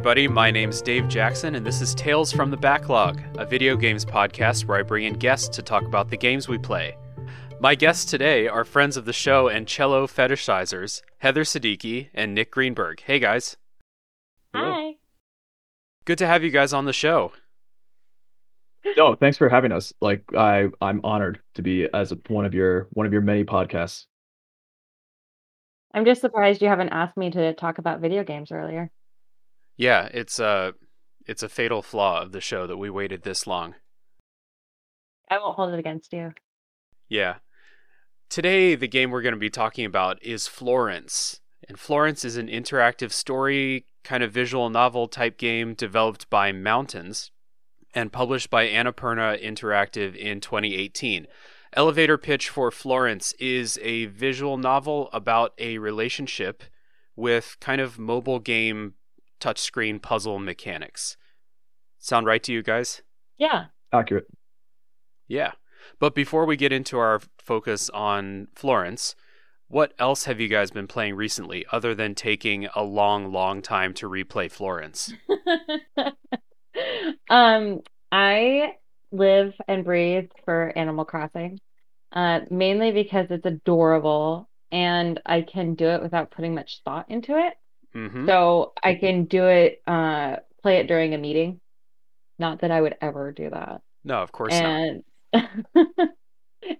Hey everybody, my name's Dave Jackson, and this is Tales from the Backlog, a video games podcast where I bring in guests to talk about the games we play. My guests today are friends of the show and cello fetishizers, Heather Siddiqui and Nick Greenberg. Hey guys. Hi. Good to have you guys on the show. No, thanks for having us. Like I I'm honored to be as a, one of your one of your many podcasts. I'm just surprised you haven't asked me to talk about video games earlier. Yeah, it's a it's a fatal flaw of the show that we waited this long. I won't hold it against you. Yeah. Today the game we're going to be talking about is Florence. And Florence is an interactive story kind of visual novel type game developed by Mountains and published by Annapurna Interactive in 2018. Elevator pitch for Florence is a visual novel about a relationship with kind of mobile game touchscreen puzzle mechanics. Sound right to you guys? Yeah. Accurate. Yeah. But before we get into our focus on Florence, what else have you guys been playing recently other than taking a long, long time to replay Florence? um, I live and breathe for Animal Crossing, uh, mainly because it's adorable and I can do it without putting much thought into it. Mm-hmm. So I can do it, uh, play it during a meeting. Not that I would ever do that. No, of course not. and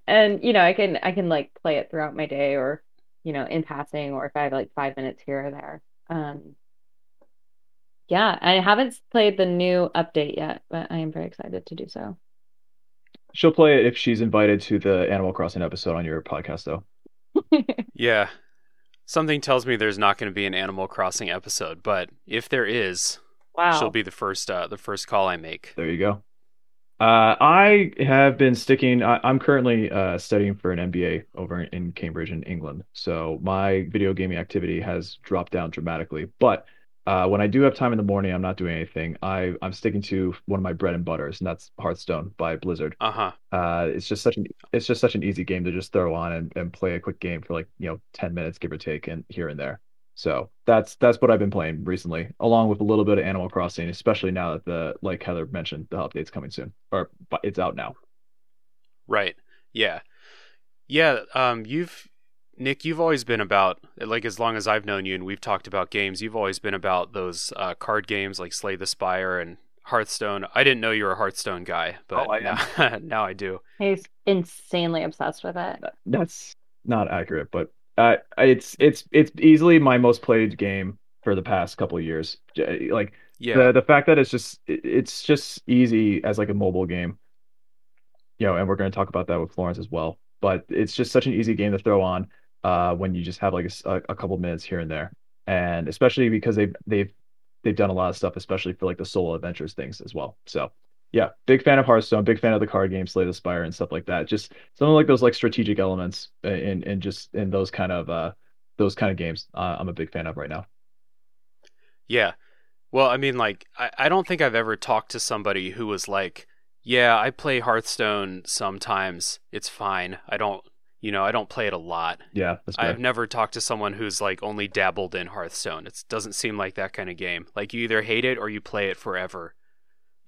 and you know i can i can like play it throughout my day or you know in passing or if i have like five minutes here or there um yeah i haven't played the new update yet but i am very excited to do so She'll play it if she's invited to the Animal Crossing episode on your podcast though. Yeah. Something tells me there's not going to be an Animal Crossing episode, but if there is, wow she'll be the first uh, the first call I make. There you go. Uh, I have been sticking. I, I'm currently uh, studying for an MBA over in Cambridge in England, so my video gaming activity has dropped down dramatically. But uh, when I do have time in the morning, I'm not doing anything. I I'm sticking to one of my bread and butters, and that's Hearthstone by Blizzard. Uh-huh. Uh, it's just such an it's just such an easy game to just throw on and, and play a quick game for like you know 10 minutes give or take and here and there. So that's that's what I've been playing recently, along with a little bit of Animal Crossing, especially now that the like Heather mentioned, the update's coming soon, or it's out now. Right. Yeah. Yeah, um you've Nick, you've always been about like as long as I've known you and we've talked about games, you've always been about those uh, card games like Slay the Spire and Hearthstone. I didn't know you were a Hearthstone guy, but Oh, I now, now I do. he's insanely obsessed with it That's not accurate, but uh, it's it's it's easily my most played game for the past couple of years. Like Yeah. the the fact that it's just it's just easy as like a mobile game you know and we're going to talk about that with florence as well but it's just such an easy game to throw on uh when you just have like a couple minutes here and there and especially because they've they've they've done a lot of stuff especially for like the solo adventures things as well so yeah big fan of hearthstone big fan of the card game slay the spire and stuff like that just something like those like strategic elements in in just in those kind of uh those kind of games uh, i'm a big fan of right now Yeah. Well, I mean, like, I, I don't think I've ever talked to somebody who was like, yeah, I play Hearthstone sometimes. It's fine. I don't, you know, I don't play it a lot. yeah that's. I've never talked to someone who's like only dabbled in Hearthstone. It doesn't seem like that kind of game. Like, you either hate it or you play it forever.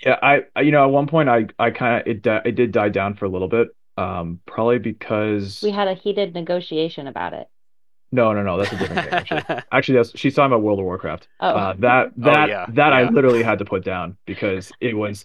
Yeah, I, I you know at one point I I kind of it di- it did die down for a little bit. Um, probably because we had a heated negotiation about it no no no that's a different game actually. Actually, that's she's talking about World of Warcraft. oh Uh, that that yeah, that I literally had to put down because it was.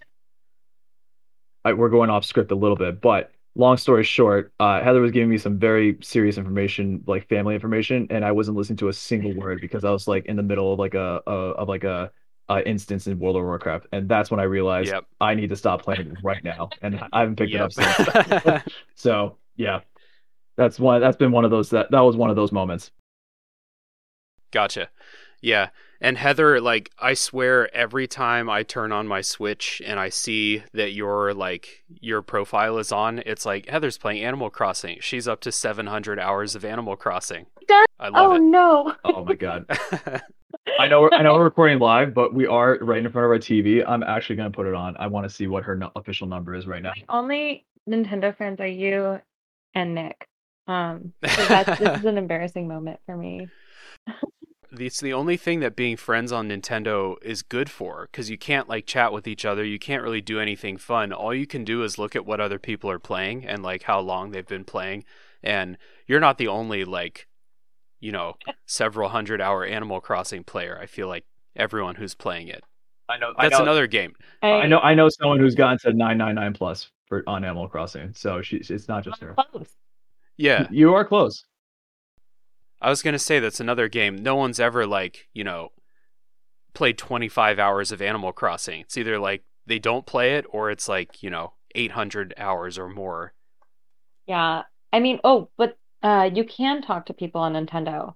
I, we're going off script a little bit, but long story short, uh, Heather was giving me some very serious information, like family information, and I wasn't listening to a single word because I was like in the middle of like a, a of like a, a instance in World of Warcraft, and that's when I realized Yep. I need to stop playing right now, and I haven't picked Yep. it up since. So yeah, that's one. That's been one of those. That that was one of those moments. Gotcha. Yeah. And Heather, like, I swear every time I turn on my Switch and I see that your like your profile is on, it's like Heather's playing Animal Crossing. She's up to 700 hours of Animal Crossing. Does- I oh love no Oh my god. I know. I know we're recording live, but we are right in front of our TV. I'm actually gonna put it on. I want to see what her no- official number is right now. only nintendo fans are you and nick um so that's this is an embarrassing moment for me it's the only thing that being friends on Nintendo is good for because you can't like chat with each other. You can't really do anything fun. All you can do is look at what other people are playing and like how long they've been playing. And you're not the only like, you know, several hundred hour Animal Crossing player. I feel like everyone who's playing it. I know. That's I know, another game. I know. I know someone who's gotten to nine nine nine plus for on Animal Crossing. So she's. It's not just her. Close. Yeah, You are close. I was gonna say that's another game. No one's ever like you know played 25 hours of Animal Crossing. It's either like they don't play it or it's like you know 800 hours or more. Yeah. I mean, oh, but uh you can talk to people on Nintendo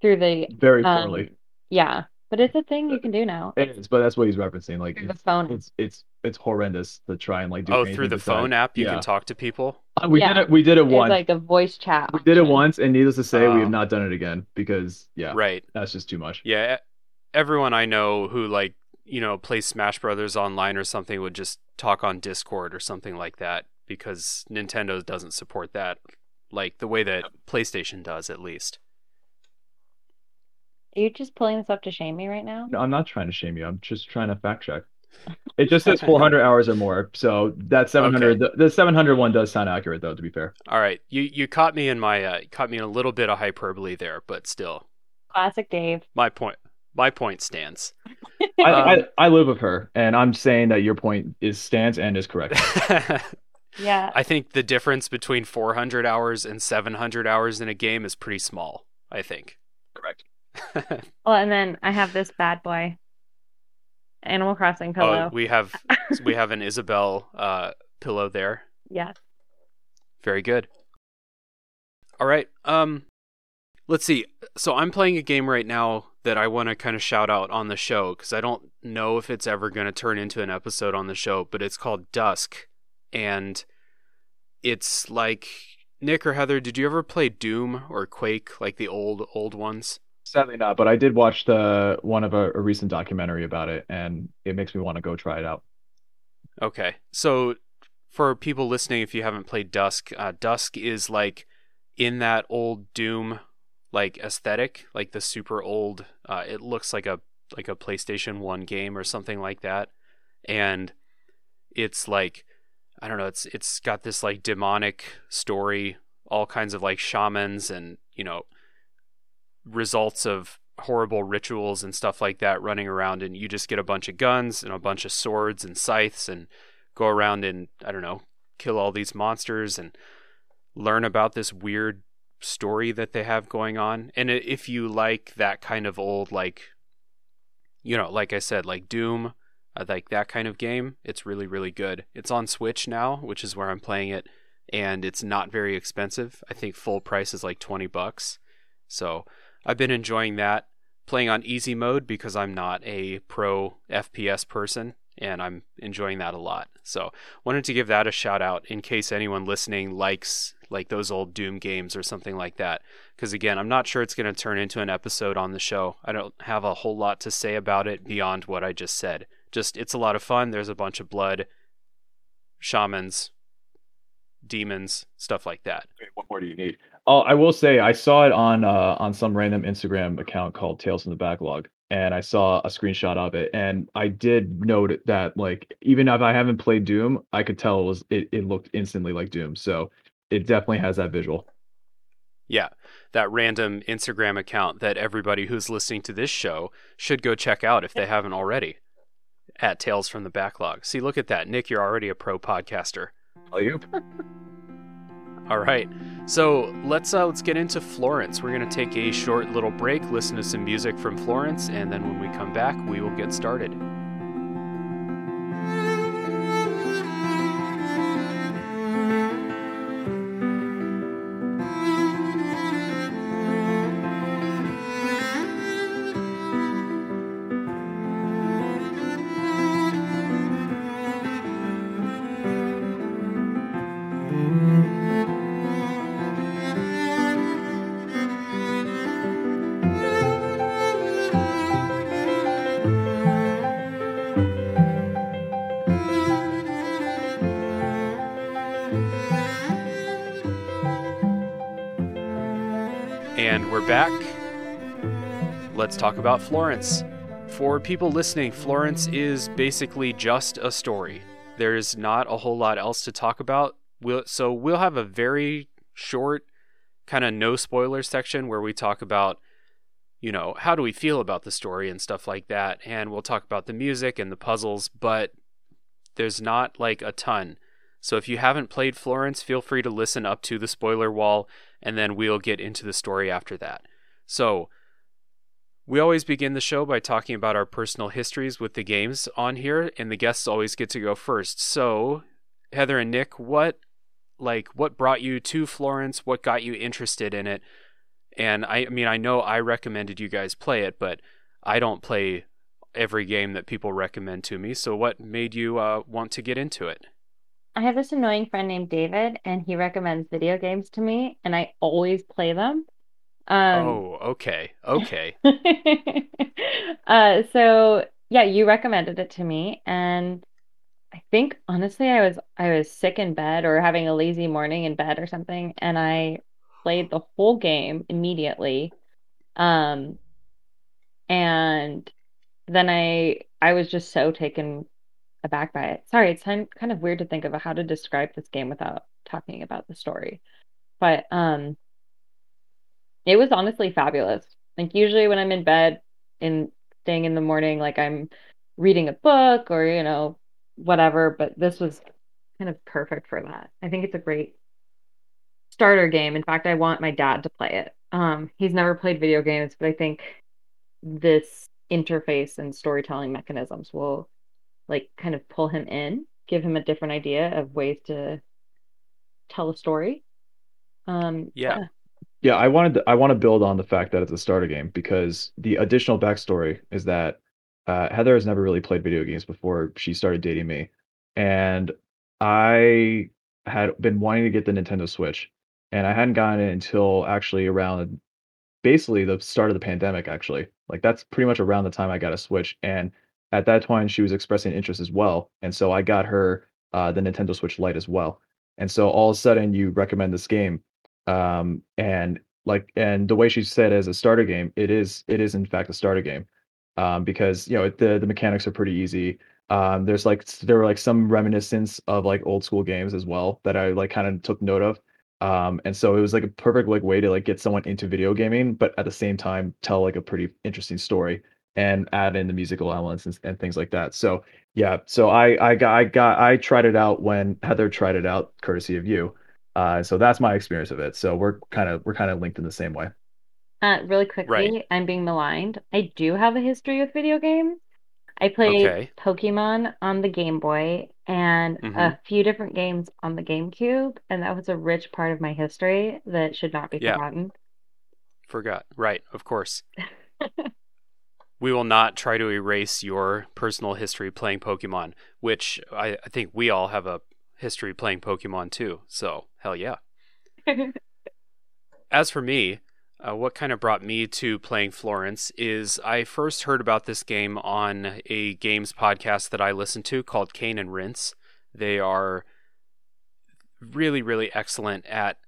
through the Very um poorly. yeah, but it's a thing you can do now. It is, but that's what he's referencing. Like Through the it's, phone. it's it's it's horrendous to try and like do Oh, through the besides- phone app you yeah. can talk to people. Uh, We Yeah. did it. We did it There's once. like a voice chat. we did it once, and needless to say, we Oh. have not done it again because yeah, Right. that's just too much. Yeah. Everyone I know who like you know plays Smash Brothers online or something would just talk on Discord or something like that because Nintendo doesn't support that like the way that PlayStation does at least. Are you just pulling this up to shame me right now? No, I'm not trying to shame you. I'm just trying to fact check. It just says 400 hours or more, so that 700 the, the 700 one does sound accurate though. To be fair, All right, you you caught me in my uh, caught me in a little bit of hyperbole there, but still, Classic Dave. my point my point stands. I, Um, I I live with her, and I'm saying that your point is stands and is correct. Yeah. I think the difference between 400 hours and 700 hours in a game is pretty small. I think. correct. Well, and then I have this bad boy. Animal Crossing pillow. oh, we have we have an Isabelle uh, pillow there. Yes. Very good. All right. Um let's see. So I'm playing a game right now that I want to kind of shout out on the show cuz I don't know if it's ever going to turn into an episode on the show, but it's called Dusk and it's like Nick or Heather, did you ever play Doom or Quake like the old old ones? Sadly not, but I did watch the one of a, a recent documentary about it, and it makes me want to go try it out. Okay. So for people listening, if you haven't played Dusk, uh, Dusk is like in that old Doom like aesthetic, like the super old. Uh, it looks like a like a PlayStation One game or something like that, and it's like I don't know. It's it's got this like demonic story, all kinds of like shamans and you know results of horrible rituals and stuff like that running around and you just get a bunch of guns and a bunch of swords and scythes and go around and I don't know kill all these monsters and learn about this weird story that they have going on. And if you like that kind of old like you know like I said like Doom uh, like that kind of game. It's really really good. It's on Switch now which is where I'm playing it and it's not very expensive. I think full price is like 20 bucks. So I've been enjoying that playing on easy mode because I'm not a pro FPS person and I'm enjoying that a lot. So, wanted to give that a shout out in case anyone listening likes like those old Doom games or something like that because again, I'm not sure it's going to turn into an episode on the show. I don't have a whole lot to say about it beyond what I just said. Just it's a lot of fun. There's a bunch of blood, shamans, demons, stuff like that. Wait, what more do you need? Oh, I will say I saw it on uh on some random Instagram account called Tales from the Backlog, and I saw a screenshot of it, and I did note that like even if I haven't played Doom, I could tell it was it, it looked instantly like Doom, so it definitely has that visual. Yeah, that random Instagram account that everybody who's listening to this show should go check out if they haven't already. At Tales from the Backlog. See, look at that. Nick, you're already a pro podcaster. Oh, you? All right. So let's uh, let's get into Florence. We're gonna take a short little break, listen to some music from Florence, and then when we come back, we will get started. About Florence. For people listening, Florence is basically just a story. There's not a whole lot else to talk about. We'll, so we'll have a very short, kind of no spoiler section where we talk about, you know, how do we feel about the story and stuff like that. And we'll talk about the music and the puzzles, but there's not like a ton. So if you haven't played Florence, feel free to listen up to the spoiler wall, and then we'll get into the story after that. So, we always begin the show by talking about our personal histories with the games on here, and the guests always get to go first. So, Heather and Nick, what like what brought you to Florence? What got you interested in it? And I, I mean, I know I recommended you guys play it, but I don't play every game that people recommend to me. So, what made you uh, want to get into it? I have this annoying friend named David, and he recommends video games to me, and I always play them. Um, oh, okay, okay. uh, so yeah, you recommended it to me, and I think honestly, I was I was sick in bed or having a lazy morning in bed or something, and I played the whole game immediately. Um, and then I I was just so taken aback by it. Sorry, it's kind of weird to think of how to describe this game without talking about the story. But um it was honestly fabulous. Like usually when I'm in bed and staying in the morning, like I'm reading a book or, you know, whatever, but this was kind of perfect for that. I think it's a great starter game. In fact, I want my dad to play it. Um, he's never played video games, but I think this interface and storytelling mechanisms will like kind of pull him in, give him a different idea of ways to tell a story. Um, yeah. yeah. Yeah, I wanted to, I want to build on the fact that it's a starter game because the additional backstory is that uh, Heather has never really played video games before she started dating me, and I had been wanting to get the Nintendo Switch, and I hadn't gotten it until actually around basically the start of the pandemic. Actually, like that's pretty much around the time I got a Switch, and at that time she was expressing interest as well, and so I got her uh, the Nintendo Switch Lite as well. And so all of a sudden you recommend this game, um, and like and the way she said as a starter game, it is it is in fact a starter game, um, because you know the the mechanics are pretty easy. Um, there's like there were like some reminiscence of like old school games as well that I like kind of took note of. Um, and so it was like a perfect like way to like get someone into video gaming, but at the same time tell like a pretty interesting story and add in the musical elements and, and things like that. So yeah, so I I got I got I tried it out when Heather tried it out, courtesy of you. Uh, so that's my experience of it. So we're kind of we're kind of linked in the same way. Uh, really quickly, right. I'm being maligned. I do have a history with video games. I played okay. Pokemon on the Game Boy and mm-hmm. a few different games on the GameCube, and that was a rich part of my history that should not be yeah. forgotten. Forgot, right? Of course. we will not try to erase your personal history playing Pokemon, which I, I think we all have a history playing Pokemon too. So, hell yeah. As for me, uh, what kind of brought me to playing Florence is I first heard about this game on a games podcast that I listen to called Cane and Rinse. They are really, really excellent at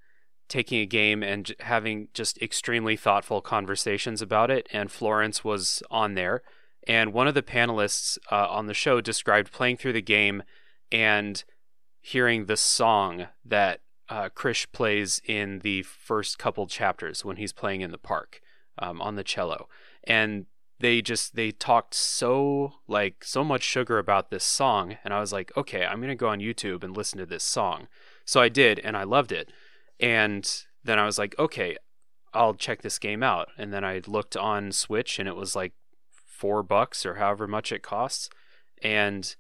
taking a game and having just extremely thoughtful conversations about it. And Florence was on there. And one of the panelists uh, on the show described playing through the game and hearing the song that uh, Krish plays in the first couple chapters when he's playing in the park um, on the cello. And they just they talked so like so much sugar about this song and i was like okay i'm to go on youtube and listen to this song so i did and i loved it and then I was like, okay, I'll check this game out. And then I looked on Switch and it was like four bucks or however much it costs. And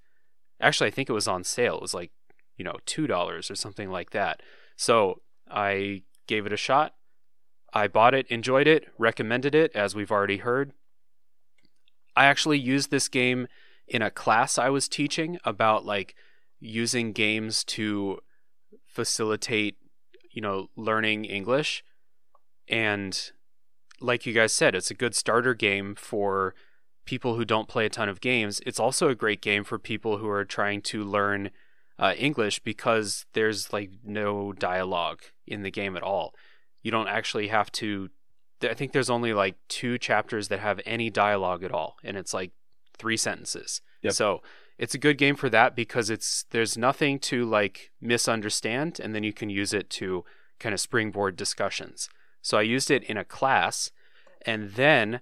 actually, I think it was on sale. It was like, you know, $2 or something like that. So I gave it a shot. I bought it, enjoyed it, recommended it, as we've already heard. I actually used this game in a class I was teaching about like using games to facilitate you know, learning English. And like you guys said, it's a good starter game for people who don't play a ton of games. It's also a great game for people who are trying to learn uh, English because there's like no dialogue in the game at all. You don't actually have to I think there's only like two chapters that have any dialogue at all, and it's like three sentences. Yep. So it's a good game for that because it's there's nothing to like misunderstand, and then you can use it to kind of springboard discussions. So I used it in a class, and then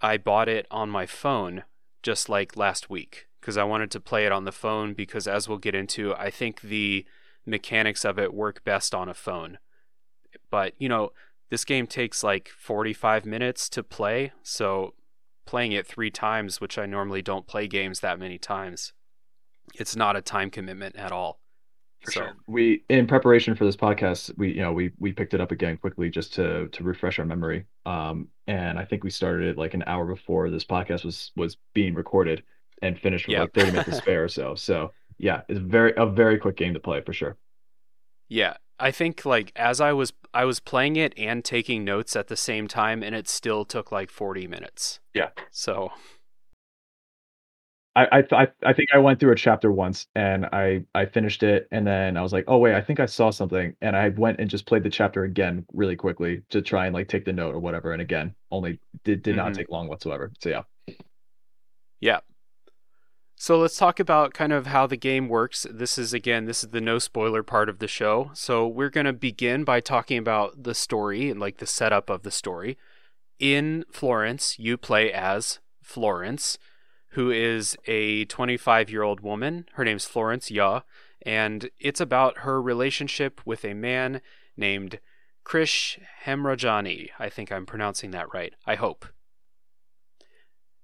I bought it on my phone just like last week because I wanted to play it on the phone because as we'll get into, I think the mechanics of it work best on a phone. But, you know, this game takes like 45 minutes to play, so playing it 3 times, which I normally don't play games that many times, it's not a time commitment at all. For so, sure. We in preparation for this podcast, we you know we we picked it up again quickly just to to refresh our memory. Um, and I think we started it like an hour before this podcast was was being recorded and finished with Yeah. like thirty minutes to spare or so. So yeah, it's very a very quick game to play for sure. Yeah, I think like as I was I was playing it and taking notes at the same time and it still took like 40 minutes. Yeah. So, I I th- I think I went through a chapter once and I I finished it and then I was like, oh wait, I think I saw something and I went and just played the chapter again really quickly to try and like take the note or whatever. And again, only did did not Mhm. take long whatsoever. So yeah. yeah. So let's talk about kind of how the game works. This is again, this is the no spoiler part of the show. So we're going to begin by talking about the story and like the setup of the story. In Florence, you play as Florence, who is a 25 year old woman. Her name's Florence Yeoh, and it's about her relationship with a man named Krish Hemrajani. I think I'm pronouncing that right. I hope.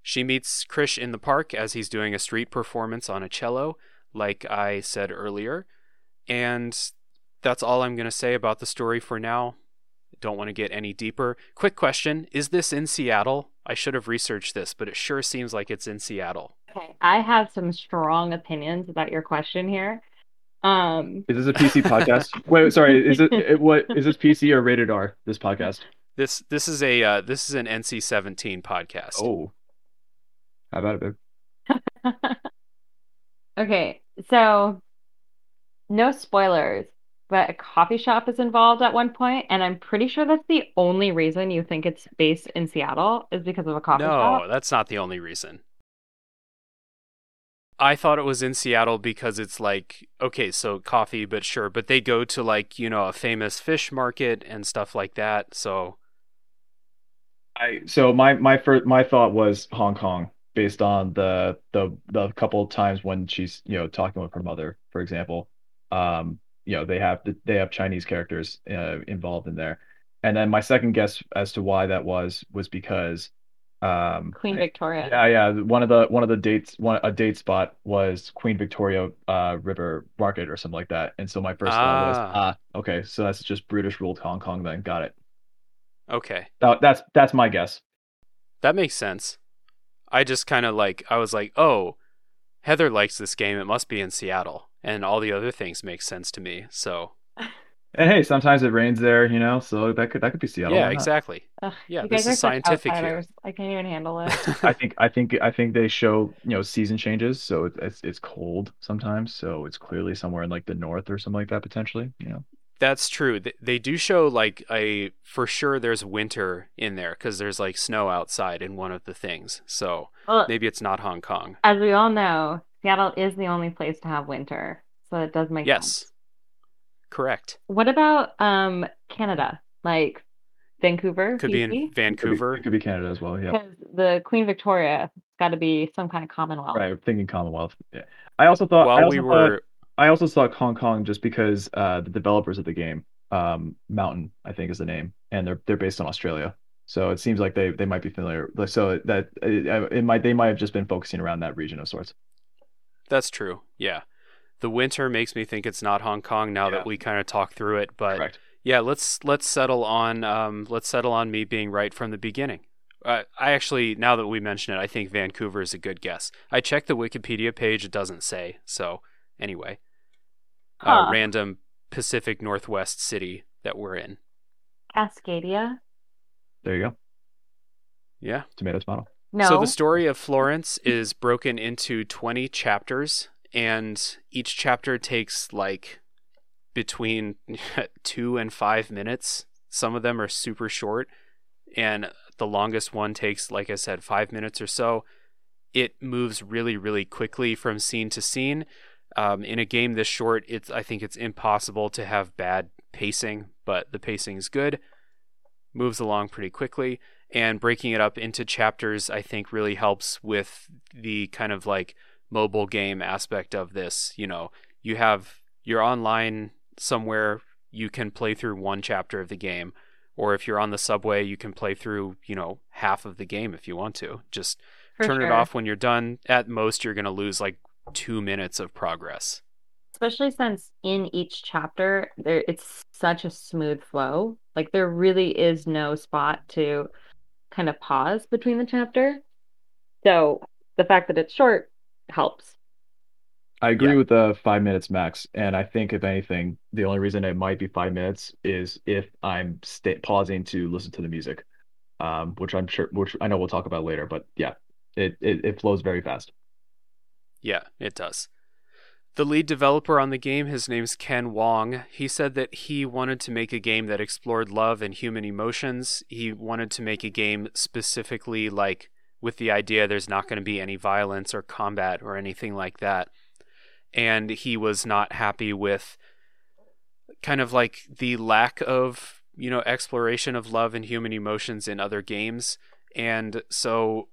She meets Krish in the park as he's doing a street performance on a cello, like I said earlier. And that's all I'm going to say about the story for now. Don't want to get any deeper. Quick question Is this in Seattle? I should have researched this, but it sure seems like it's in Seattle. Okay, I have some strong opinions about your question here. Um, Is this a PC podcast? Wait, sorry. Is it, it what is this PC or rated R? This podcast? This this is a uh, this is an NC-17 podcast. Oh, how about it, babe? okay, so no spoilers, but a coffee shop is involved at one point, and I'm pretty sure that's the only reason you think it's based in Seattle is because of a coffee no, shop. No, that's not the only reason. I thought it was in Seattle because it's like okay, so coffee, but sure, but they go to like you know a famous fish market and stuff like that. So I so my my first my thought was Hong Kong based on the the the couple of times when she's you know talking with her mother, for example. Um, you know they have they have Chinese characters uh, involved in there, and then my second guess as to why that was was because um Queen Victoria. Yeah, yeah. One of the one of the dates, one a date spot was Queen Victoria uh, River Market or something like that. And so my first thought was, Ah. ah, okay, so that's just British ruled Hong Kong. Then got it. okay, That, that's that's my guess. that makes sense. I just kind of like I was like, oh, Heather likes this game. It must be in Seattle, and all the other things make sense to me. So And hey, sometimes it rains there, you know, so that could that could be Seattle. yeah, exactly. Ugh, Yeah, this is such scientific here. I can't even handle it. I think I think I think they show you know season changes, so it's it's cold sometimes, so it's clearly somewhere in like the north or something like that potentially. You know. That's true. They do show like a for sure. There's winter in there because there's like snow outside in one of the things. So Well, maybe it's not Hong Kong. as we all know, Seattle is the only place to have winter, so it does make Yes, sense. Yes, correct. What about um Canada, like Vancouver, Could be in BC? It could be, Vancouver. it could be Canada as well. Yeah. Because the Queen Victoria has got to be some kind of Commonwealth. Right. Thinking Commonwealth. Yeah. I also thought. I While also we thought- were I also thought Hong Kong just because uh, the developers of the game, um, Mountain, I think is the name, and they're they're based in Australia. So it seems like they they might be familiar. So that it, it might they might have just been focusing around that region of sorts. That's true. Yeah. The winter makes me think it's not Hong Kong now Yeah. that we kind of talk through it, but Correct. yeah, let's let's settle on um let's settle on me being right from the beginning. Uh, I actually now that we mention it, I think Vancouver is a good guess. I checked the Wikipedia page; it doesn't say. So anyway, uh, random Pacific Northwest city that we're in. Cascadia? There you go. Yeah. Tomato tomato. No. So the story of Florence is broken into 20 chapters, and each chapter takes like between two and five minutes. Some of them are super short. and the longest one takes, like I said, five minutes or so. It moves really, really quickly from scene to scene. Um, in a game this short, it's I think it's impossible to have bad pacing, but the pacing is good. Moves along pretty quickly, and breaking it up into chapters, I think, really helps with the kind of like mobile game aspect of this. You know, you have you're online somewhere, you can play through one chapter of the game, or if you're on the subway, you can play through you know half of the game if you want to. Just For turn it off when you're done. At most, you're gonna lose like two minutes of progress. especially since in each chapter there it's such a smooth flow like there really is no spot to kind of pause between the chapter so the fact that it's short helps I agree Yeah. with the five minutes max, and I think if anything, the only reason it might be five minutes is if I'm sta pausing to listen to the music, um, which I'm sure, which I know we'll talk about later. But yeah, it it, it flows very fast. Yeah, it does. The lead developer on the game, his name's Ken Wong. He said that he wanted to make a game that explored love and human emotions. He wanted to make a game specifically like with the idea there's not going to be any violence or combat or anything like that. And he was not happy with kind of like the lack of, you know, exploration of love and human emotions in other games. And so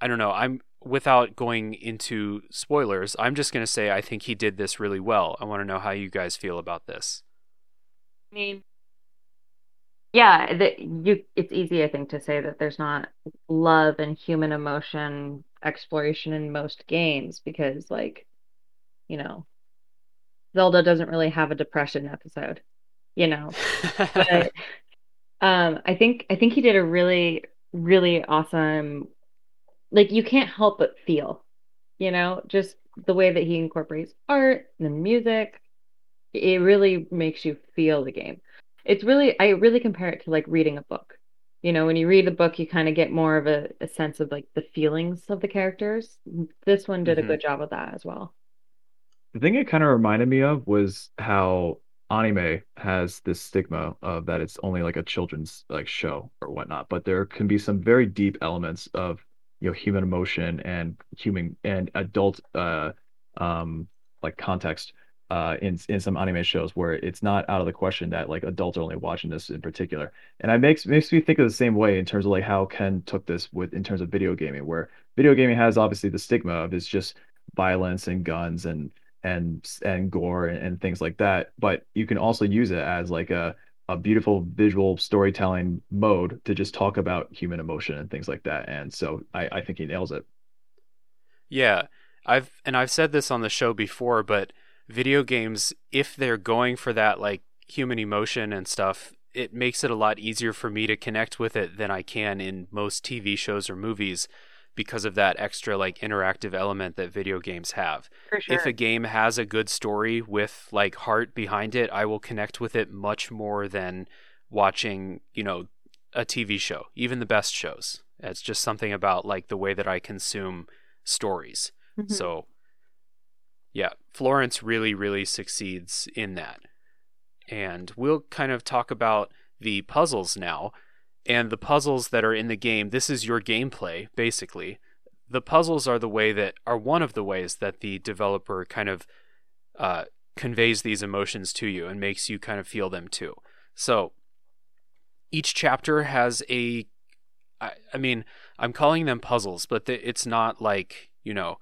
I don't know. I'm without going into spoilers, I'm just going to say I think he did this really well. I want to know how you guys feel about this. I mean, yeah, that you it's easy, I think, to say that there's not love and human emotion exploration in most games because like, you know, Zelda doesn't really have a depression episode, you know. But um I think I think he did a really, really awesome like you can't help but feel, you know, just the way that he incorporates art, the music, it really makes you feel the game. It's really, I really compare it to like reading a book. You know, when you read a book, you kind of get more of a, a sense of like the feelings of the characters. This one did Mhm. a good job of that as well. The thing it kind of reminded me of was how anime has this stigma of that it's only like a children's like show or whatnot, but there can be some very deep elements of you know human emotion and human and adult uh um like context uh in in some anime shows where it's not out of the question that like adults are only watching this in particular. And it makes makes me think of the same way in terms of like how Ken took this with in terms of video gaming, where video gaming has obviously the stigma of it's just violence and guns and and and gore and, and things like that. But you can also use it as like a a beautiful visual storytelling mode to just talk about human emotion and things like that. And so I, I think he nails it. Yeah, I've and I've said this on the show before, but video games, if they're going for that like human emotion and stuff, it makes it a lot easier for me to connect with it than I can in most TV shows or movies because of that extra like interactive element that video games have. For If a game has a good story with like heart behind it, I will connect with it much more than watching, you know, a TV show, even the best shows. It's just something about like the way that I consume stories. Mhm. So, yeah, Florence really, really succeeds in that. And we'll kind of talk about the puzzles now. And the puzzles that are in the game, this is your gameplay, basically. The puzzles are the way that are one of the ways that the developer kind of uh, conveys these emotions to you and makes you kind of feel them too. So each chapter has a, I, I mean, I'm calling them puzzles, but the, it's not like, you know,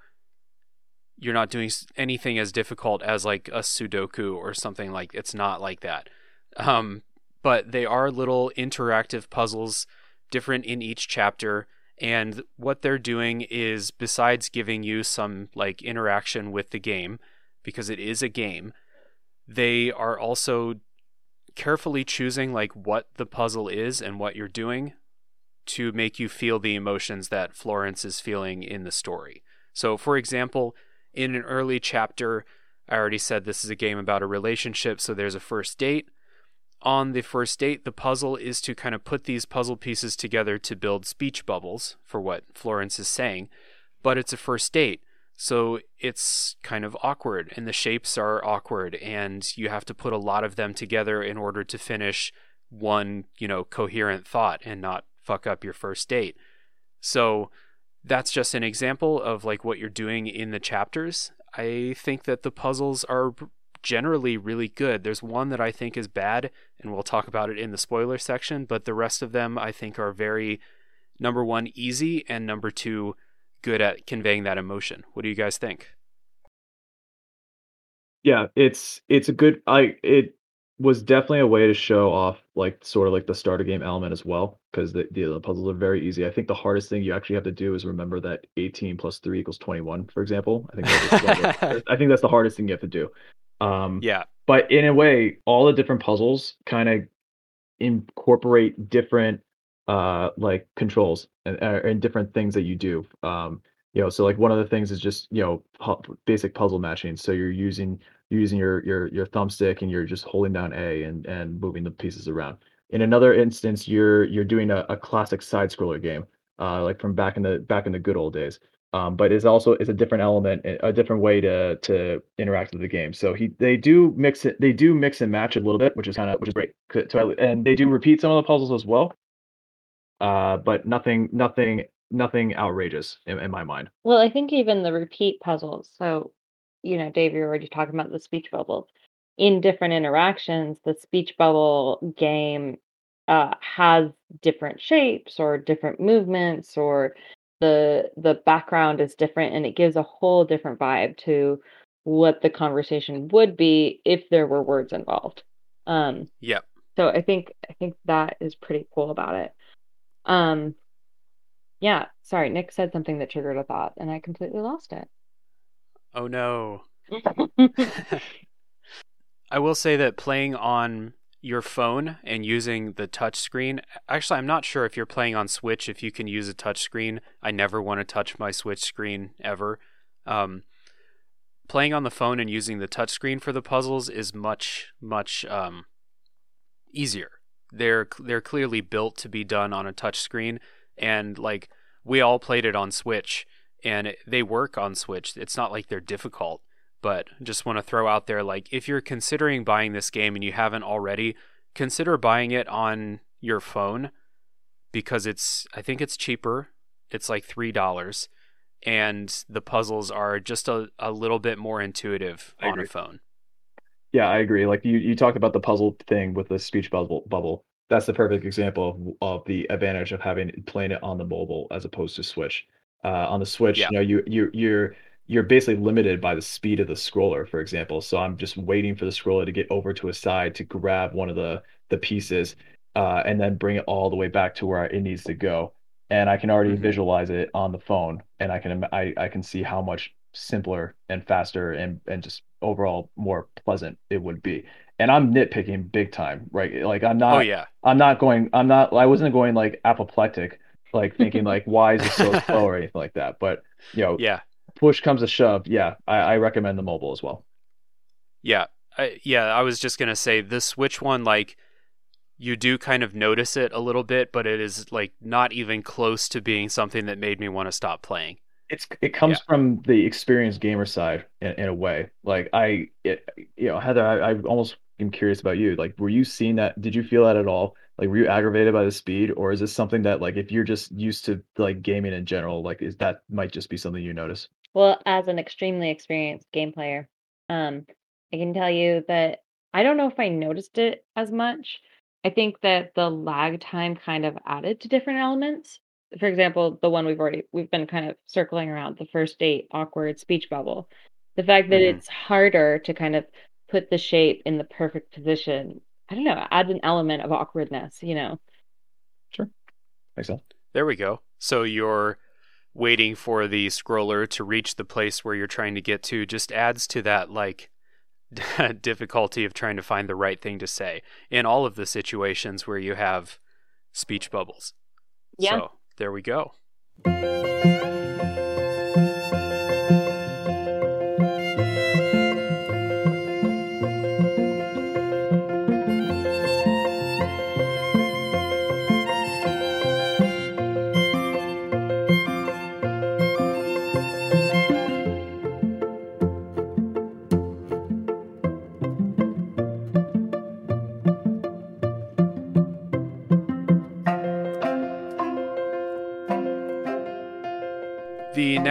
you're not doing anything as difficult as like a Sudoku or something like it's not like that. Um, but they are little interactive puzzles, different in each chapter. And what they're doing is, besides giving you some like interaction with the game, because it is a game, they are also carefully choosing like what the puzzle is and what you're doing to make you feel the emotions that Florence is feeling in the story. So, for example, in an early chapter, I already said this is a game about a relationship, so there's a first date. On the first date, the puzzle is to kind of put these puzzle pieces together to build speech bubbles for what Florence is saying, but it's a first date, so it's kind of awkward, and the shapes are awkward, and you have to put a lot of them together in order to finish one, you know, coherent thought and not fuck up your first date. So that's just an example of like what you're doing in the chapters. I think that the puzzles are generally really good. There's one that I think is bad, and we'll talk about it in the spoiler section, but the rest of them I think are very, number one, easy, and number two, good at conveying that emotion. What do you guys think? Yeah, it's it's a good I it was definitely a way to show off like sort of like the starter game element as well because the, the the puzzles are very easy. I think the hardest thing you actually have to do is remember that 18 plus 3 equals 21, for example. I think that's, I think that's the hardest thing you have to do. Um, yeah. But in a way, all the different puzzles kind of incorporate different uh like controls and, uh, and different things that you do. Um, you know, so like one of the things is just you know pu- basic puzzle matching. So you're using you're using your your your thumbstick and you're just holding down A and and moving the pieces around. In another instance, you're you're doing a, a classic side scroller game, uh, like from back in the back in the good old days um, but it's also it's a different element, a different way to to interact with the game. So he they do mix it, they do mix and match a little bit, which is kind of which is great. And they do repeat some of the puzzles as well, uh, but nothing nothing nothing outrageous in, in my mind. Well, I think even the repeat puzzles. So, you know, Dave, you're already talking about the speech bubbles. In different interactions, the speech bubble game uh, has different shapes or different movements or the the background is different and it gives a whole different vibe to what the conversation would be if there were words involved. Um Yep. So I think I think that is pretty cool about it. Um yeah, sorry, Nick said something that triggered a thought and I completely lost it. Oh no. I will say that playing on your phone and using the touch screen. Actually, I'm not sure if you're playing on Switch if you can use a touch screen. I never want to touch my Switch screen ever. Um, playing on the phone and using the touch screen for the puzzles is much much um, easier. They're they're clearly built to be done on a touch screen, and like we all played it on Switch, and it, they work on Switch. It's not like they're difficult but just want to throw out there like if you're considering buying this game and you haven't already, consider buying it on your phone because it's I think it's cheaper. It's like $3 and the puzzles are just a, a little bit more intuitive on a phone. Yeah, I agree. Like you, you talked about the puzzle thing with the speech bubble bubble. That's the perfect example of, of the advantage of having playing it on the mobile as opposed to Switch. Uh, on the Switch, yeah. you know, you you you're you're basically limited by the speed of the scroller, for example. So I'm just waiting for the scroller to get over to a side to grab one of the the pieces, uh, and then bring it all the way back to where it needs to go. And I can already mm-hmm. visualize it on the phone, and I can I, I can see how much simpler and faster and and just overall more pleasant it would be. And I'm nitpicking big time, right? Like I'm not. Oh yeah. I'm not going. I'm not. I wasn't going like apoplectic, like thinking like why is it so slow or anything like that. But you know, yeah push comes to shove, yeah, I, I recommend the mobile as well. Yeah, I, yeah. I was just gonna say the Switch one, like you do kind of notice it a little bit, but it is like not even close to being something that made me want to stop playing. It's it comes yeah. from the experienced gamer side in, in a way. Like I, it, you know, Heather, I, I almost am curious about you. Like, were you seeing that? Did you feel that at all? Like, were you aggravated by the speed, or is this something that, like, if you're just used to like gaming in general, like, is that might just be something you notice? Well, as an extremely experienced game player, um, I can tell you that I don't know if I noticed it as much. I think that the lag time kind of added to different elements. For example, the one we've already we've been kind of circling around, the first date awkward speech bubble. The fact that mm. it's harder to kind of put the shape in the perfect position, I don't know, adds an element of awkwardness, you know. Sure. Makes sense. There we go. So you're waiting for the scroller to reach the place where you're trying to get to just adds to that like difficulty of trying to find the right thing to say in all of the situations where you have speech bubbles. Yeah. So there we go.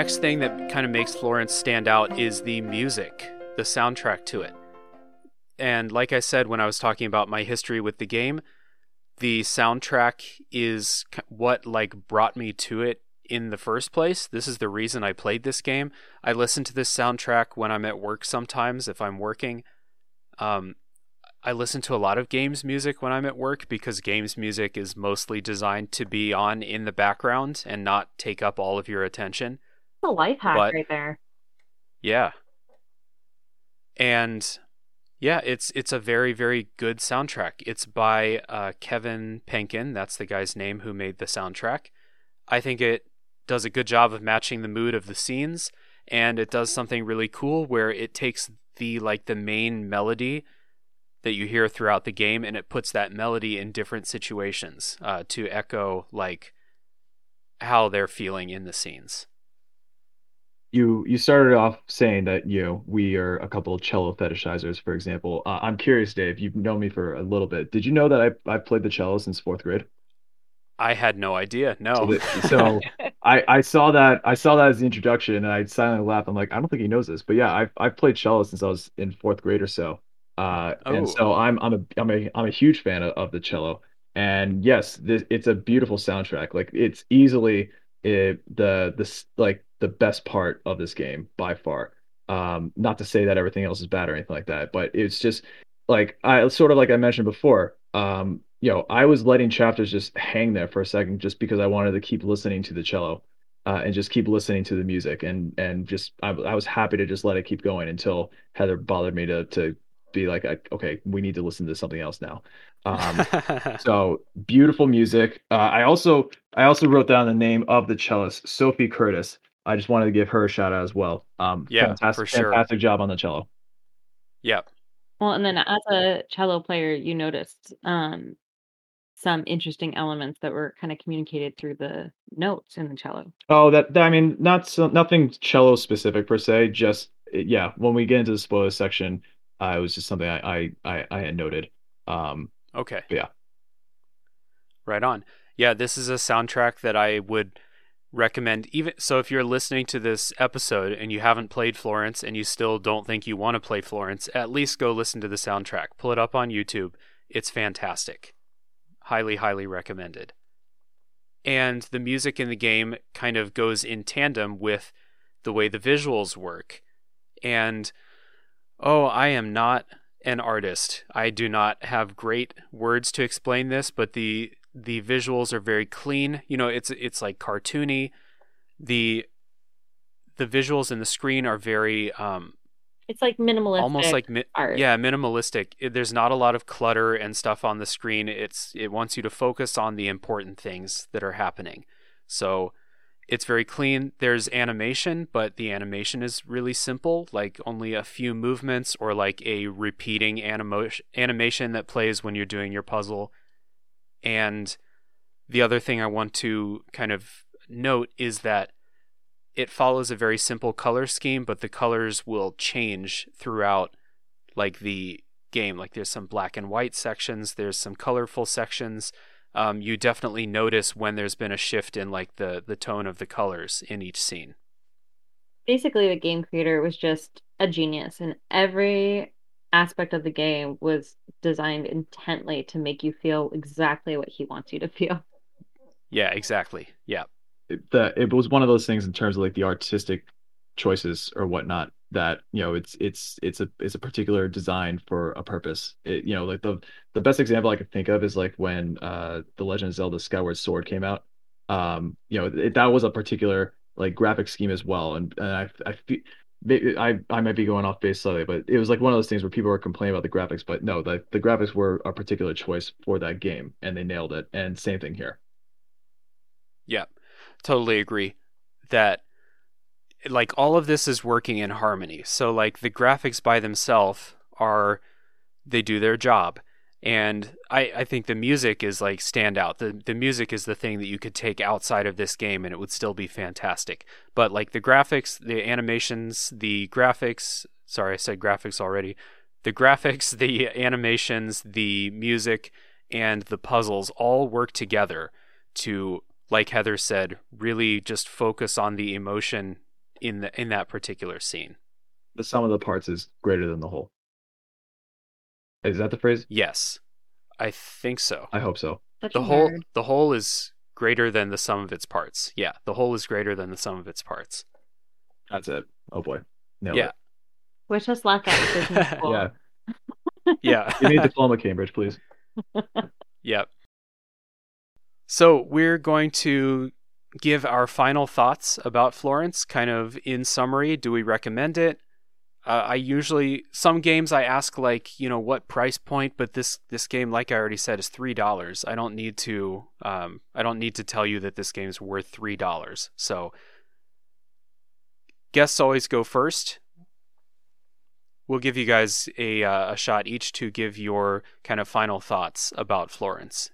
Next thing that kind of makes Florence stand out is the music, the soundtrack to it. And like I said when I was talking about my history with the game, the soundtrack is what like brought me to it in the first place. This is the reason I played this game. I listen to this soundtrack when I'm at work sometimes if I'm working. Um, I listen to a lot of games music when I'm at work because games music is mostly designed to be on in the background and not take up all of your attention. It's a life hack but, right there. Yeah. And yeah, it's it's a very very good soundtrack. It's by uh, Kevin Penkin. That's the guy's name who made the soundtrack. I think it does a good job of matching the mood of the scenes, and it does something really cool where it takes the like the main melody that you hear throughout the game, and it puts that melody in different situations uh, to echo like how they're feeling in the scenes. You you started off saying that you know we are a couple of cello fetishizers, for example. Uh, I'm curious, Dave. You've known me for a little bit. Did you know that I I've played the cello since fourth grade? I had no idea. No. So, so I, I saw that I saw that as the introduction and I silently laughed. I'm like, I don't think he knows this. But yeah, I've I've played cello since I was in fourth grade or so. Uh, oh. and so I'm I'm a I'm a I'm a huge fan of, of the cello. And yes, this, it's a beautiful soundtrack. Like it's easily it, the the like the best part of this game by far. Um, not to say that everything else is bad or anything like that, but it's just like I sort of like I mentioned before. Um, you know, I was letting chapters just hang there for a second just because I wanted to keep listening to the cello uh, and just keep listening to the music and and just I, I was happy to just let it keep going until Heather bothered me to to be like, okay, we need to listen to something else now. Um, so beautiful music. Uh, I also I also wrote down the name of the cellist, Sophie Curtis. I just wanted to give her a shout out as well. Um, yeah, fantastic, for sure. fantastic job on the cello. Yep. Well, and then as a cello player, you noticed um, some interesting elements that were kind of communicated through the notes in the cello. Oh, that, that I mean, not so, nothing cello specific per se. Just yeah, when we get into the spoilers section, uh, it was just something I I I, I had noted. Um, okay. Yeah. Right on. Yeah, this is a soundtrack that I would recommend even so if you're listening to this episode and you haven't played Florence and you still don't think you want to play Florence, at least go listen to the soundtrack. Pull it up on YouTube. It's fantastic. Highly highly recommended. And the music in the game kind of goes in tandem with the way the visuals work. And oh, I am not an artist. I do not have great words to explain this, but the the visuals are very clean. You know, it's it's like cartoony. The the visuals in the screen are very um it's like minimalistic almost like mi- art. yeah minimalistic it, there's not a lot of clutter and stuff on the screen it's it wants you to focus on the important things that are happening so it's very clean. There's animation, but the animation is really simple, like only a few movements or like a repeating animo- animation that plays when you're doing your puzzle. And the other thing I want to kind of note is that it follows a very simple color scheme, but the colors will change throughout like the game. Like there's some black and white sections, there's some colorful sections um, you definitely notice when there's been a shift in like the the tone of the colors in each scene. Basically, the game creator was just a genius, and every aspect of the game was designed intently to make you feel exactly what he wants you to feel. Yeah, exactly. Yeah. It, the, it was one of those things in terms of like the artistic choices or whatnot that you know it's it's it's a it's a particular design for a purpose it, you know like the the best example i could think of is like when uh the legend of zelda skyward sword came out um you know it, that was a particular like graphic scheme as well and, and i i feel I, I might be going off base slightly, but it was like one of those things where people were complaining about the graphics, but no, the, the graphics were a particular choice for that game and they nailed it. And same thing here. Yeah, totally agree that like all of this is working in harmony. So like the graphics by themselves are they do their job. And I, I think the music is like standout. The the music is the thing that you could take outside of this game and it would still be fantastic. But like the graphics, the animations, the graphics sorry, I said graphics already. The graphics, the animations, the music, and the puzzles all work together to, like Heather said, really just focus on the emotion in the in that particular scene. The sum of the parts is greater than the whole. Is that the phrase? Yes, I think so. I hope so. Such The whole nerd. the whole is greater than the sum of its parts. Yeah, the whole is greater than the sum of its parts. That's it. Oh boy. Nailed Yeah. it. Wish us luck at business school. Yeah. Yeah. Give me a diploma, Cambridge, please. Yep. So we're going to give our final thoughts about Florence, kind of in summary. Do we recommend it? Uh, I usually some games I ask like you know what price point, but this this game, like I already said, is three dollars. I don't need to um, I don't need to tell you that this game is worth three dollars. So guests always go first. We'll give you guys a uh, a shot each to give your kind of final thoughts about Florence.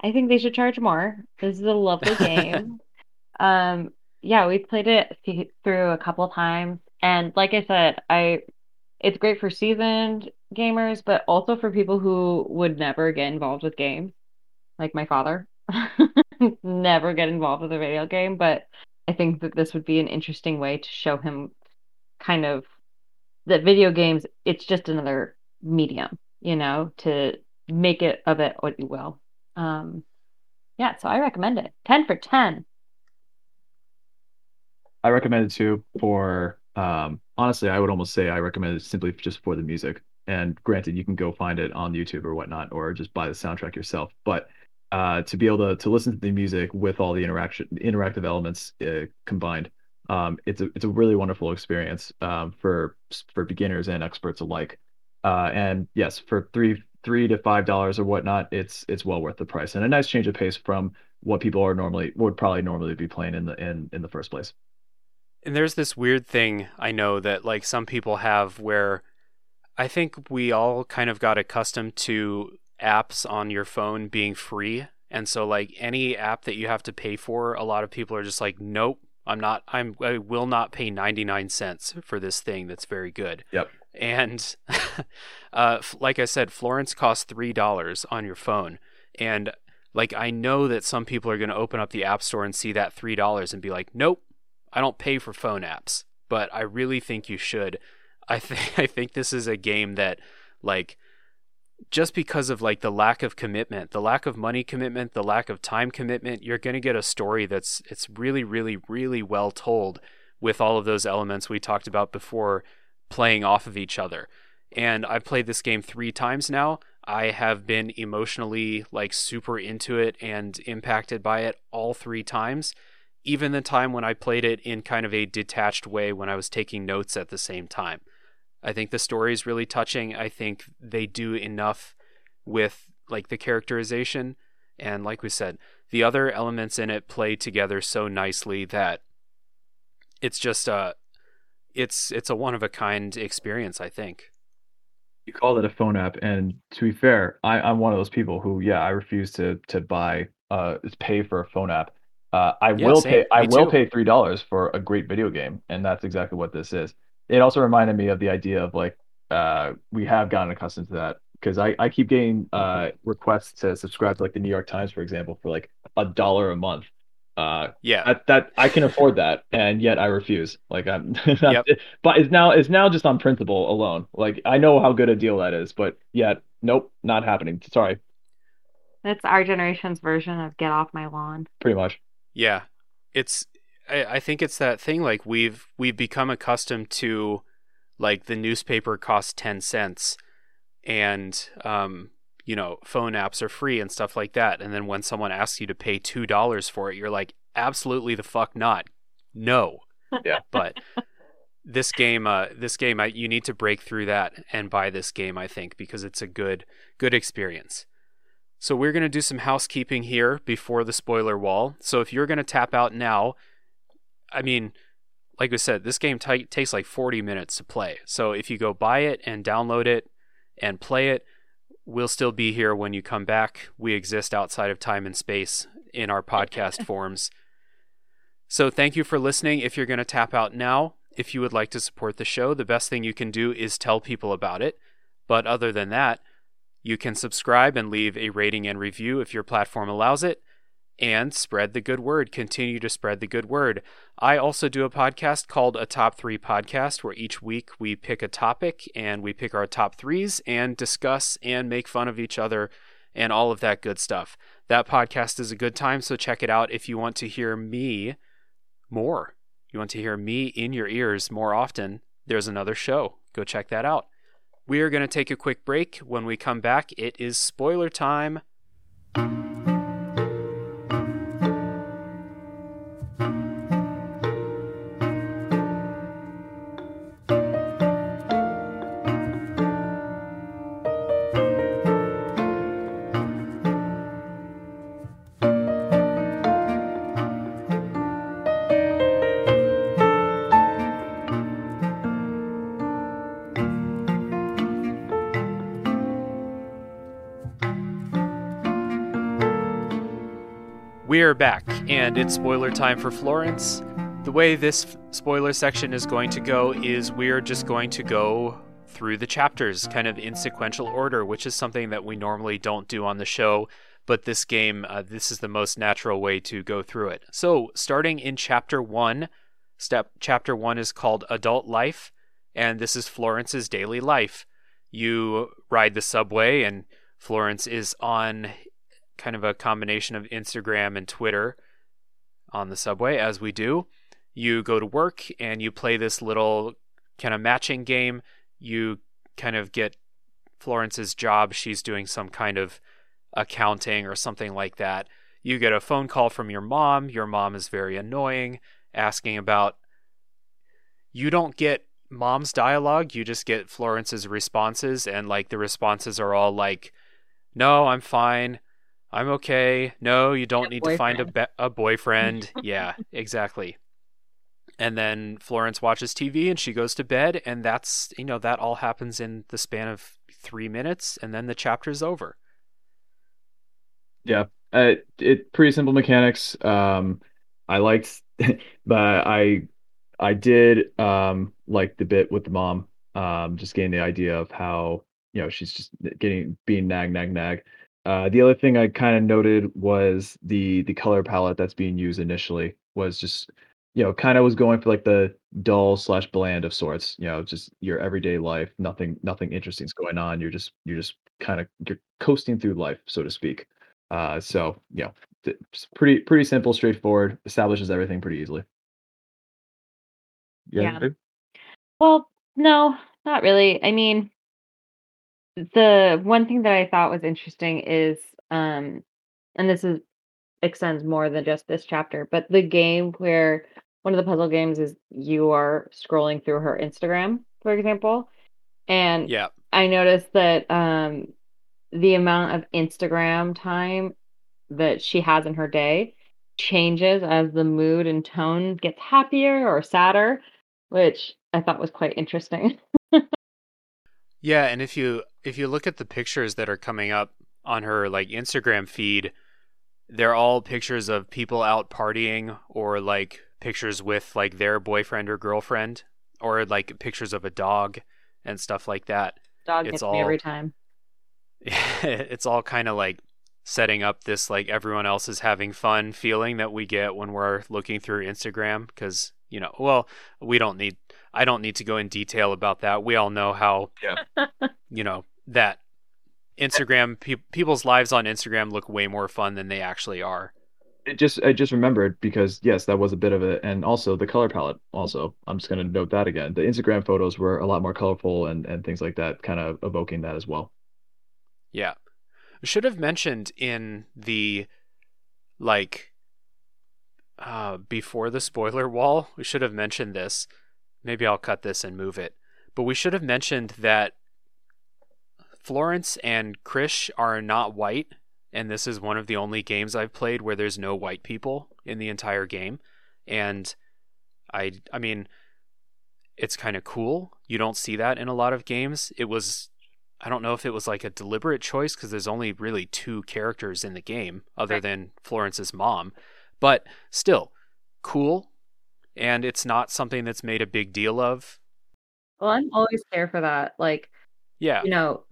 I think they should charge more. This is a lovely game. um, yeah, we've played it th- through a couple times, and like I said, I it's great for seasoned gamers, but also for people who would never get involved with games, like my father. Never get involved with a video game, but I think that this would be an interesting way to show him kind of that video games, it's just another medium, you know, to make it of it what you will. Um, yeah, so I recommend it. 10 for 10. I recommend it too for um honestly I would almost say I recommend it simply just for the music. And granted, you can go find it on YouTube or whatnot, or just buy the soundtrack yourself. But uh, to be able to to listen to the music with all the interaction interactive elements uh, combined, um, it's a it's a really wonderful experience um, for for beginners and experts alike. Uh, and yes, for three three to five dollars or whatnot, it's it's well worth the price and a nice change of pace from what people are normally would probably normally be playing in the in in the first place. And there's this weird thing I know that like some people have where I think we all kind of got accustomed to apps on your phone being free. And so like any app that you have to pay for, a lot of people are just like, nope, I'm not I'm I will not pay 99 cents for this thing that's very good. Yep. And uh like I said, Florence costs $3 on your phone. And like I know that some people are going to open up the app store and see that $3 and be like, "Nope, I don't pay for phone apps, but I really think you should. I think I think this is a game that like just because of like the lack of commitment, the lack of money commitment, the lack of time commitment, you're going to get a story that's it's really really really well told with all of those elements we talked about before playing off of each other. And I've played this game 3 times now. I have been emotionally like super into it and impacted by it all 3 times even the time when I played it in kind of a detached way when I was taking notes at the same time. I think the story is really touching. I think they do enough with like the characterization and like we said, the other elements in it play together so nicely that it's just a it's it's a one of a kind experience, I think. you call it a phone app and to be fair I, i'm one of those people who yeah i refuse to to buy uh pay for a phone app uh i Yeah, will same. pay i Me will too. pay three dollars for a great video game and that's exactly what this is it also reminded me of the idea of like uh we have gotten accustomed to that because i i keep getting uh requests to subscribe to like the new york times for example for like a dollar a month uh Yeah. that, that I can afford that, and yet I refuse. Like I'm, Yep. but it's now it's now just on principle alone. Like I know how good a deal that is, but yet nope, not happening. Sorry, That's our generation's version of get off my lawn. pretty much. Yeah, it's. I, I think it's that thing. Like we've we've become accustomed to, like the newspaper costs ten cents, and um, you know, phone apps are free and stuff like that. And then when someone asks you to pay two dollars for it, you're like, absolutely the fuck not. No. Yeah. But this game, uh, this game, I, you need to break through that and buy this game. I think because it's a good good experience. So we're going to do some housekeeping here before the spoiler wall. So if you're going to tap out now, I mean, like we said, this game t- takes like 40 minutes to play. So if you go buy it and download it and play it, we'll still be here when you come back. We exist outside of time and space in our podcast forms. So thank you for listening. If you're going to tap out now, if you would like to support the show, the best thing you can do is tell people about it. But other than that, you can subscribe and leave a rating and review if your platform allows it. And spread the good word. Continue to spread the good word. I also do a podcast called A Top Three Podcast, where each week we pick a topic and we pick our top threes and discuss and make fun of each other and all of that good stuff. That podcast is a good time, so check it out if you want to hear me more. You want to hear me in your ears more often. There's another show. Go check that out. We are going to take a quick break. When we come back, it is spoiler time. We're back, and it's spoiler time for Florence. The way this spoiler section is going to go is we're just going to go through the chapters kind of in sequential order, which is something that we normally don't do on the show. But this game, uh, this is the most natural way to go through it. So, starting in chapter one, step chapter one is called Adult Life, and this is Florence's daily life. You ride the subway, and Florence is on kind of a combination of Instagram and Twitter on the subway, as we do. You go to work and you play this little kind of matching game. You kind of get Florence's job. She's doing some kind of accounting or something like that. You get a phone call from your mom. Your mom is very annoying, asking about. You don't get mom's dialogue, you just get Florence's responses, and like the responses are all like, No, I'm fine. I'm okay. No, you don't need boyfriend. to find a be- a boyfriend. yeah, exactly. And then Florence watches TV and she goes to bed, and that's you know that all happens in the span of three minutes, and then the chapter's over. Yeah, uh, it pretty simple mechanics. Um, I liked, but I I did um like the bit with the mom. Um, just getting the idea of how you know she's just getting being nag nag nag uh, the other thing I kind of noted was the the color palette that's being used initially was just you know kind of was going for like the dull slash bland of sorts. You know, just your everyday life, nothing nothing interesting is going on. You're just you're just kind of you're coasting through life, so to speak. Uh, so you know, it's pretty pretty simple, straightforward, establishes everything pretty easily. Yeah. yeah. Well, no, not really. I mean, the one thing that I thought was interesting is, um, and this is extends more than just this chapter, but the game where one of the puzzle games is you are scrolling through her Instagram, for example, and yeah, I noticed that um, the amount of Instagram time that she has in her day changes as the mood and tone gets happier or sadder, which I thought was quite interesting. Yeah, and if you if you look at the pictures that are coming up on her like Instagram feed, they're all pictures of people out partying or like pictures with like their boyfriend or girlfriend or like pictures of a dog and stuff like that. Dog it's all, me every time. it's all kind of like setting up this like everyone else is having fun feeling that we get when we're looking through Instagram because you know well we don't need I don't need to go in detail about that. We all know how, yeah. you know, that Instagram pe- people's lives on Instagram look way more fun than they actually are. It just I just remembered because yes, that was a bit of it, and also the color palette. Also, I'm just going to note that again. The Instagram photos were a lot more colorful and and things like that, kind of evoking that as well. Yeah, should have mentioned in the like uh before the spoiler wall. We should have mentioned this Maybe I'll cut this and move it. But we should have mentioned that Florence and Krish are not white, and this is one of the only games I've played where there's no white people in the entire game. And I I mean it's kind of cool. You don't see that in a lot of games. It was I don't know if it was like a deliberate choice because there's only really two characters in the game other right. than Florence's mom. But still, cool and it's not something that's made a big deal of. Well, I'm always there for that. Like, yeah, you know,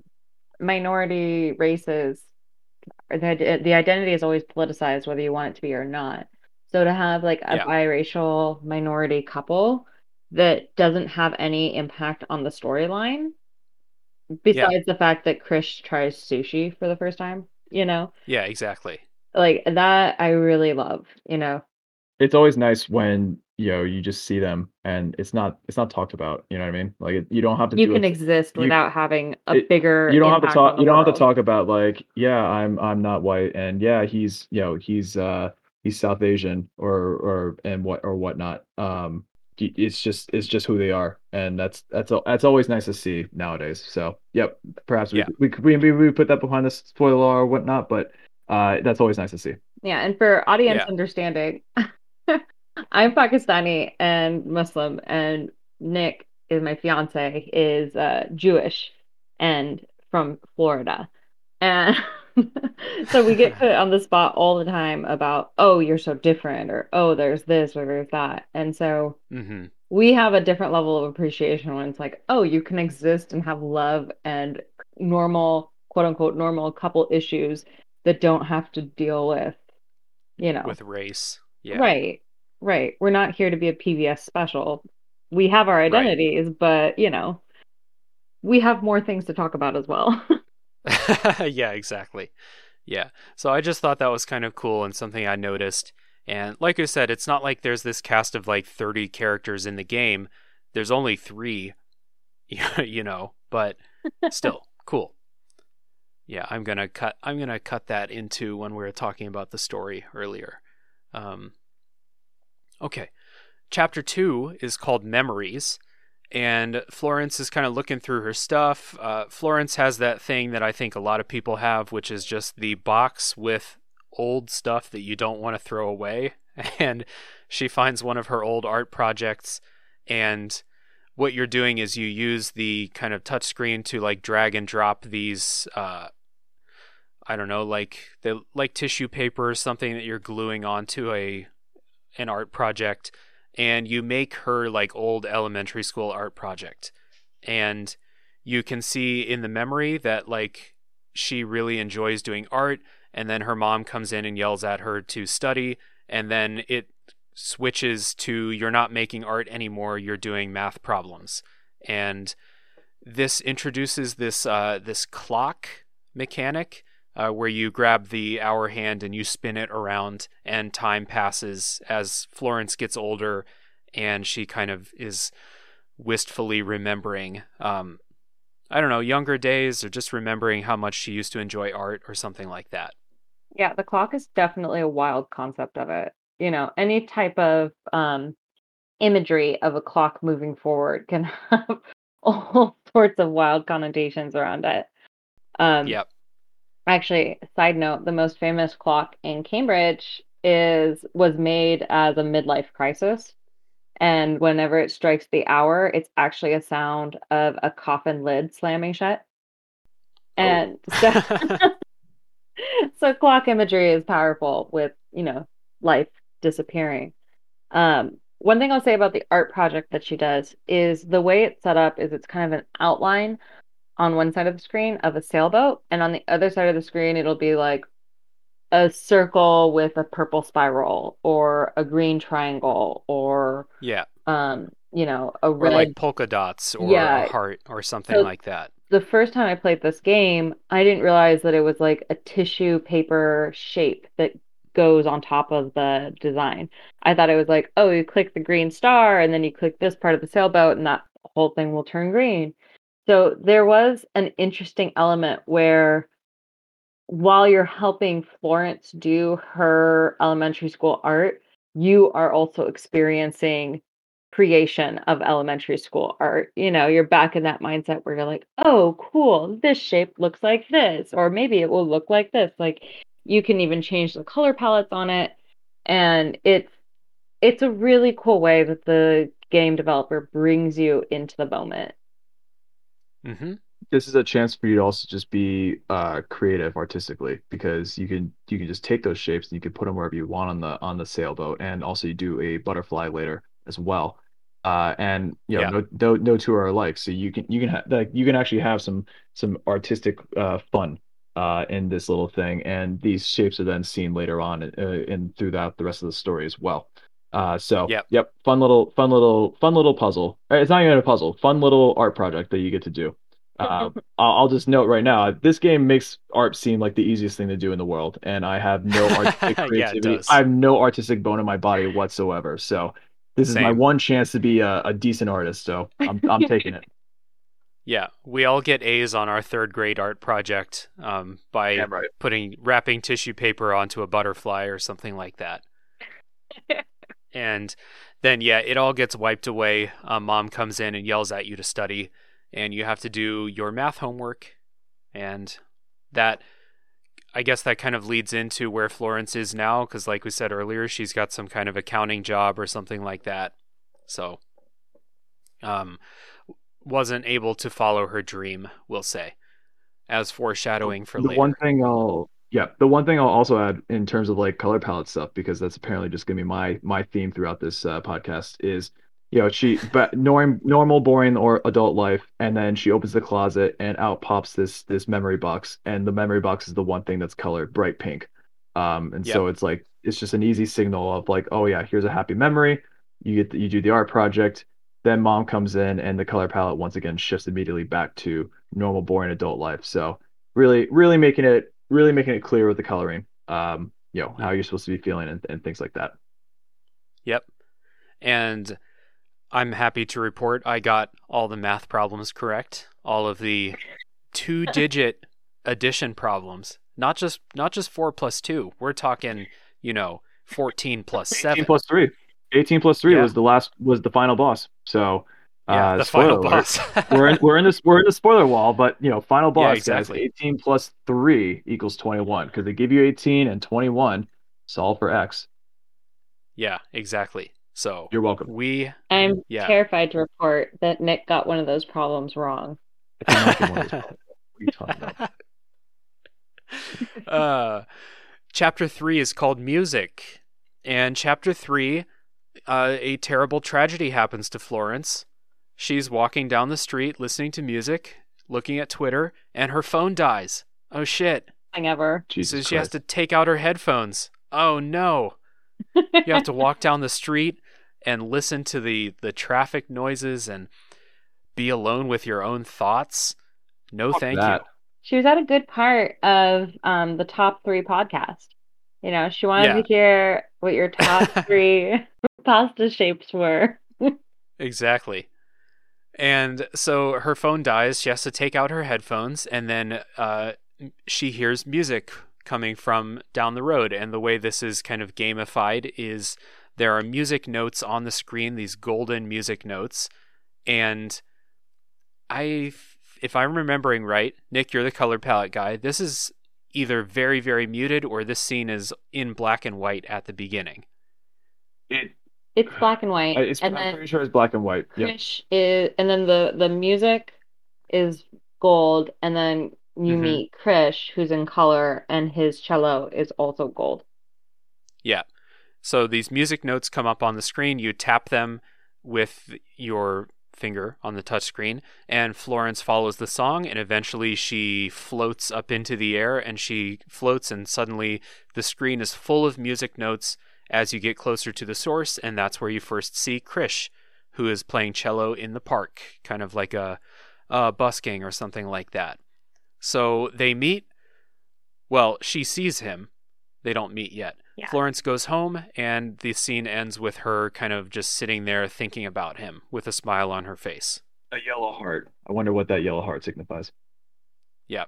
minority races the the identity is always politicized, whether you want it to be or not. So to have like a Yeah. biracial minority couple that doesn't have any impact on the storyline, besides the fact that Krish tries sushi for the first time, you know, Yeah, exactly. like that I really love, you know. It's always nice when you know you just see them and it's not it's not talked about. You know what I mean? Like it, you don't have to You do can it. exist you- without having a it- bigger you don't have to talk you don't have to talk about like yeah i'm i'm not white and yeah he's you know he's uh he's south asian or or and what or whatnot um it's just it's just who they are and that's that's al- that's always nice to see nowadays so yep perhaps we Yeah. we could we, we put that behind the spoiler or whatnot but uh that's always nice to see Yeah, and for audience Yeah. understanding, I'm Pakistani and Muslim, and Nick is my fiance is uh, Jewish and from Florida, and so we get put on the spot all the time about oh you're so different or oh there's this or there's that, and so hmm we have a different level of appreciation when it's like oh you can exist and have love and normal quote unquote normal couple issues that don't have to deal with you know. With race. Yeah. right right we're not here to be a pbs special we have our identities but you know we have more things to talk about as well yeah, exactly. Yeah. So I just thought that was kind of cool and something I noticed. And like I said, it's not like there's this cast of like 30 characters in the game. There's only three, you know, but still cool. Yeah, I'm gonna cut. I'm gonna cut that into when we were talking about the story earlier. Um, okay, chapter two is called Memories, and Florence is kind of looking through her stuff. Uh, Florence has that thing that I think a lot of people have, which is just the box with old stuff that you don't want to throw away. And she finds one of her old art projects, and what you're doing is you use the kind of touchscreen to like drag and drop these. Uh, I don't know, like the like tissue paper or something that you're gluing onto a an art project and you make her like old elementary school art project. And you can see in the memory that like she really enjoys doing art and then her mom comes in and yells at her to study and then it switches to you're not making art anymore you're doing math problems. And this introduces this uh, this clock mechanic uh, where you grab the hour hand and you spin it around and time passes as Florence gets older and she kind of is wistfully remembering um, I don't know younger days or just remembering how much she used to enjoy art or something like that. yeah the clock is definitely a wild concept of it you know any type of um imagery of a clock moving forward can have all sorts of wild connotations around it um Yep. Actually, side note, the most famous clock in Cambridge is was made as a midlife crisis. And whenever it strikes the hour, it's actually a sound of a coffin lid slamming shut. And so, so clock imagery is powerful with, you know, life disappearing. Um, one thing I'll say about the art project that she does is the way it's set up is it's kind of an outline on one side of the screen of a sailboat, and on the other side of the screen, it'll be like a circle with a purple spiral or a green triangle or yeah. um, you know, a Or red. like polka dots or Yeah. a heart or something So- like that. The first time I played this game, I didn't realize that it was like a tissue paper shape that goes on top of the design. I thought it was like, oh, you click the green star and then you click this part of the sailboat and that whole thing will turn green. So there was an interesting element where while you're helping Florence do her elementary school art, you are also experiencing creation of elementary school art. You know, you're back in that mindset where you're like, oh, cool, this shape looks like this, or maybe it will look like this. Like you can even change the color palettes on it. And it's it's a really cool way that the game developer brings you into the moment. Hmm this is a chance for you to also just be uh creative artistically because you can you can just take those shapes and you can put them wherever you want on the on the sailboat. And also you do a butterfly later as well. Uh and you know Yeah. no, no no two are alike. So you can you can ha- like you can actually have some some artistic uh fun uh, in this little thing, and these shapes are then seen later on uh, in throughout the rest of the story as well. Uh, so Yep. yep, fun little, fun little, fun little puzzle. It's not even a puzzle, fun little art project that you get to do. Uh, I'll, I'll just note right now, this game makes art seem like the easiest thing to do in the world, and I have no artistic creativity. does. I have no artistic bone in my body whatsoever. So this is my one chance to be a, a decent artist. So I'm I'm taking it. Yeah, we all get A's on our third grade art project um, by Yeah, right. putting wrapping tissue paper onto a butterfly or something like that. And then yeah, it all gets wiped away. Um, Mom comes in and yells at you to study, and you have to do your math homework, and that. I guess that kind of leads into where Florence is now, because like we said earlier, she's got some kind of accounting job or something like that. So, um, wasn't able to follow her dream, we'll say, as foreshadowing for the later. one thing I'll yeah, the one thing I'll also add in terms of like color palette stuff because that's apparently just gonna be my my theme throughout this uh, podcast is you know she but norm normal boring or adult life and then she opens the closet and out pops this this memory box and the memory box is the one thing that's colored bright pink. Um and so it's like it's just an easy signal of like oh yeah here's a happy memory. You get the, you do the art project then mom comes in and the color palette once again shifts immediately back to normal boring adult life. So really really making it really making it clear with the coloring um you know how you're supposed to be feeling and, and things like that Yep. And I'm happy to report I got all the math problems correct. All of the two digit addition problems. Not just not just four plus two. We're talking, you know, fourteen plus 18 seven. plus 3 18 plus 3 Yeah. was the last was the final boss so yeah, uh the final alert. boss. we're in we're in this we're in the spoiler wall but you know final Yeah, boss exactly. guys 18 plus 3 equals 21 because they give you 18 and 21 solve for x yeah, exactly. So you're welcome we I'm Yeah. terrified to report that Nick got one of those problems wrong. I cannot get one of those problems. what are you talking about uh, chapter three is called music, and chapter three, uh, a terrible tragedy happens to Florence. She's walking down the street listening to music, looking at Twitter, and her phone dies. Oh shit! Thing ever. Jesus so she has to take out her headphones. Oh no! You have to walk down the street and listen to the the traffic noises and be alone with your own thoughts. No, Fuck thank that. you. She was at a good part of um the top three podcast. You know, she wanted Yeah. to hear what your top three pasta shapes were. Exactly. And so her phone dies. She has to take out her headphones, and then uh, she hears music coming from down the road. And the way this is kind of gamified is there are music notes on the screen, these golden music notes. And I, if I'm remembering right, Nick, you're the color palette guy. This is either very, very muted or this scene is in black and white at the beginning. It, It's black and white. I- it's, and I'm then pretty sure it's black and white yeah Krish is and then the the music is gold and then you Mhm. meet Krish who's in color and his cello is also gold. Yeah. So these music notes come up on the screen. You tap them with your finger on the touchscreen, and Florence follows the song, and eventually she floats up into the air, and she floats, and suddenly the screen is full of music notes as you get closer to the source, and that's where you first see Krish, who is playing cello in the park, kind of like a, a busking or something like that. So they meet. Well, she sees him. They don't meet yet. Yeah. Florence goes home, and the scene ends with her kind of just sitting there thinking about him with a smile on her face. a yellow heart i wonder what that yellow heart signifies Yeah.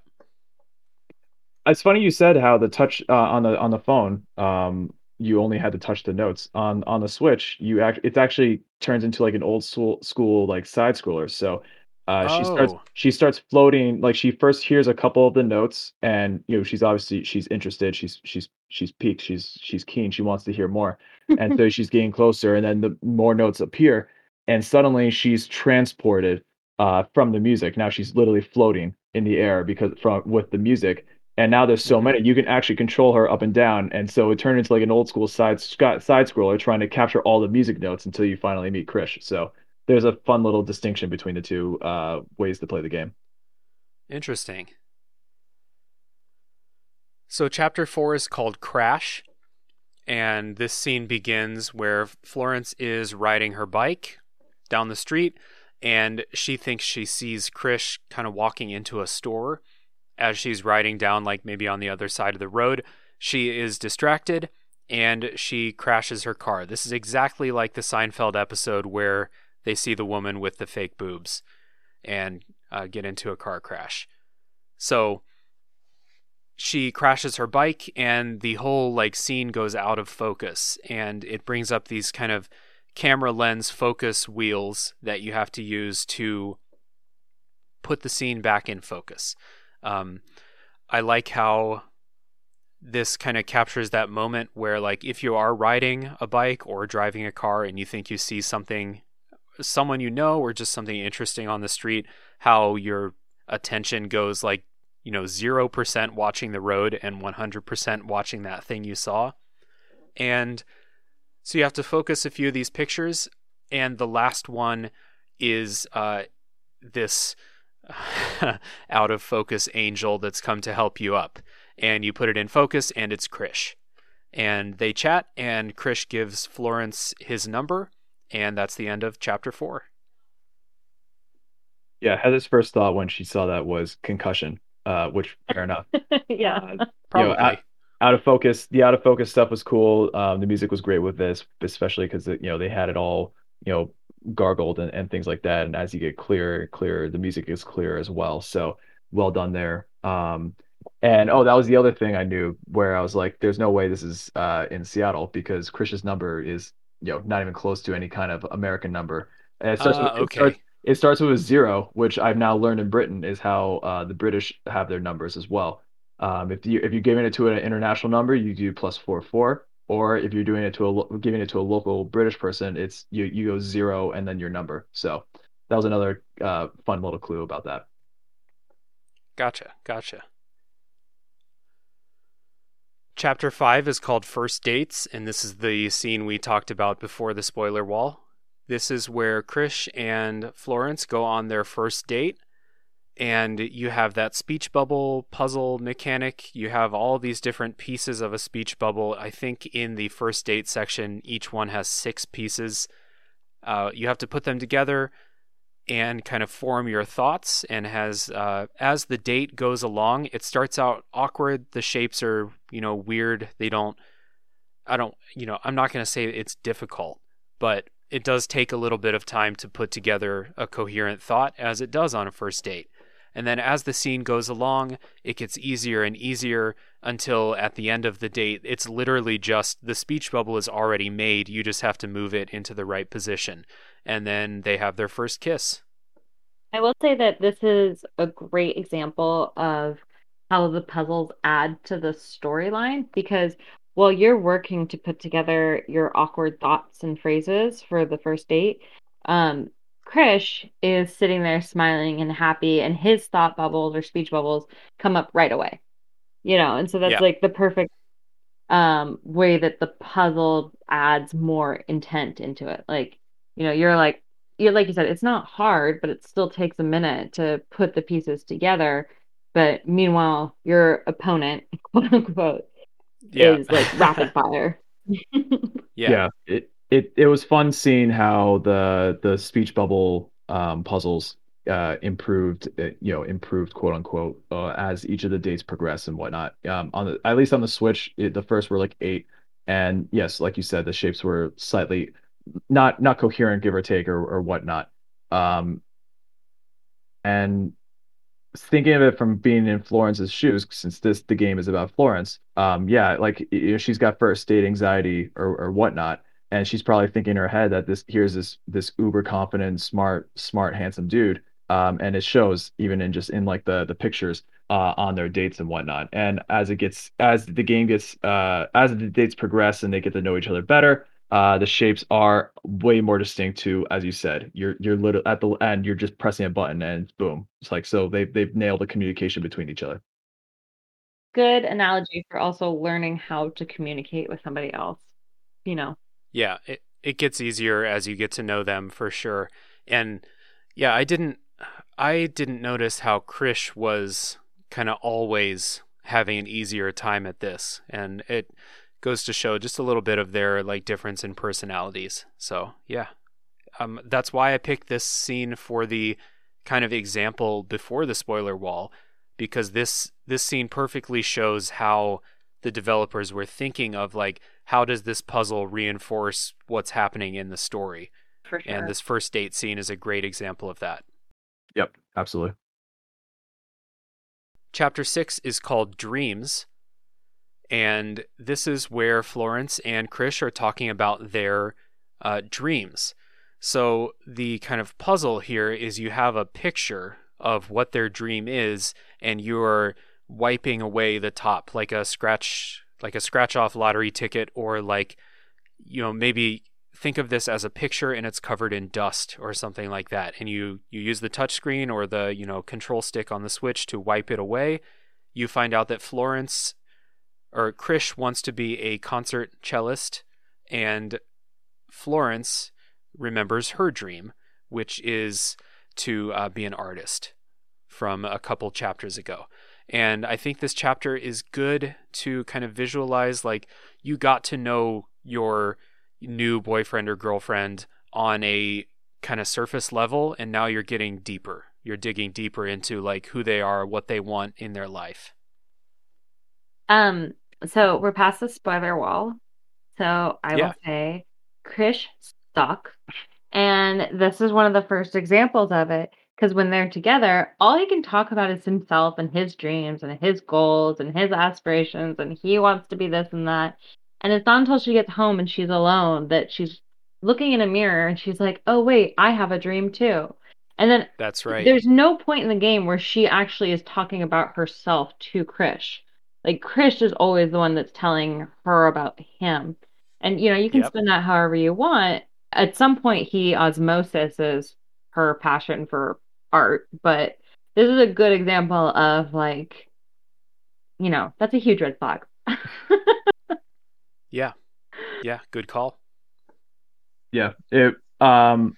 It's funny you said how the touch uh, on the on the phone, um, you only had to touch the notes. On on the Switch, you act it actually turns into like an old school school like side scroller. So uh, she starts Oh. she starts floating like she first hears a couple of the notes, and you know she's obviously she's interested. She's she's she's piqued. She's she's keen. She wants to hear more, and so she's getting closer, and then the more notes appear, and suddenly she's transported uh, from the music. Now she's literally floating in the air because from with the music and now there's so many you can actually control her up and down. And so it turned into like an old school side side scroller trying to capture all the music notes until you finally meet krish. So there's a fun little distinction between the two uh, ways to play the game. Interesting. So, chapter four is called Crash. And this scene begins where Florence is riding her bike down the street. And she thinks she sees Krish kind of walking into a store as she's riding down, like maybe on the other side of the road. She is distracted and she crashes her car. This is exactly like the Seinfeld episode where they see the woman with the fake boobs and uh, get into a car crash. So she crashes her bike and the whole like scene goes out of focus and it brings up these kind of camera lens focus wheels that you have to use to put the scene back in focus. Um, I like how this kind of captures that moment where, like, if you are riding a bike or driving a car and you think you see something, someone you know, or just something interesting on the street, how your attention goes like, you know, 0% watching the road and 100% watching that thing you saw. And so you have to focus a few of these pictures, and the last one is uh, this out of focus angel that's come to help you up. And you put it in focus, and it's Krish. And they chat, and Krish gives Florence his number, and that's the end of chapter four. Yeah, Heather's first thought when she saw that was concussion, uh, which fair enough. yeah, uh, probably. You know, out of focus the out of focus stuff was cool um, the music was great with this especially because you know they had it all you know gargled and, and things like that. And as you get clearer clearer the music is clear as well. So well done there. Um, and oh that was the other thing i knew where i was like there's no way this is uh, in seattle because krish's number is you know not even close to any kind of american number. And it starts, uh, with, okay. it starts, it starts with a zero which i've now learned in britain is how uh, the british have their numbers as well. Um, if you if you're giving it to an international number, you do plus four four. Or if you're doing it to a giving it to a local British person, it's you you go zero and then your number. So that was another uh, fun little clue about that. Gotcha, gotcha. Chapter 5 is called First Dates, and this is the scene we talked about before the spoiler wall. This is where Krish and Florence go on their first date and you have that speech bubble puzzle mechanic. You have all these different pieces of a speech bubble. I think in the first date section, each one has six pieces. Uh, you have to put them together and kind of form your thoughts. And has uh, as the date goes along, it starts out awkward. The shapes are you know weird. They don't. I don't. You know. I'm not going to say it's difficult, but it does take a little bit of time to put together a coherent thought, as it does on a first date. And then as the scene goes along, it gets easier and easier until at the end of the date, it's literally just the speech bubble is already made. You just have to move it into the right position. And then they have their first kiss. I will say that this is a great example of how the puzzles add to the storyline because while you're working to put together your awkward thoughts and phrases for the first date, um, Krish is sitting there smiling and happy, and his thought bubbles or speech bubbles come up right away. You know, and so that's yeah. like the perfect um way that the puzzle adds more intent into it. Like, you know, you're like you're like you said, it's not hard, but it still takes a minute to put the pieces together. But meanwhile, your opponent, quote unquote, yeah. is like rapid fire. yeah. yeah. It it it was fun seeing how the the speech bubble um, puzzles uh, improved, uh, you know, improved quote unquote uh, as each of the dates progress and whatnot. Um, on the at least on the Switch, it, the first were like eight, and yes, like you said, the shapes were slightly not not coherent, give or take, or or whatnot. Um, and thinking of it from being in Florence's shoes, since this the game is about Florence, um, yeah, like she's got first date anxiety or or whatnot and she's probably thinking in her head that this here's this this uber confident smart smart handsome dude um, and it shows even in just in like the the pictures uh, on their dates and whatnot. And as it gets as the game gets uh, as the dates progress and they get to know each other better uh, the shapes are way more distinct to as you said you're you're literally at the end you're just pressing a button and boom. It's like so they they've nailed the communication between each other. Good analogy for also learning how to communicate with somebody else you know yeah, it, it gets easier as you get to know them for sure. And yeah, I didn't I didn't notice how Krish was kind of always having an easier time at this. And it goes to show just a little bit of their like difference in personalities. So yeah, um, that's why I picked this scene for the kind of example before the spoiler wall, because this this scene perfectly shows how the developers were thinking of like how does this puzzle reinforce what's happening in the story. For sure. And this first date scene is a great example of that. Yep, absolutely. Chapter 6 is called Dreams. And this is where Florence and Krish are talking about their uh, dreams. So, the kind of puzzle here is you have a picture of what their dream is, and you're wiping away the top like a scratch like a scratch off lottery ticket or like you know maybe think of this as a picture and it's covered in dust or something like that. And you you use the touch screen or the you know control stick on the switch to wipe it away. You find out that Florence or Krish wants to be a concert cellist and Florence remembers her dream which is to uh, be an artist from a couple chapters ago and I think this chapter is good to kind of visualize like you got to know your new boyfriend or girlfriend on a kind of surface level and now you're getting deeper. You're digging deeper into like who they are what they want in their life. Um so we're past the spoiler wall. So i Yeah. will say krish sucks and this is one of the first examples of it because when they're together all he can talk about is himself and his dreams and his goals and his aspirations and he wants to be this and that and it's not until she gets home and she's alone that she's looking in a mirror and she's like, oh, wait, I have a dream too. And then that's right there's no point in the game where she actually is talking about herself to Krish. Like, Krish is always the one that's telling her about him. And, you know, you can Yep. spin that however you want. At some point, he osmosis is her passion for art. But this is a good example of, like, you know, that's a huge red flag. yeah yeah good call Yeah, it um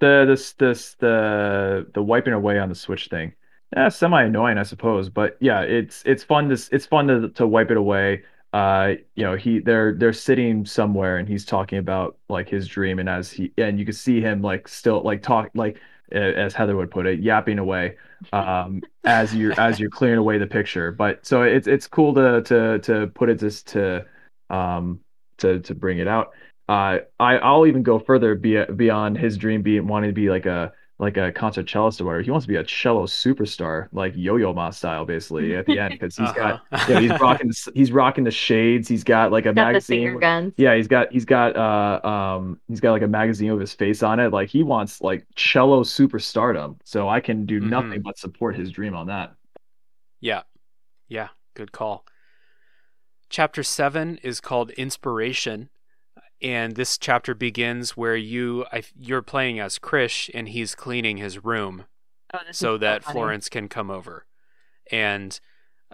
the this this the the wiping away on the Switch thing. Yeah, semi annoying, I suppose, but yeah, it's it's fun to it's fun to to wipe it away. Uh, you know, he they're they're sitting somewhere and he's talking about like his dream and as he and you can see him like still like talk like as Heather would put it, yapping away um as you're as you're clearing away the picture. But so it's it's cool to to to put it just to um to to bring it out uh, I I'll even go further be, beyond his dream being wanting to be like a like a concert cellist or whatever. He wants to be a cello superstar, like Yo-Yo Ma style, basically at the end because he's got Uh-huh. you know, he's rocking the, he's rocking the shades. He's got like a Got magazine. finger guns. Yeah, he's got he's got uh um he's got like a magazine with his face on it. Like he wants like cello superstardom. So I can do Mhm. nothing but support his dream on that. Yeah. Yeah. Good call. Chapter seven is called Inspiration. And this chapter begins where you I, you're playing as Krish and he's cleaning his room Oh, so that funny. Florence can come over. And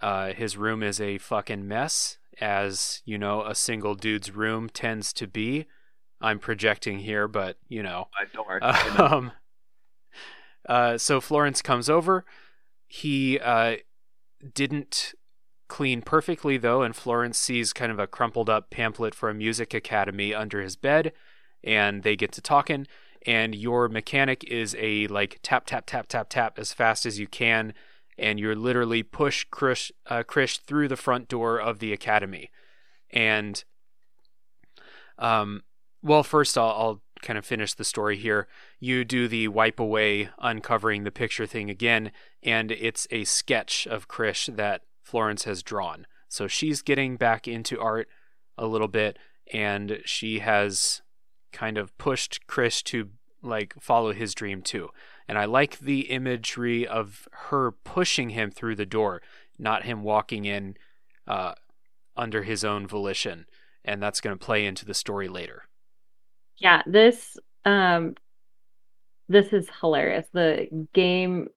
uh, his room is a fucking mess, as you know, a single dude's room tends to be. I'm projecting here, but you know. I don't worry. Um, uh, so Florence comes over. He uh, didn't clean perfectly, though, and Florence sees kind of a crumpled up pamphlet for a music academy under his bed, and they get to talking. And your mechanic is a like tap, tap, tap, tap, tap as fast as you can, and you're literally push Krish, uh, Krish through the front door of the academy. And, um, well, first I'll, I'll kind of finish the story here. You do the wipe away, uncovering the picture thing again, and it's a sketch of Krish that Florence has drawn. So she's getting back into art a little bit, and she has kind of pushed Krish to like follow his dream too. And I like the imagery of her pushing him through the door, not him walking in uh, under his own volition. And that's going to play into the story later. Yeah, this um this is hilarious. The game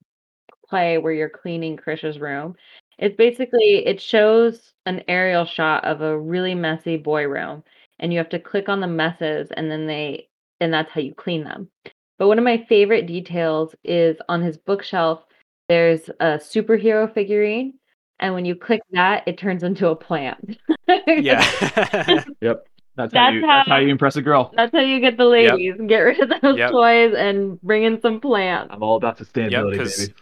play where you're cleaning Krish's room. It's basically it shows an aerial shot of a really messy boy room and you have to click on the messes and then they and that's how you clean them. But one of my favorite details is on his bookshelf there's a superhero figurine and when you click that, it turns into a plant. yeah. Yep. That's, That's how you that's how- how you impress a girl. That's how you get the ladies. Get rid of those Yep. toys and bring in some plants. I'm all about sustainability, 'cause- baby.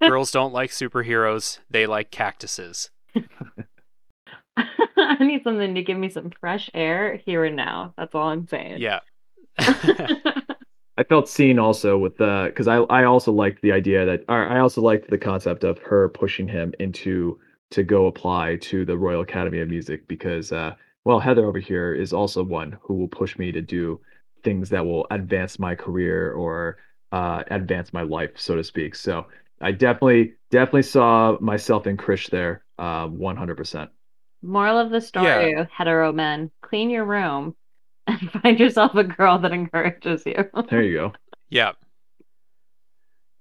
Girls don't like superheroes, they like cactuses. I need something to give me some fresh air here and now. That's all I'm saying. Yeah. I felt seen also with the because I I also liked the idea that or I also liked the concept of her pushing him into to go apply to the Royal Academy of Music because uh well Heather over here is also one who will push me to do things that will advance my career or uh advance my life so to speak. So I definitely definitely saw myself in Krish there uh 100%. Moral of the story, hetero men, clean your room and find yourself a girl that encourages you. There you go. Yeah.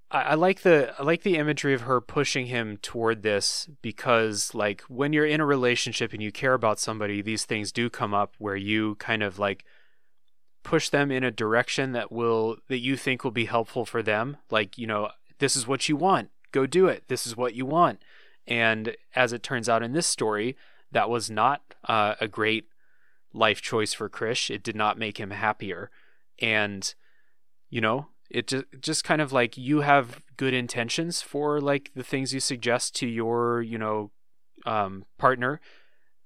I, I like the I like the imagery of her pushing him toward this because like when you're in a relationship and you care about somebody, these things do come up where you kind of like push them in a direction that will that you think will be helpful for them. Like, you know, this is what you want. Go do it. This is what you want. And as it turns out in this story, that was not uh, a great life choice for Krish. It did not make him happier. And you know, it just just kind of like you have good intentions for like the things you suggest to your, you know, um, partner,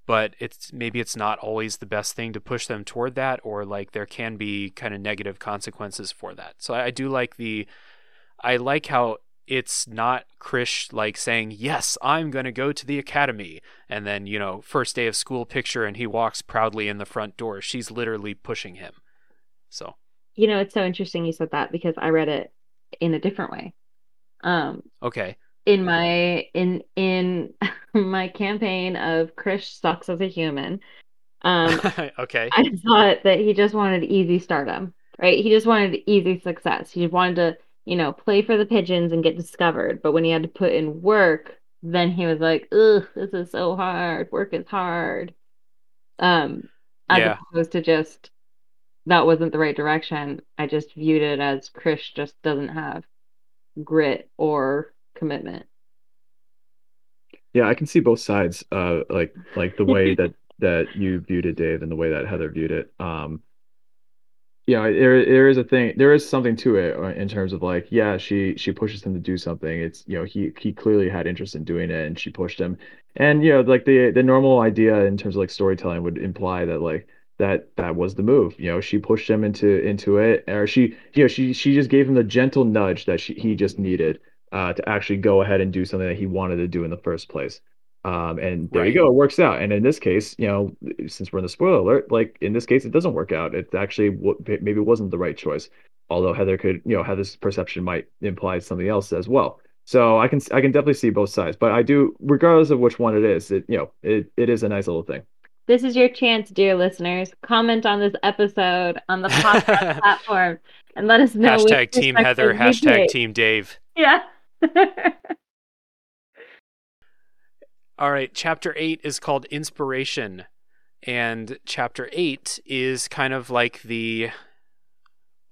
but it's maybe it's not always the best thing to push them toward that, or like there can be kind of negative consequences for that. So I, I do like the, I like how it's not Krish like saying, Yes, I'm going to go to the academy. And then, you know, first day of school picture and he walks proudly in the front door. She's literally pushing him. So, You know, it's so interesting you said that because I read it in a different way. Um, okay. in my in in my campaign of Krish sucks as a human, um, okay. I thought that he just wanted easy stardom, right? He just wanted easy success. He wanted to, you know, play for the pigeons and get discovered. But when he had to put in work, then he was like, ugh, this is so hard. Work is hard. Um, as Yeah. opposed to just that wasn't the right direction. I just viewed it as Krish just doesn't have grit or commitment. Yeah, I can see both sides. Uh, like like the way that that you viewed it, Dave, and the way that Heather viewed it. Um, yeah, there there is a thing. There is something to it uh, in terms of like, yeah, she she pushes him to do something. It's you know he he clearly had interest in doing it, and she pushed him. And you know, like the the normal idea in terms of like storytelling would imply that like that that was the move. You know, she pushed him into into it, or she you know she she just gave him the gentle nudge that she he just needed uh, to actually go ahead and do something that he wanted to do in the first place. Um, and there you go, it works out. And in this case, you know, since we're in the spoiler alert, like in this case, it doesn't work out. It actually w- maybe it wasn't the right choice. Although Heather could, you know, Heather's perception might imply something else as well. So I can I can definitely see both sides, but I do, regardless of which one it is, it you know, it, it is a nice little thing. This is your chance, dear listeners. Comment on this episode on the podcast platform and let us know. which hashtag Team Heather, hashtag. Team Dave. Yeah. All right, chapter eight is called Inspiration. And chapter eight is kind of like the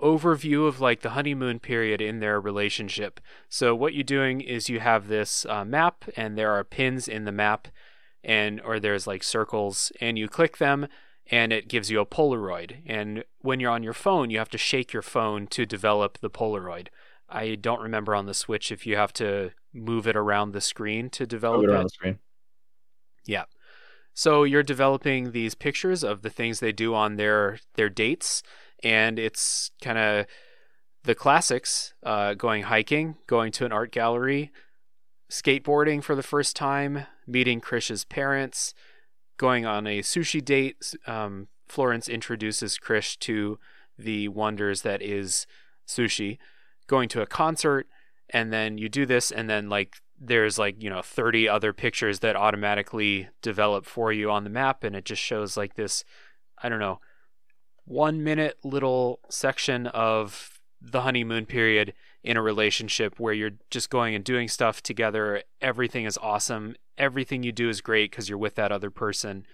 overview of like the honeymoon period in their relationship. So what you're doing is you have this uh, map, and there are pins in the map, and or there's like circles, and you click them, and it gives you a Polaroid. And when you're on your phone, you have to shake your phone to develop the Polaroid. I don't remember on the Switch if you have to move it around the screen to develop it. around the screen. Yeah. So you're developing these pictures of the things they do on their their dates, and it's kind of the classics: uh, going hiking, going to an art gallery, skateboarding for the first time, meeting Krish's parents, going on a sushi date. Um, Florence introduces Krish to the wonders that is sushi, going to a concert, and then you do this, and then like there's like you know 30 other pictures that automatically develop for you on the map and it just shows like this i don't know one minute little section of the honeymoon period in a relationship where you're just going and doing stuff together everything is awesome everything you do is great because you're with that other person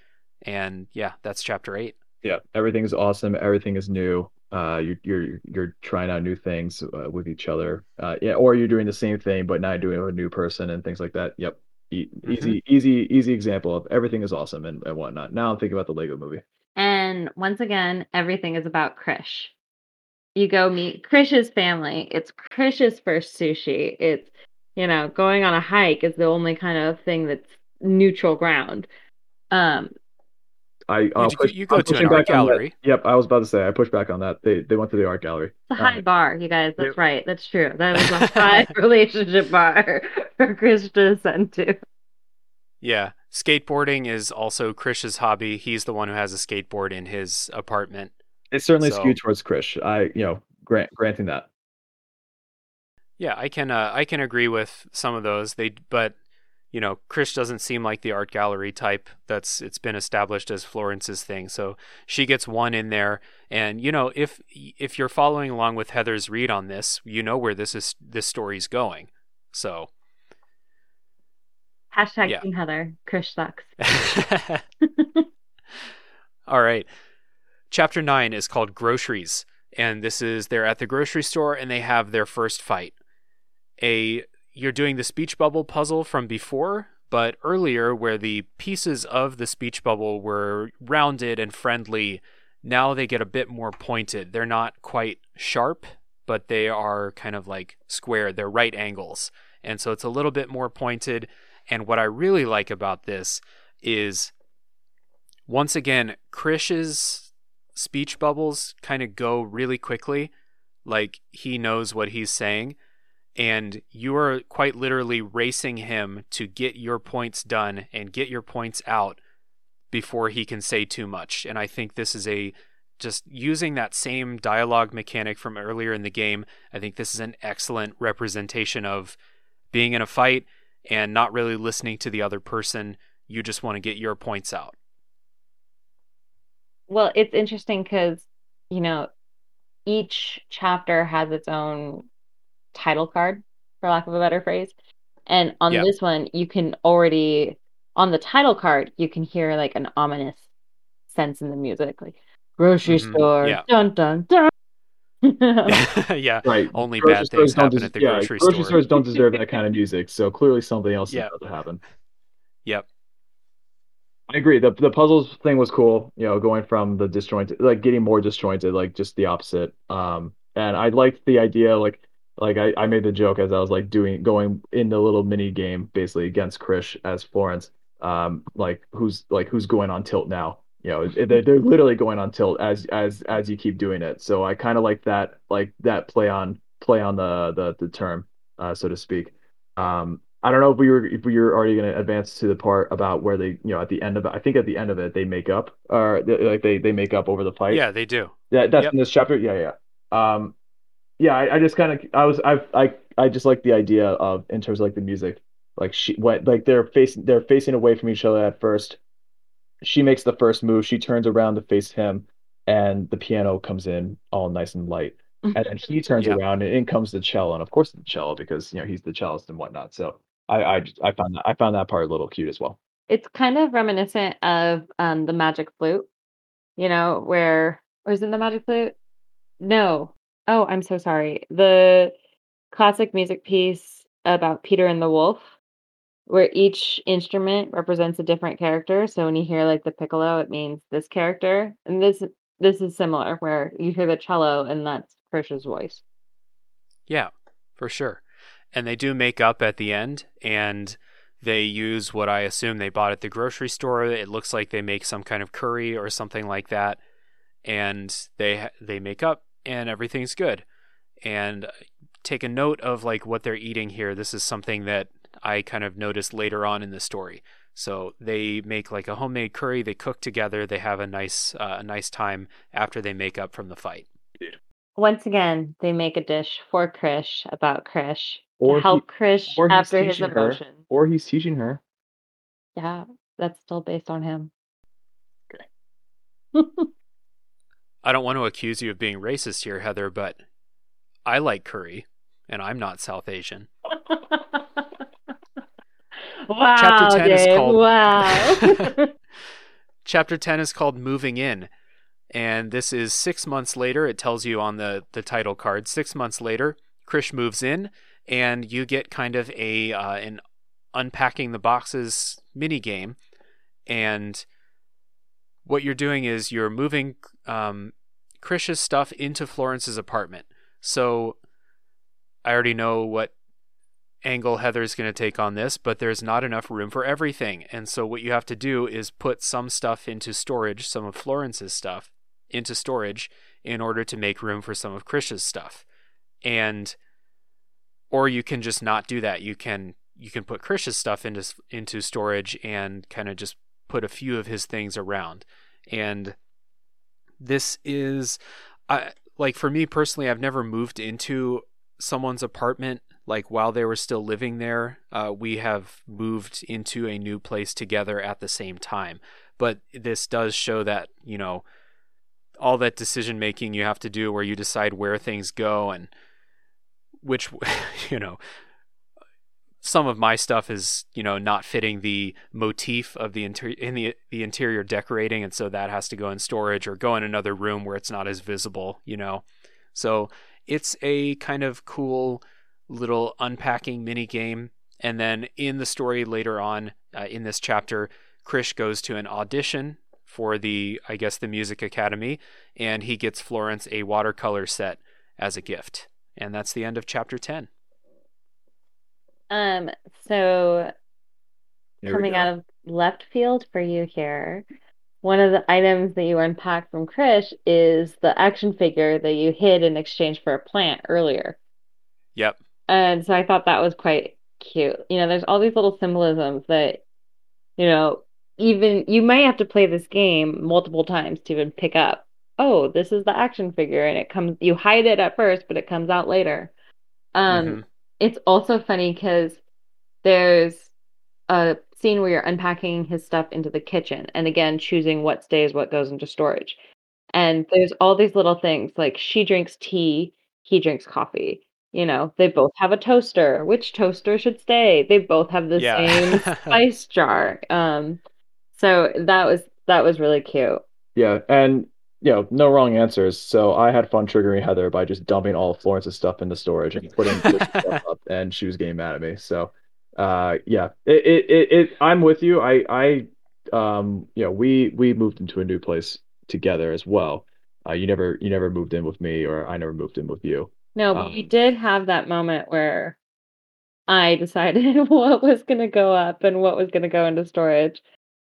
and yeah that's chapter 8 Yeah, everything is awesome. Everything is new. Uh, you're you're you're trying out new things uh, with each other. Uh, yeah, or you're doing the same thing but now doing it with a new person and things like that. Yep. E- easy, easy, easy example of everything is awesome and, and whatnot. Now I'm thinking about the Lego movie. And once again, everything is about Krish. You go meet Krish's family. It's Krish's first sushi. It's, you know, going on a hike is the only kind of thing that's neutral ground. Um, I I'll you, push, you go I'm to an art back on that. gallery. Yep, I was about to say I pushed back on that. They they went to the art gallery. it's a high Um, bar, you guys. That's Yep. right. That's true. That was a high relationship bar for Krish to ascend to. Yeah. Skateboarding is also Krish's hobby. He's the one who has a skateboard in his apartment. It's certainly So- skewed towards Krish. I you know grant granting that. Yeah, I can uh, I can agree with some of those. They but you know, Krish doesn't seem like the art gallery type that's it's been established as Florence's thing. So she gets one in there and you know, if if you're following along with Heather's read on this, you know where this is this story's going. So Hashtag Yeah. Team Heather. Krish sucks. All right. Chapter 9 is called Groceries, and this is they're at the grocery store and they have their first fight. A you're doing the speech bubble puzzle from before, but earlier where the pieces of the speech bubble were rounded and friendly, now they get a bit more pointed. They're not quite sharp, but they are kind of like square. They're right angles. And so it's a little bit more pointed. And what I really like about this is once again, Krish's speech bubbles kind of go really quickly, like he knows what he's saying, and you are quite literally racing him to get your points done and get your points out before he can say too much. And I think this is a just using that same dialogue mechanic from earlier in the game. I think this is an excellent representation of being in a fight and not really listening to the other person. You just want to get your points out. Well, it's interesting because, you know, each chapter has its own title card, for lack of a better phrase. And on Yeah. this one, you can already, on the title card, you can hear like an ominous sense in the music, like grocery Mhm, store, yeah. dun dun dun. yeah, Right. only Grocery bad things happen des- at the yeah, grocery, grocery store. stores don't deserve that kind of music. So clearly something else Yeah. is about to happen. Yep. I agree. The the puzzles thing was cool, you know, going from the disjointed like getting more disjointed, like just the opposite. Um and I liked the idea like like I, I made the joke as I was like doing going in the little mini game basically against Krish as Florence. Um like who's like who's going on tilt now. You know, they're, they're literally going on tilt as as as you keep doing it. So I kind of like that like that play on play on the the the term, uh, so to speak. Um I don't know if we were if we were already going to advance to the part about where they, you know, at the end of it, I think at the end of it they make up, or they, like they they make up over the fight. Yeah, they do. Yeah, that's Yep. in this chapter. Yeah, yeah. Um, yeah, I, I just kind of I was I I I just like the idea of in terms of like the music, like she went like they're facing they're facing away from each other at first. She makes the first move. She turns around to face him, and the piano comes in all nice and light. And then he turns Yeah. around and in comes the cello, and of course the cello because you know he's the cellist and whatnot. So I I I found that I found that part a little cute as well. It's kind of reminiscent of um the magic flute, you know, where or is it the magic flute? No. Oh, I'm so sorry. The classic music piece about Peter and the Wolf, where each instrument represents a different character. So when you hear like the piccolo, it means this character. And this this is similar where you hear the cello and that's Krish's voice. Yeah, for sure. And they do make up at the end, and they use what I assume they bought at the grocery store. It looks like they make some kind of curry or something like that, and they they make up, and everything's good. And take a note of like what they're eating here. This is something that I kind of noticed later on in the story. So they make like a homemade curry. They cook together. They have a nice uh, a nice time after they make up from the fight. Once again, they make a dish for Krish about Krish Or to help he- Krish or after his teaching her. Or he's teaching her. Yeah, that's still based on him. I don't want to accuse you of being racist here, Heather, but I like curry, and I'm not South Asian. wow, Chapter 10 is called- wow. Chapter 10 is called Moving In, and this is six months later. It tells you on the, the title card. Six months later, Krish moves in, and you get kind of a uh, an unpacking the boxes mini game, and what you're doing is you're moving um, Krish's stuff into Florence's apartment. So I already know what angle Heather's going to take on this, but there's not enough room for everything. And so what you have to do is put some stuff into storage, some of Florence's stuff into storage in order to make room for some of Krish's stuff. And or you can just not do that. You can you can put Krish's stuff into into storage and kind of just put a few of his things around. And this is I like for me personally, I've never moved into someone's apartment like while they were still living there. Uh, we have moved into a new place together at the same time. But this does show that you know all that decision making you have to do where you decide where things go and which you know some of my stuff is you know not fitting the motif of the interior in the the interior decorating and so that has to go in storage or go in another room where it's not as visible you know? So it's a kind of cool little unpacking mini game. And then in the story later on uh, in this chapter krish goes to an audition for the i guess the music academy and he gets florence a watercolor set as a gift. And that's the end of chapter 10 Um, so Here we coming out of left field for you here, one of the items that you unpacked from Krish is the action figure that you hid in exchange for a plant earlier. yep And so I thought that was quite cute. You know, there's all these little symbolisms that, you know, even you may have to play this game multiple times to even pick up. Oh, this is the action figure, and it comes. You hide it at first, but it comes out later. Um, Mhm. It's also funny because there's a scene where you're unpacking his stuff into the kitchen, and again choosing what stays, what goes into storage. And there's all these little things like she drinks tea, he drinks coffee. You know, they both have a toaster. Which toaster should stay? They both have the Yeah. same spice jar. Um, so that was that was really cute. Yeah, and you know, no wrong answers. So I had fun triggering Heather by just dumping all of Florence's stuff into storage and putting stuff up, and she was getting mad at me. So, uh, yeah, it, it, it, it I'm with you. I, I, um, you know, we we moved into a new place together as well. Uh, you never you never moved in with me, or I never moved in with you. No, but we Um, did have that moment where I decided what was going to go up and what was going to go into storage.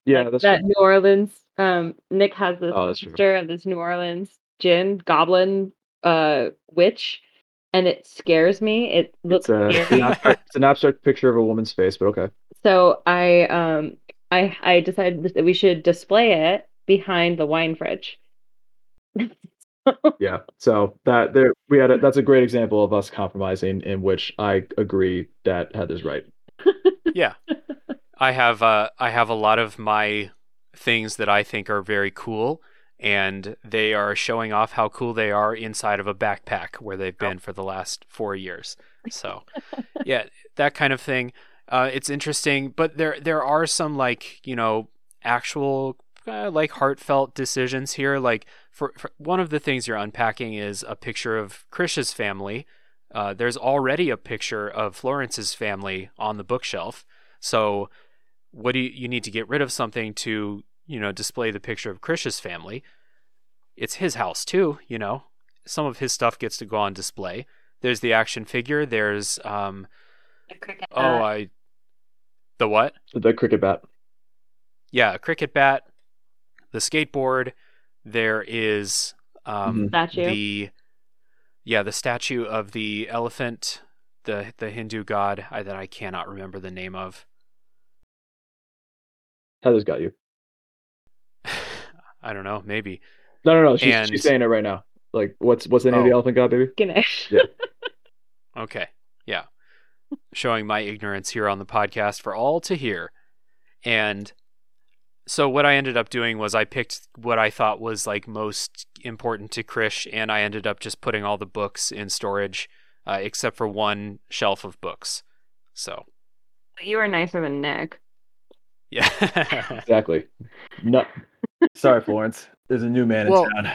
Yeah, Like that's that true. New Orleans. Um, Nick has this Oh, that's picture of this New Orleans gin goblin uh witch, and it scares me. It looks It's a it's an scary. abstract, it's an abstract picture of a woman's face, but okay. So I um I I decided that we should display it behind the wine fridge. Yeah. So that there we had a, that's a great example of us compromising in which I agree that Heather's right. yeah i have uh i have a lot of my things that i think are very cool and they are showing off how cool they are inside of a backpack where they've been for the last four years. So yeah that kind of thing. Uh it's interesting but there there are some like you know actual uh, like heartfelt decisions here. Like for, for one of the things you're unpacking is a picture of Krish's family. Uh, there's already a picture of Florence's family on the bookshelf. So, what do you, you need to get rid of something to, you know, display the picture of Krish's family? It's his house too, you know. Some of his stuff gets to go on display. There's the action figure. There's um oh Uh, I the what? The cricket bat. Yeah, a cricket bat, the skateboard. There is um Mhm. statue. the yeah the statue of the elephant the the hindu god I, that i cannot remember the name of Heather's got you. i don't know maybe No, no, no. She's, And- she's saying it right now. Like, what's what's the name of the Oh. elephant god, baby? Ganesh. Yeah. okay yeah showing my ignorance here on the podcast for all to hear and so what i ended up doing was i picked what i thought was like most important to krish and i ended up just putting all the books in storage uh, except for one shelf of books so You were nicer than Nick. Yeah Exactly. No. Sorry, Florence. There's a new man Well- in town.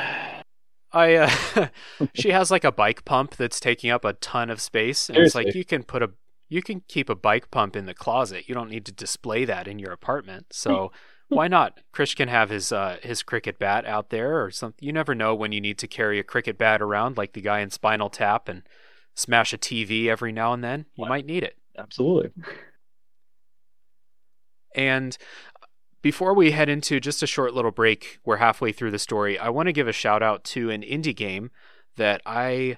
I uh, she has like a bike pump that's taking up a ton of space, and it's like you can put a you can keep a bike pump in the closet. You don't need to display that in your apartment. So why not? Krish can have his uh, his cricket bat out there or something. You never know when you need to carry a cricket bat around, like the guy in Spinal Tap, and smash a TV every now and then. You What? might need it. Absolutely. And before we head into just a short little break, we're halfway through the story. I want to give a shout out to an indie game that I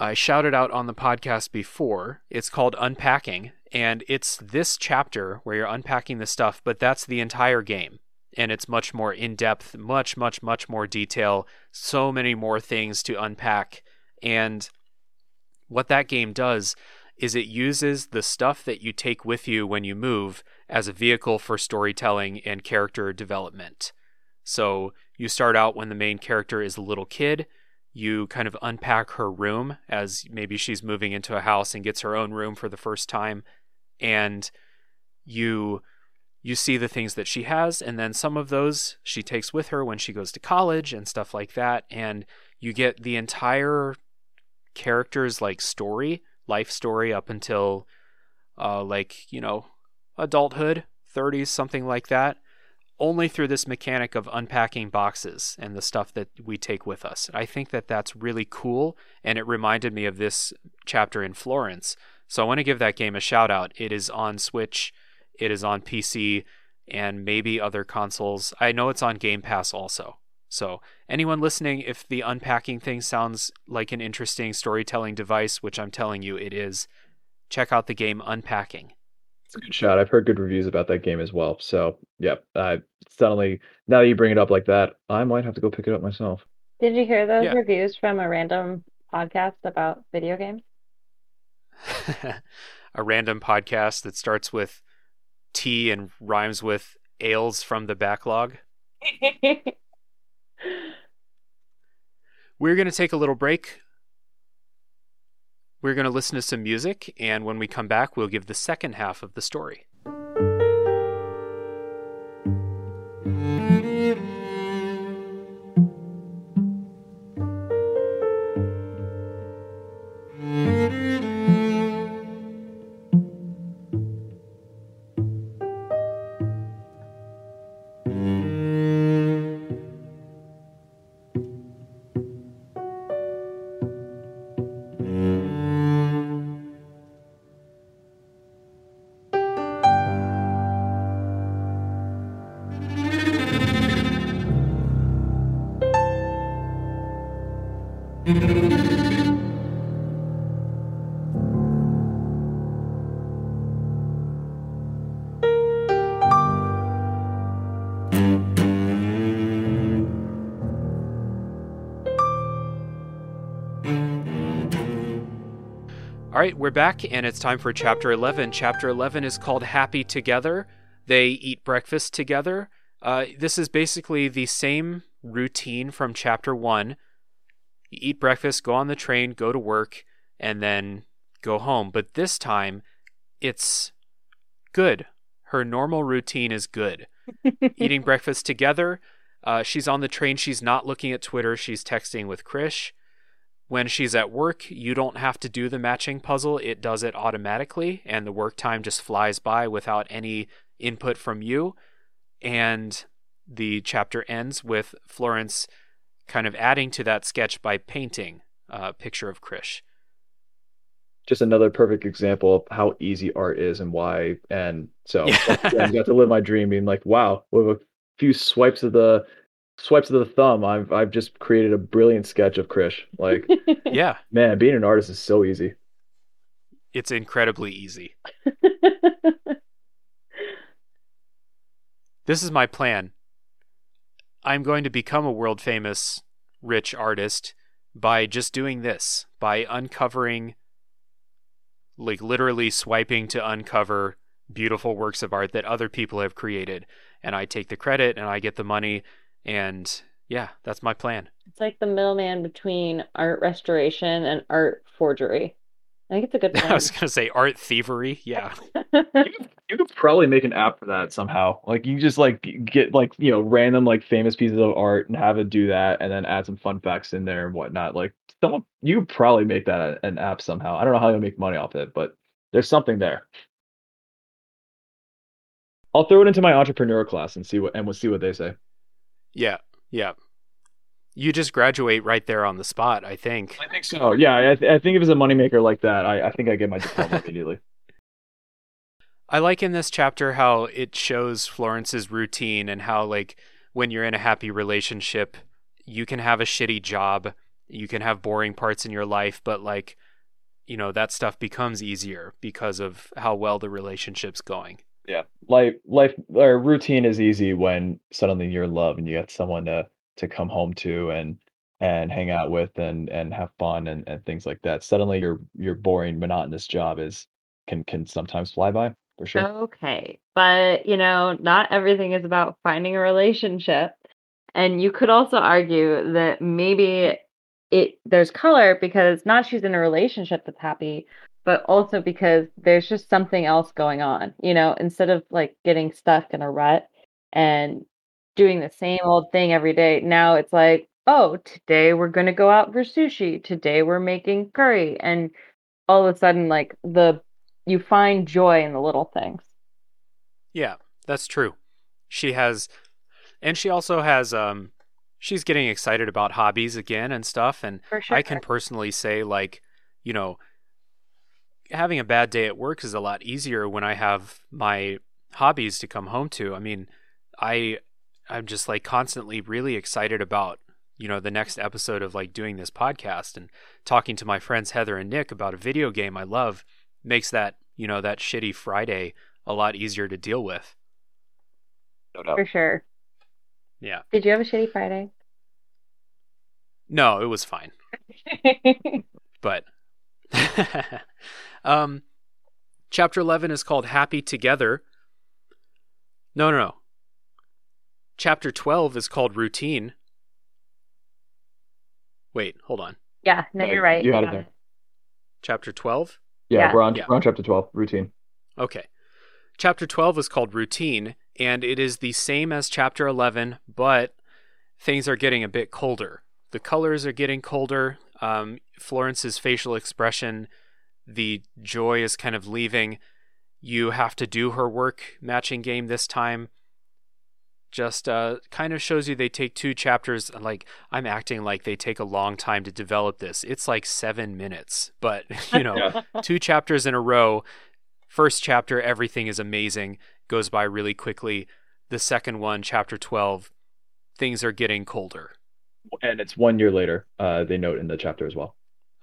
I shouted out on the podcast before. It's called Unpacking, and it's this chapter where you're unpacking the stuff, but that's the entire game. And it's much more in depth, much, much, much more detail, so many more things to unpack. And what that game does is it uses the stuff that you take with you when you move as a vehicle for storytelling and character development. So you start out when the main character is a little kid. You kind of unpack her room as maybe she's moving into a house and gets her own room for the first time. And you you see the things that she has and then some of those she takes with her when she goes to college and stuff like that and you get the entire character's like story life story up until uh, like you know adulthood 30s something like that only through this mechanic of unpacking boxes and the stuff that we take with us. I think that that's really cool and it reminded me of this chapter in florence. So i want to give that game a shout out it is on switch it is on pc and maybe other consoles. I know it's on game pass also so, anyone listening, if the unpacking thing sounds like an interesting storytelling device, which I'm telling you it is, check out the game Unpacking. It's a good shot. I've heard good reviews about that game as well. So, yeah, uh, suddenly, now that you bring it up like that, I might have to go pick it up myself. Did you hear those Yeah. reviews from a random podcast about video games? a random podcast that starts with T and rhymes with ales from the backlog. We're going to take a little break. We're going to listen to some music, and when we come back, we'll give the second half of the story. We're back, and it's time for chapter 11. Chapter 11 is called Happy Together. They eat breakfast together. Uh, this is basically the same routine from chapter 1. You eat breakfast, go on the train, go to work, and then go home. But this time, it's good. Her normal routine is good. Eating breakfast together. Uh, she's on the train. She's not looking at Twitter. She's texting with Krish. When she's at work, you don't have to do the matching puzzle. It does it automatically, and the work time just flies by without any input from you. And the chapter ends with Florence kind of adding to that sketch by painting a picture of Krish. Just another perfect example of how easy art is and why. And so, Yeah. I got to live my dream, being like, wow, with a few swipes of the swipes of the thumb, I've I've just created a brilliant sketch of Krish. Like, Yeah, man, being an artist is so easy. it's incredibly easy. This is my plan. I'm going to become a world famous rich artist by just doing this, by uncovering, like literally swiping to uncover beautiful works of art that other people have created. And I take the credit and I get the money. And yeah, that's my plan. It's like the middleman between art restoration and art forgery. I think it's a good I was going to say art thievery. Yeah. You could probably make an app for that somehow. Like you just like get like you know random like famous pieces of art and have it do that, and then add some fun facts in there and whatnot. Like someone you could probably make that an app somehow. I don't know how you'll make money off it, but there's something there. I'll throw it into my entrepreneur class and see what and we'll see what they say. Yeah, yeah. You just graduate right there on the spot, I think. I think so. Oh, yeah, I, th- I think if it's a moneymaker like that, I, I think I get my diploma immediately. I like in this chapter how it shows Florence's routine and how like when you're in a happy relationship, you can have a shitty job, you can have boring parts in your life, but like you know, that stuff becomes easier because of how well the relationship's going. Yeah. Life life or routine is easy when suddenly you're in love and you got someone to to come home to and and hang out with and and have fun and, and things like that. Suddenly your your boring, monotonous job is can can sometimes fly by for sure. Okay. But, you know, not everything is about finding a relationship. And you could also argue that maybe it there's color because not she's in a relationship that's happy, but also because there's just something else going on. You know, instead of like getting stuck in a rut and doing the same old thing every day, now it's like, oh, today we're going to go out for sushi. Today we're making curry. And all of a sudden, like the you find joy in the little things. Yeah, that's true. She has and she also has um she's getting excited about hobbies again and stuff and sure. I can personally say like, you know, having a bad day at work is a lot easier when I have my hobbies to come home to. I mean, I I'm just like constantly really excited about you know the next episode of like doing this podcast and talking to my friends Heather and Nick about a video game I love makes that you know that shitty Friday a lot easier to deal with. No doubt. For sure. Yeah. Did you have a shitty Friday? No, it was fine. but um chapter 11 is called Happy Together. No, no, no. Chapter 12 is called Routine. Wait, hold on. yeah, no, No, you're right. you had it there. Chapter 12? Yeah, Yeah. we're on Yeah. we're on chapter twelve, routine. Okay. Chapter 12 is called Routine, and it is the same as Chapter 11, but things are getting a bit colder. The colors are getting colder. Um, Florence's facial expression, the joy is kind of leaving. You have to do her work matching game this time. Just uh, kind of shows you they take two chapters. Like, I'm acting like they take a long time to develop this. It's like seven minutes, but, you know, Yeah. two chapters in a row. First chapter, everything is amazing, goes by really quickly. The second one, chapter 12, things are getting colder. And it's one year later, uh, they note in the chapter as well.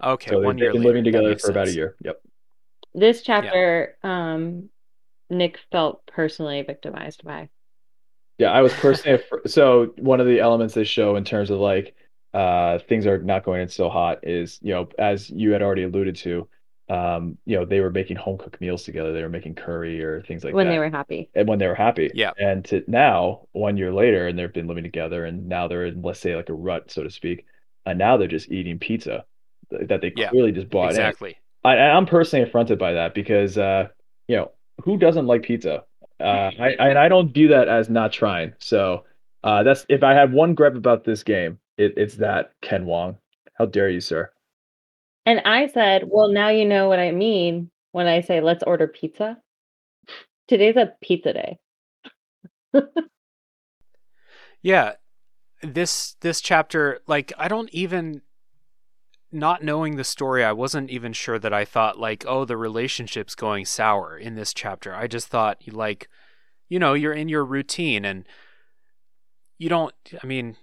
Okay, so one they've year been later. living that together makes for about a year. Yep. This chapter, um, Nick felt personally victimized by. Yeah, I was personally af- so one of the elements they show in terms of like uh things are not going in so hot is, you know, as you had already alluded to, um, you know, they were making home cooked meals together. They were making curry or things like when that. When they were happy. and when they were happy. Yeah. And to now, one year later, and they've been living together, and now they're in, let's say, like a rut, so to speak. And now they're just eating pizza th- that they Yeah, clearly just bought in. Exactly. I, I'm personally affronted by that because, uh, you know, who doesn't like pizza? Uh, I, I and I don't view that as not trying. So uh, that's if I had one gripe about this game, it, it's that Ken Wong. How dare you, sir? And I said, well, now you know what I mean when I say let's order pizza. Today's a pizza day. Yeah. This this chapter, like I don't even not knowing the story, I wasn't even sure that I thought like, oh, the relationship's going sour in this chapter. I just thought like, you know, you're in your routine and you don't I mean,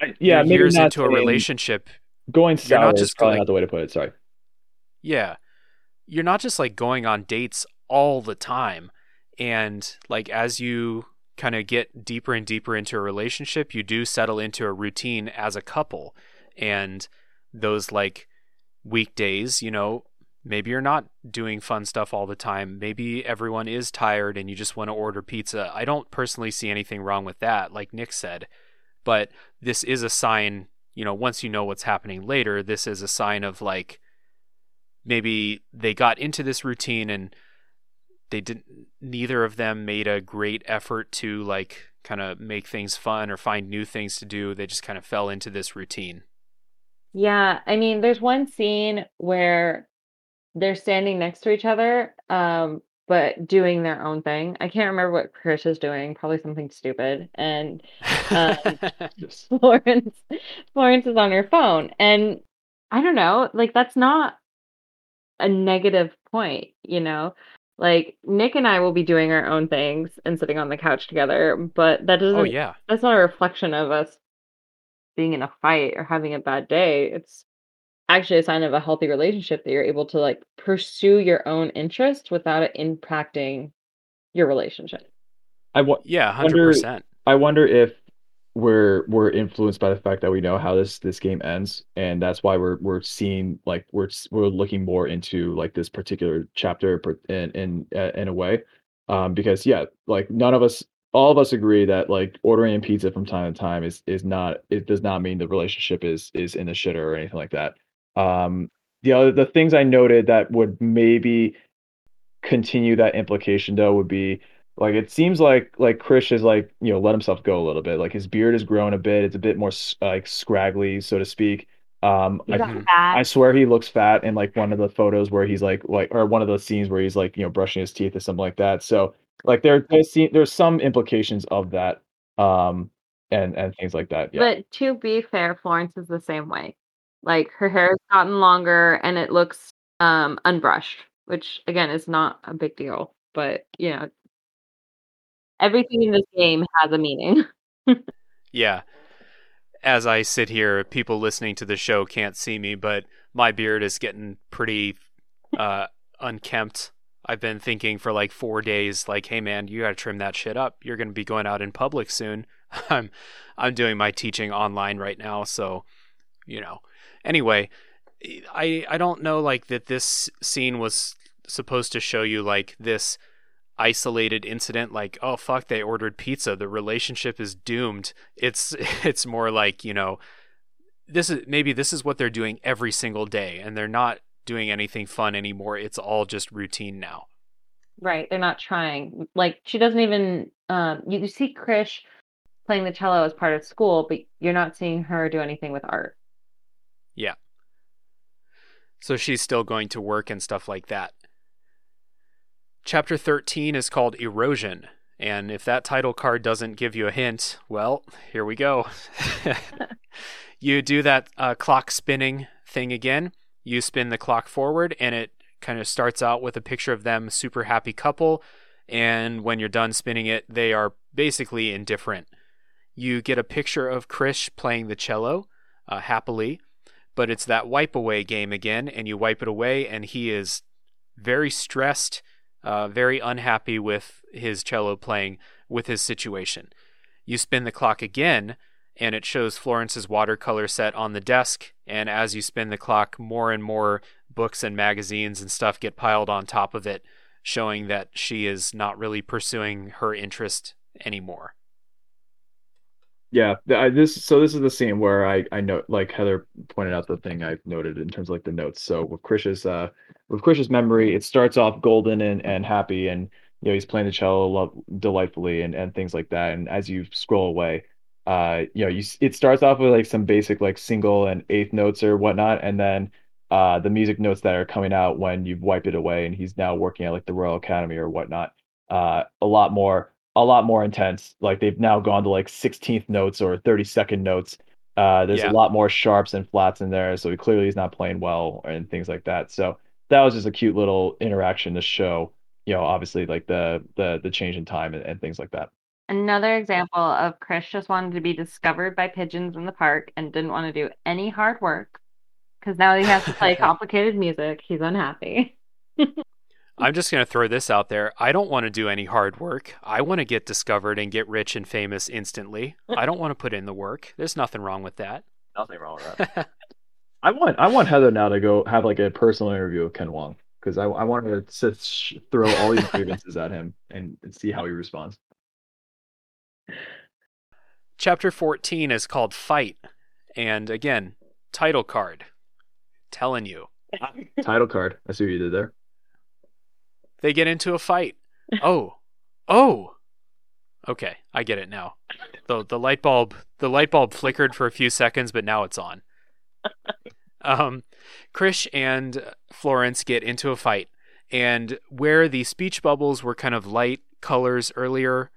I, yeah, years into a relationship Going You're not sour is just probably like- not the way to put it. Sorry. Yeah. You're not just like going on dates all the time. And like as you kind of get deeper and deeper into a relationship, you do settle into a routine as a couple. And those like weekdays, you know, maybe you're not doing fun stuff all the time. Maybe everyone is tired and you just want to order pizza. I don't personally see anything wrong with that, like Nick said. But this is a sign, you know, once you know what's happening later, this is a sign of like maybe they got into this routine and they didn't neither of them made a great effort to like kind of make things fun or find new things to do they just kind of fell into this routine Yeah, I mean, there's one scene where they're standing next to each other, um, but doing their own thing. I can't remember what Krish is doing, probably something stupid. And um, Florence Florence is on her phone. And I don't know, like that's not a negative point, you know? Like Nick and I will be doing our own things and sitting on the couch together, but that doesn't oh yeah. that's not a reflection of us being in a fight or having a bad day. It's actually a sign of a healthy relationship that you're able to like pursue your own interest without it impacting your relationship. I wa- Yeah, 100%. I wonder if we're we're influenced by the fact that we know how this this game ends, and that's why we're we're seeing like we're we're looking more into like this particular chapter per- in in uh, in a way, um, because yeah, like none of us, all of us agree that like ordering a pizza from time to time is is not it does not mean the relationship is is in the shitter or anything like that. Um, the other the things I noted that would maybe continue that implication though would be like it seems like like Krish is like you know let himself go a little bit. Like his beard has grown a bit. It's a bit more like scraggly, so to speak. Um, I, got Mhm. fat. I swear he looks fat in like one of the photos where he's like like or one of those scenes where he's like you know brushing his teeth or something like that. So like there there's se- there's some implications of that um and and things like that. Yeah. But to be fair, Florence is the same way. Like her hair has gotten longer and it looks um unbrushed, which again is not a big deal. But you know, everything in this game has a meaning. Yeah. As I sit here, people listening to the show can't see me, but my beard is getting pretty uh, unkempt. I've been thinking for like four days, like, hey man, you gotta trim that shit up. You're gonna be going out in public soon. I'm I'm doing my teaching online right now, so you know. Anyway, I I don't know like that this scene was supposed to show you like this isolated incident like oh fuck they ordered pizza the relationship is doomed it's it's more like you know this is maybe this is what they're doing every single day and they're not doing anything fun anymore it's all just routine now right. They're not trying. Like she doesn't even um you see Krish playing the cello as part of school, but you're not seeing her do anything with art. Yeah. So she's still going to work and stuff like that chapter 13 is called erosion and if that title card doesn't give you a hint well here we go you do that uh, clock spinning thing again you spin the clock forward and it kind of starts out with a picture of them super happy couple. And when you're done spinning it they are basically indifferent. You get a picture of krish playing the cello uh, happily but it's that wipe away game again and you wipe it away and he is very stressed uh, very unhappy with his cello playing with his situation. You spin the clock again and it shows Florence's watercolor set on the desk. And as you spin the clock, more and more books and magazines and stuff get piled on top of it, showing that she is not really pursuing her interest anymore. Yeah, I, this so this is the scene where I I note like Heather pointed out the thing I've noted in terms of like the notes. So with Krish's uh with Krish's memory, it starts off golden and and happy, and you know he's playing the cello lo- delightfully and and things like that. And as you scroll away, uh you know you it starts off with like some basic like single and eighth notes or whatnot, and then uh the music notes that are coming out when you wipe it away, and he's now working at like the Royal Academy or whatnot. Uh, a lot more a lot more intense. Like they've now gone to like 16th notes or 32nd notes. Uh, there's Yeah. a lot more sharps and flats in there, so he clearly he's not playing well and things like that. So that was just a cute little interaction to show, you know, obviously like the the the change in time and, and things like that. Another example of Krish just wanted to be discovered by pigeons in the park and didn't want to do any hard work because now he has to play complicated music. He's unhappy. I'm just going to throw this out there. I don't want to do any hard work. I want to get discovered and get rich and famous instantly. I don't want to put in the work. There's nothing wrong with that. Nothing wrong with that. I want I want Heather now to go have like a personal interview with Ken Wong because I I want her to sit, sh- throw all these grievances at him and, and see how he responds. Chapter 14 is called Fight. And again, title card. Telling you. Title card. I see what you did there. They get into a fight. Oh. Oh. Okay, I get it now. The the light bulb the light bulb flickered for a few seconds, but now it's on. Um, Krish and Florence get into a fight, and where the speech bubbles were kind of light colors earlier,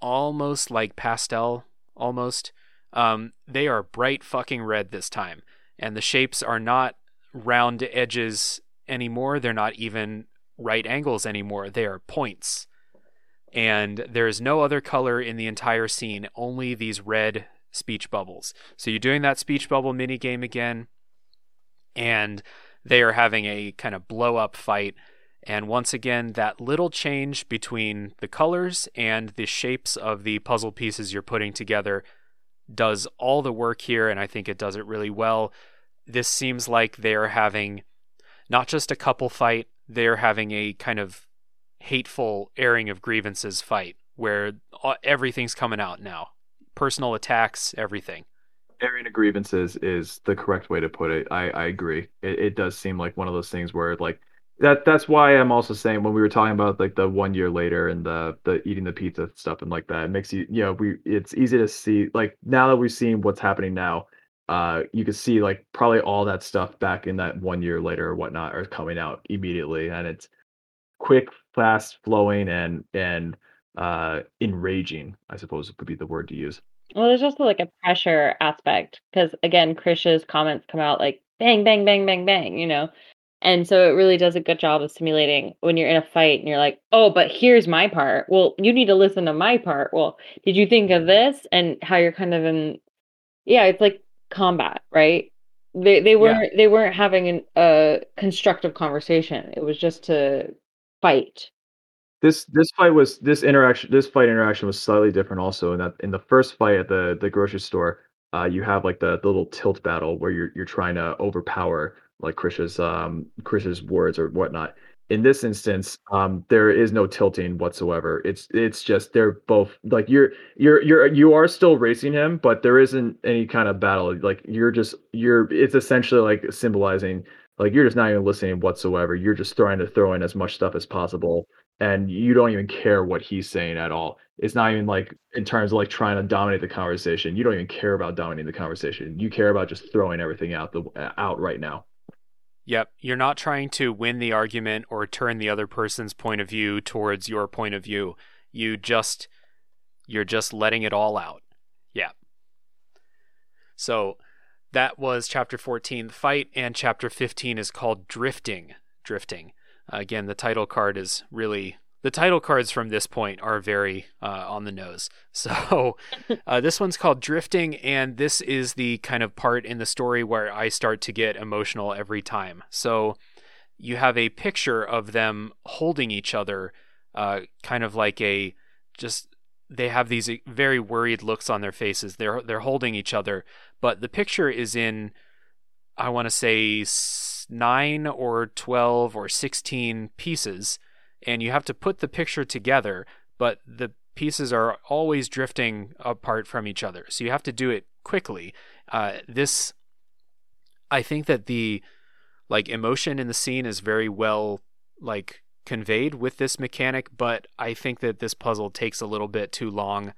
almost like pastel, almost, um, they are bright fucking red this time. And the shapes are not round edges anymore. They're not even right angles anymore. They are points. And there is no other color in the entire scene, only these red speech bubbles. So you're doing that speech bubble mini game again, and they are having a kind of blow up fight. And once again, that little change between the colors and the shapes of the puzzle pieces you're putting together does all the work here, and I think it does it really well. This seems like they're having not just a couple fight, they're having a kind of hateful airing of grievances fight where everything's coming out now personal attacks, everything. Airing of grievances is the correct way to put it. I, I agree. It, it does seem like one of those things where like that that's why I'm also saying when we were talking about like the one year later and the the eating the pizza stuff and like that, it makes you you know, we it's easy to see like now that we've seen what's happening now, uh you can see like probably all that stuff back in that one year later or whatnot are coming out immediately and it's quick, fast flowing and and uh enraging, I suppose would be the word to use. Well, there's also like a pressure aspect because again, Krish's comments come out like bang, bang, bang, bang, bang, you know. And so it really does a good job of simulating when you're in a fight and you're like, oh, but here's my part. Well, you need to listen to my part. Well, did you think of this and how you're kind of in? Yeah, it's like combat, right? They they weren't yeah. they weren't having an, a constructive conversation. It was just to fight. This this fight was this interaction this fight interaction was slightly different also in that in the first fight at the the grocery store, uh, you have like the, the little tilt battle where you're you're trying to overpower like Krish's um Krish's words or whatnot. In this instance, um, there is no tilting whatsoever. It's it's just they're both like you're you're you're you are still racing him, but there isn't any kind of battle. Like you're just you're it's essentially like symbolizing like you're just not even listening whatsoever. You're just trying to throw in as much stuff as possible and you don't even care what he's saying at all. It's not even like in terms of like trying to dominate the conversation. You don't even care about dominating the conversation. You care about just throwing everything out the out right now. Yep, you're not trying to win the argument or turn the other person's point of view towards your point of view. You just you're just letting it all out. Yeah. So that was chapter 14, the fight, and chapter 15 is called drifting. Drifting. Again, the title card is really the title cards from this point are very uh, on the nose. So uh, this one's called Drifting, and this is the kind of part in the story where I start to get emotional every time. So you have a picture of them holding each other, uh, kind of like a just they have these very worried looks on their faces. They're they're holding each other, but the picture is in I want to say nine or 12 or 16 pieces, and you have to put the picture together, but the pieces are always drifting apart from each other. So you have to do it quickly. Uh, this, I think that the like emotion in the scene is very well like conveyed with this mechanic, but I think that this puzzle takes a little bit too long.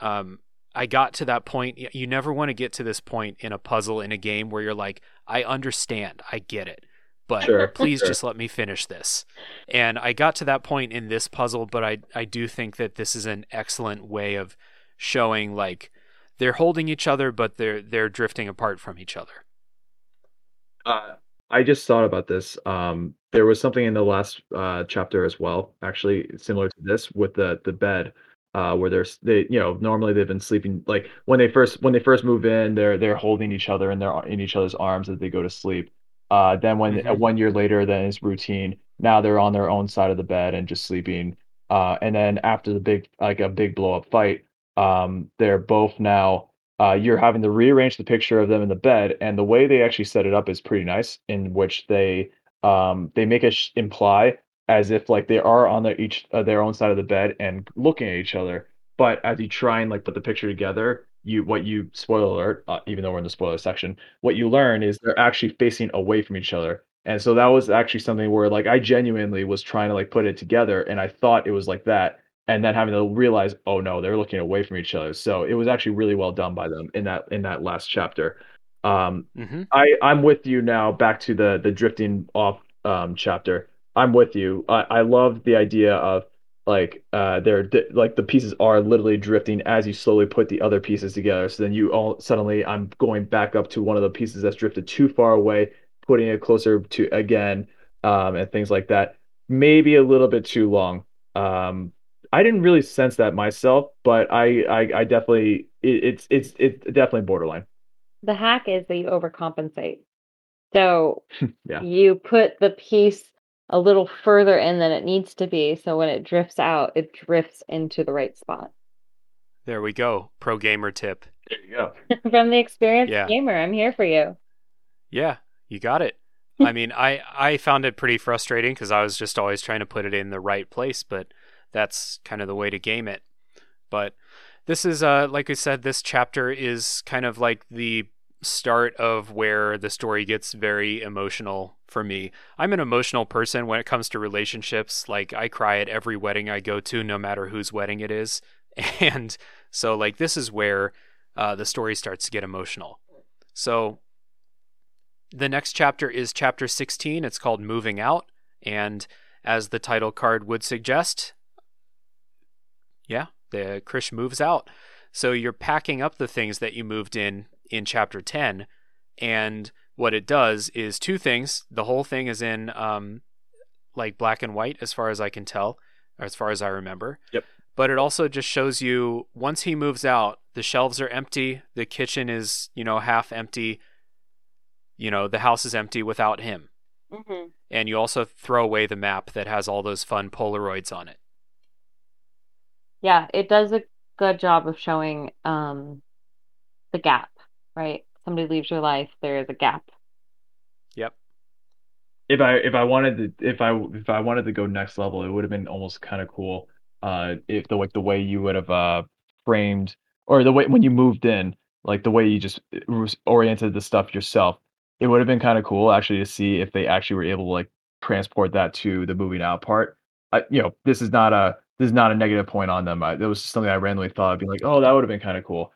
Um, I got to that point. You never want to get to this point in a puzzle in a game where you're like, I understand, I get it, but sure, please sure. just let me finish this. And I got to that point in this puzzle, but I I do think that this is an excellent way of showing like they're holding each other, but they're they're drifting apart from each other. Uh, I just thought about this. Um, there was something in the last uh, chapter as well, actually similar to this, with the the bed uh, where they're they you know normally they've been sleeping like when they first when they first move in they're they're holding each other and they're in each other's arms as they go to sleep. Uh, then when mm-hmm. one year later, then it's routine. Now they're on their own side of the bed and just sleeping. Uh, and then after the big like a big blow up fight, um, they're both now. Uh, you're having to rearrange the picture of them in the bed, and the way they actually set it up is pretty nice. In which they um, they make it sh- imply as if like they are on their each uh, their own side of the bed and looking at each other. But as you try and like put the picture together, you what you spoiler alert, uh, even though we're in the spoiler section, what you learn is they're actually facing away from each other. And so that was actually something where like I genuinely was trying to like put it together and I thought it was like that and then having to realize oh no they're looking away from each other so it was actually really well done by them in that in that last chapter Um, hmm I I'm with you now. Back to the the drifting off um chapter. I'm with you. I I love the idea of like uh they're di- like the pieces are literally drifting as you slowly put the other pieces together. So then you all suddenly I'm going back up to one of the pieces that's drifted too far away, putting it closer to again, um and things like that. Maybe a little bit too long. Um, I didn't really sense that myself, but I I, I definitely it, it's it's it's definitely borderline. The hack is that you overcompensate. So Yeah. you put the piece a little further in than it needs to be. So when it drifts out, it drifts into the right spot. There we go. Pro gamer tip. There you go. From the experienced Yeah. gamer, I'm here for you. Yeah, you got it. I mean, I I found it pretty frustrating because I was just always trying to put it in the right place, but that's kind of the way to game it. But this is uh like I said, this chapter is kind of like the start of where the story gets very emotional for me. I'm an emotional person when it comes to relationships. Like I cry at every wedding I go to, no matter whose wedding it is. And so like this is where uh, the story starts to get emotional. So the next chapter is chapter 16. It's called Moving Out. And as the title card would suggest, yeah, the Krish moves out. So you're packing up the things that you moved in in chapter 10. And what it does is two things. The whole thing is in um, like black and white, as far as I can tell, or as far as I remember. Yep. But it also just shows you once he moves out, the shelves are empty, the kitchen is, you know, half empty, you know, the house is empty without him. Mm-hmm. And you also throw away the map that has all those fun Polaroids on it. Yeah, it does a good job of showing um the gap, right? Somebody leaves your life, there is a gap. Yep. if I if I wanted to if I if I wanted to go next level, it would have been almost kind of cool. Uh, if the like the way you would have uh framed or the way when you moved in, like the way you just uh, oriented the stuff yourself, it would have been kind of cool actually to see if they actually were able to like transport that to the moving out part. I, you know, this is not a this is not a negative point on them. I, it was something I randomly thought, I'd be like, oh, that would have been kind of cool.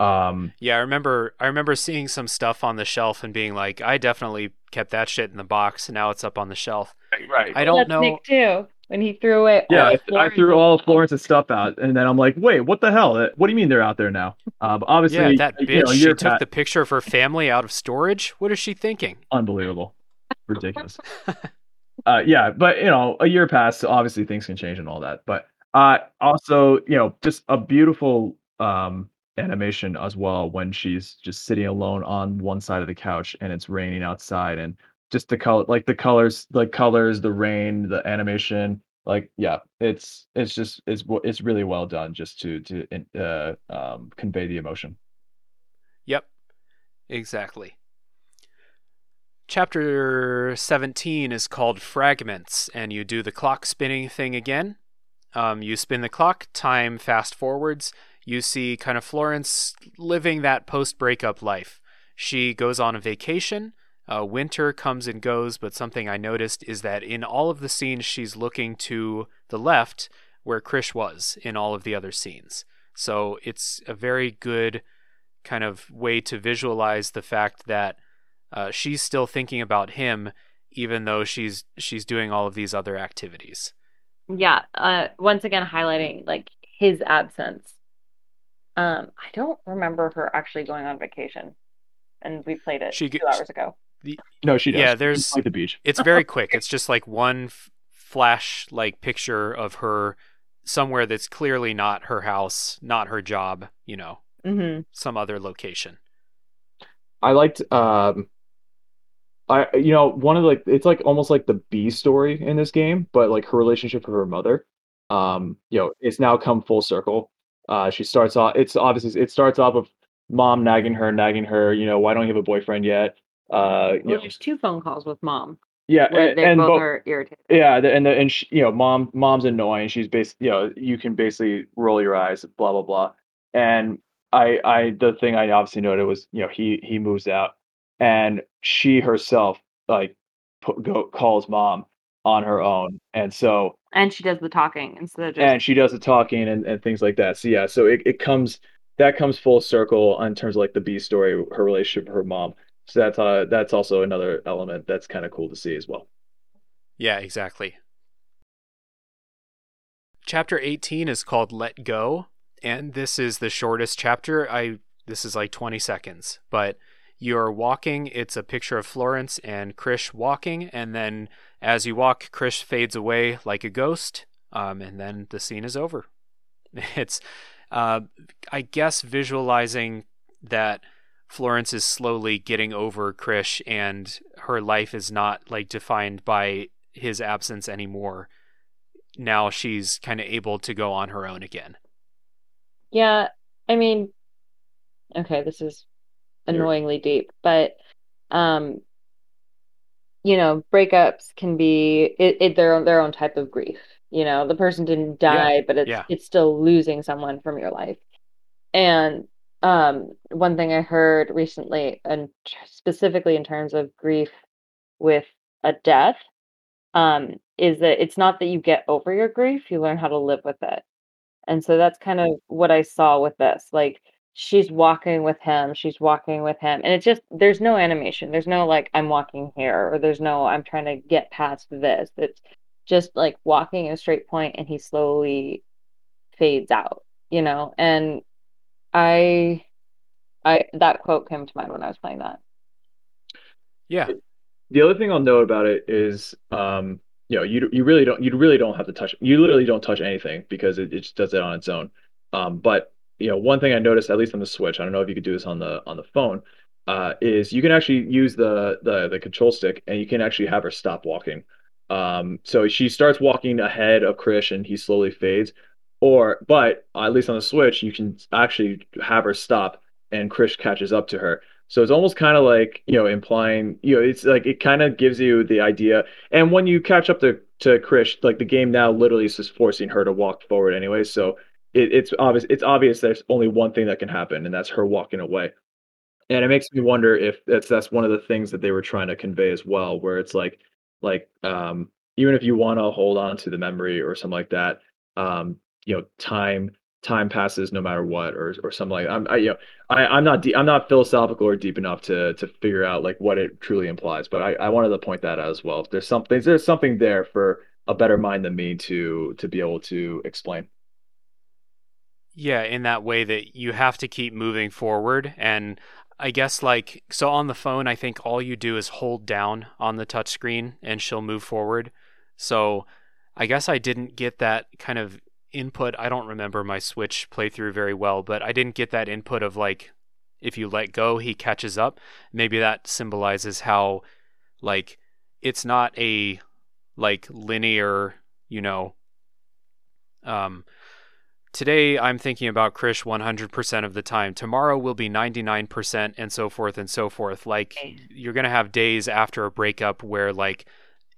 Um, Yeah, I remember I remember seeing some stuff on the shelf and being like, I definitely kept that shit in the box and now it's up on the shelf. right. I don't That's know Nick too, when he threw away Yeah, all I, I threw all of Florence's stuff out, and then I'm like, wait, what the hell? What do you mean they're out there now? Um, obviously, Yeah, that you know, she took pa- the picture of her family out of storage. What is she thinking? unbelievable, ridiculous. uh, yeah, but you know, a year passed, so obviously things can change and all that. But uh, also, you know, just a beautiful um animation as well when she's just sitting alone on one side of the couch and it's raining outside and just the color like the colors the colors the rain the animation like yeah it's it's just it's it's really well done just to to uh um convey the emotion Yep. Exactly. Chapter 17 is called Fragments, and you do the clock spinning thing again. Um, you spin the clock, time fast forwards. You see kind of Florence living that post breakup life. She goes on a vacation. Uh, winter comes and goes, but something I noticed is that in all of the scenes, she's looking to the left where Krish was in all of the other scenes. So it's a very good kind of way to visualize the fact that uh, she's still thinking about him, even though she's she's doing all of these other activities. Yeah, uh, once again highlighting like his absence. Um, I don't remember her actually going on vacation, and we played it She two hours ago. no she does Yeah, there's- like the beach It's very quick. It's just like one f- flash like picture of her somewhere that's clearly not her house, not her job, you know, Mm-hmm. some other location. I liked um I you know one of the, like it's like almost like the B story in this game, but like her relationship with her mother. Um, you know, it's now come full circle. Uh she starts off it's obviously it starts off with mom nagging her, nagging her, you know, why don't you have a boyfriend yet? Uh you Well, know, there's two phone calls with mom yeah, and, they and both bo- are irritated. yeah, the, and the, and she, you know, mom mom's annoying. She's basically, you know, you can basically roll your eyes, blah blah blah. And I I the thing I obviously noted was, you know, he he moves out, and she herself like put, go calls mom on her own, and so And she does the talking instead of just and she does the talking and, and things like that. So yeah, so it, it comes that comes full circle in terms of like the B story, her relationship with her mom. So that's uh that's also another element that's kind of cool to see as well. Yeah, exactly. Chapter 18 is called Let Go, and this is the shortest chapter. I this is like 20 seconds, but you're walking, it's a picture of Florence and Krish walking, and then as you walk, Krish fades away like a ghost, um, and then the scene is over. It's uh, I guess visualizing that Florence is slowly getting over Krish and her life is not like defined by his absence anymore. Now she's kind of able to go on her own again. Yeah, I mean, okay, this is annoyingly deep, but um, you know, breakups can be it, it their own their own type of grief. You know, the person didn't die, Yeah, but it's yeah. it's still losing someone from your life. And um, one thing I heard recently, and specifically in terms of grief with a death, um, is that it's not that you get over your grief, you learn how to live with it. And so that's kind of what I saw with this. Like she's walking with him, she's walking with him, and it's just there's no animation. There's no like I'm walking here or there's no I'm trying to get past this. It's just like walking in a straight point and he slowly fades out, you know? And I I that quote came to mind when I was playing that. Yeah, The other thing I'll note about it is, um, you know, you you really don't you really don't have to touch you literally don't touch anything because it, it just does it on its own. Um, but you know, one thing I noticed, at least on the Switch, I don't know if you could do this on the on the phone, uh, is you can actually use the the the control stick and you can actually have her stop walking. Um, so she starts walking ahead of Krish and he slowly fades. Or, but at least on the Switch, you can actually have her stop and Krish catches up to her. So it's almost kind of like, you know, implying, you know, it's like it kind of gives you the idea. And when you catch up to to Krish, like the game now literally is just forcing her to walk forward anyway. So it, it's obvious it's obvious there's only one thing that can happen, and that's her walking away. And it makes me wonder if that's that's one of the things that they were trying to convey as well, where it's like like um even if you want to hold on to the memory or something like that, um, you know, time time passes no matter what, or or something like I'm I you know I I'm not deep, I'm not philosophical or deep enough to to figure out like what it truly implies, but I I wanted to point that out as well. There's something there's something there for a better mind than me to to be able to explain. Yeah, in that way that you have to keep moving forward. And I guess, like, so on the phone, I think all you do is hold down on the touchscreen and she'll move forward. So I guess I didn't get that kind of input. I don't remember my Switch playthrough very well, but I didn't get that input of like, if you let go, he catches up. Maybe that symbolizes how, like, it's not a like linear, you know, um, today I'm thinking about Krish 100% of the time. Tomorrow will be 99% and so forth and so forth. Like Okay. you're going to have days after a breakup where like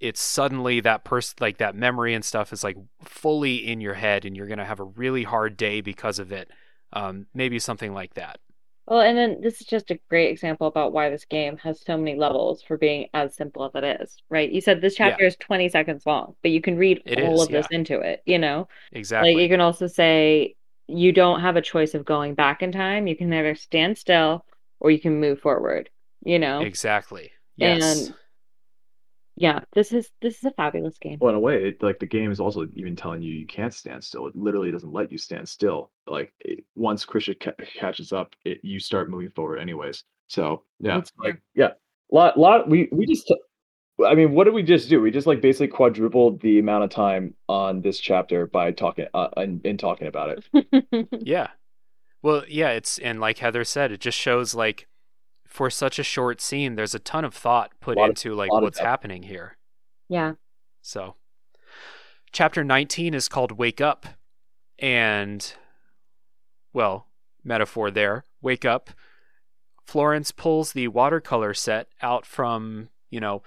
it's suddenly that person like that memory and stuff is like fully in your head and you're going to have a really hard day because of it. Um, maybe something like that. Well, and then this is just a great example about why this game has so many levels for being as simple as it is, right? You said this Yeah. chapter is 20 seconds long, but you can read It all is, of this yeah. into it, you know? Exactly. Like you can also say you don't have a choice of going back in time. You can either stand still or you can move forward, you know? Exactly. Yes. And yeah, this is this is a fabulous game. Well, in a way, it, like the game is also even telling you you can't stand still. It literally doesn't let you stand still. Like it, once Christian ca- catches up, it, you start moving forward anyways. So yeah, That's fair. like yeah, lot lot. We we just. I mean, what did we just do? We just like basically quadrupled the amount of time on this chapter by talking uh, in, in talking about it. Yeah. Well, yeah, it's and like Heather said, it just shows like for such a short scene, there's a ton of thought put Lot of- into like what's happening here. Yeah. So, chapter 19 is called Wake Up. And, well, metaphor there. Wake up. Florence pulls the watercolor set out from, you know,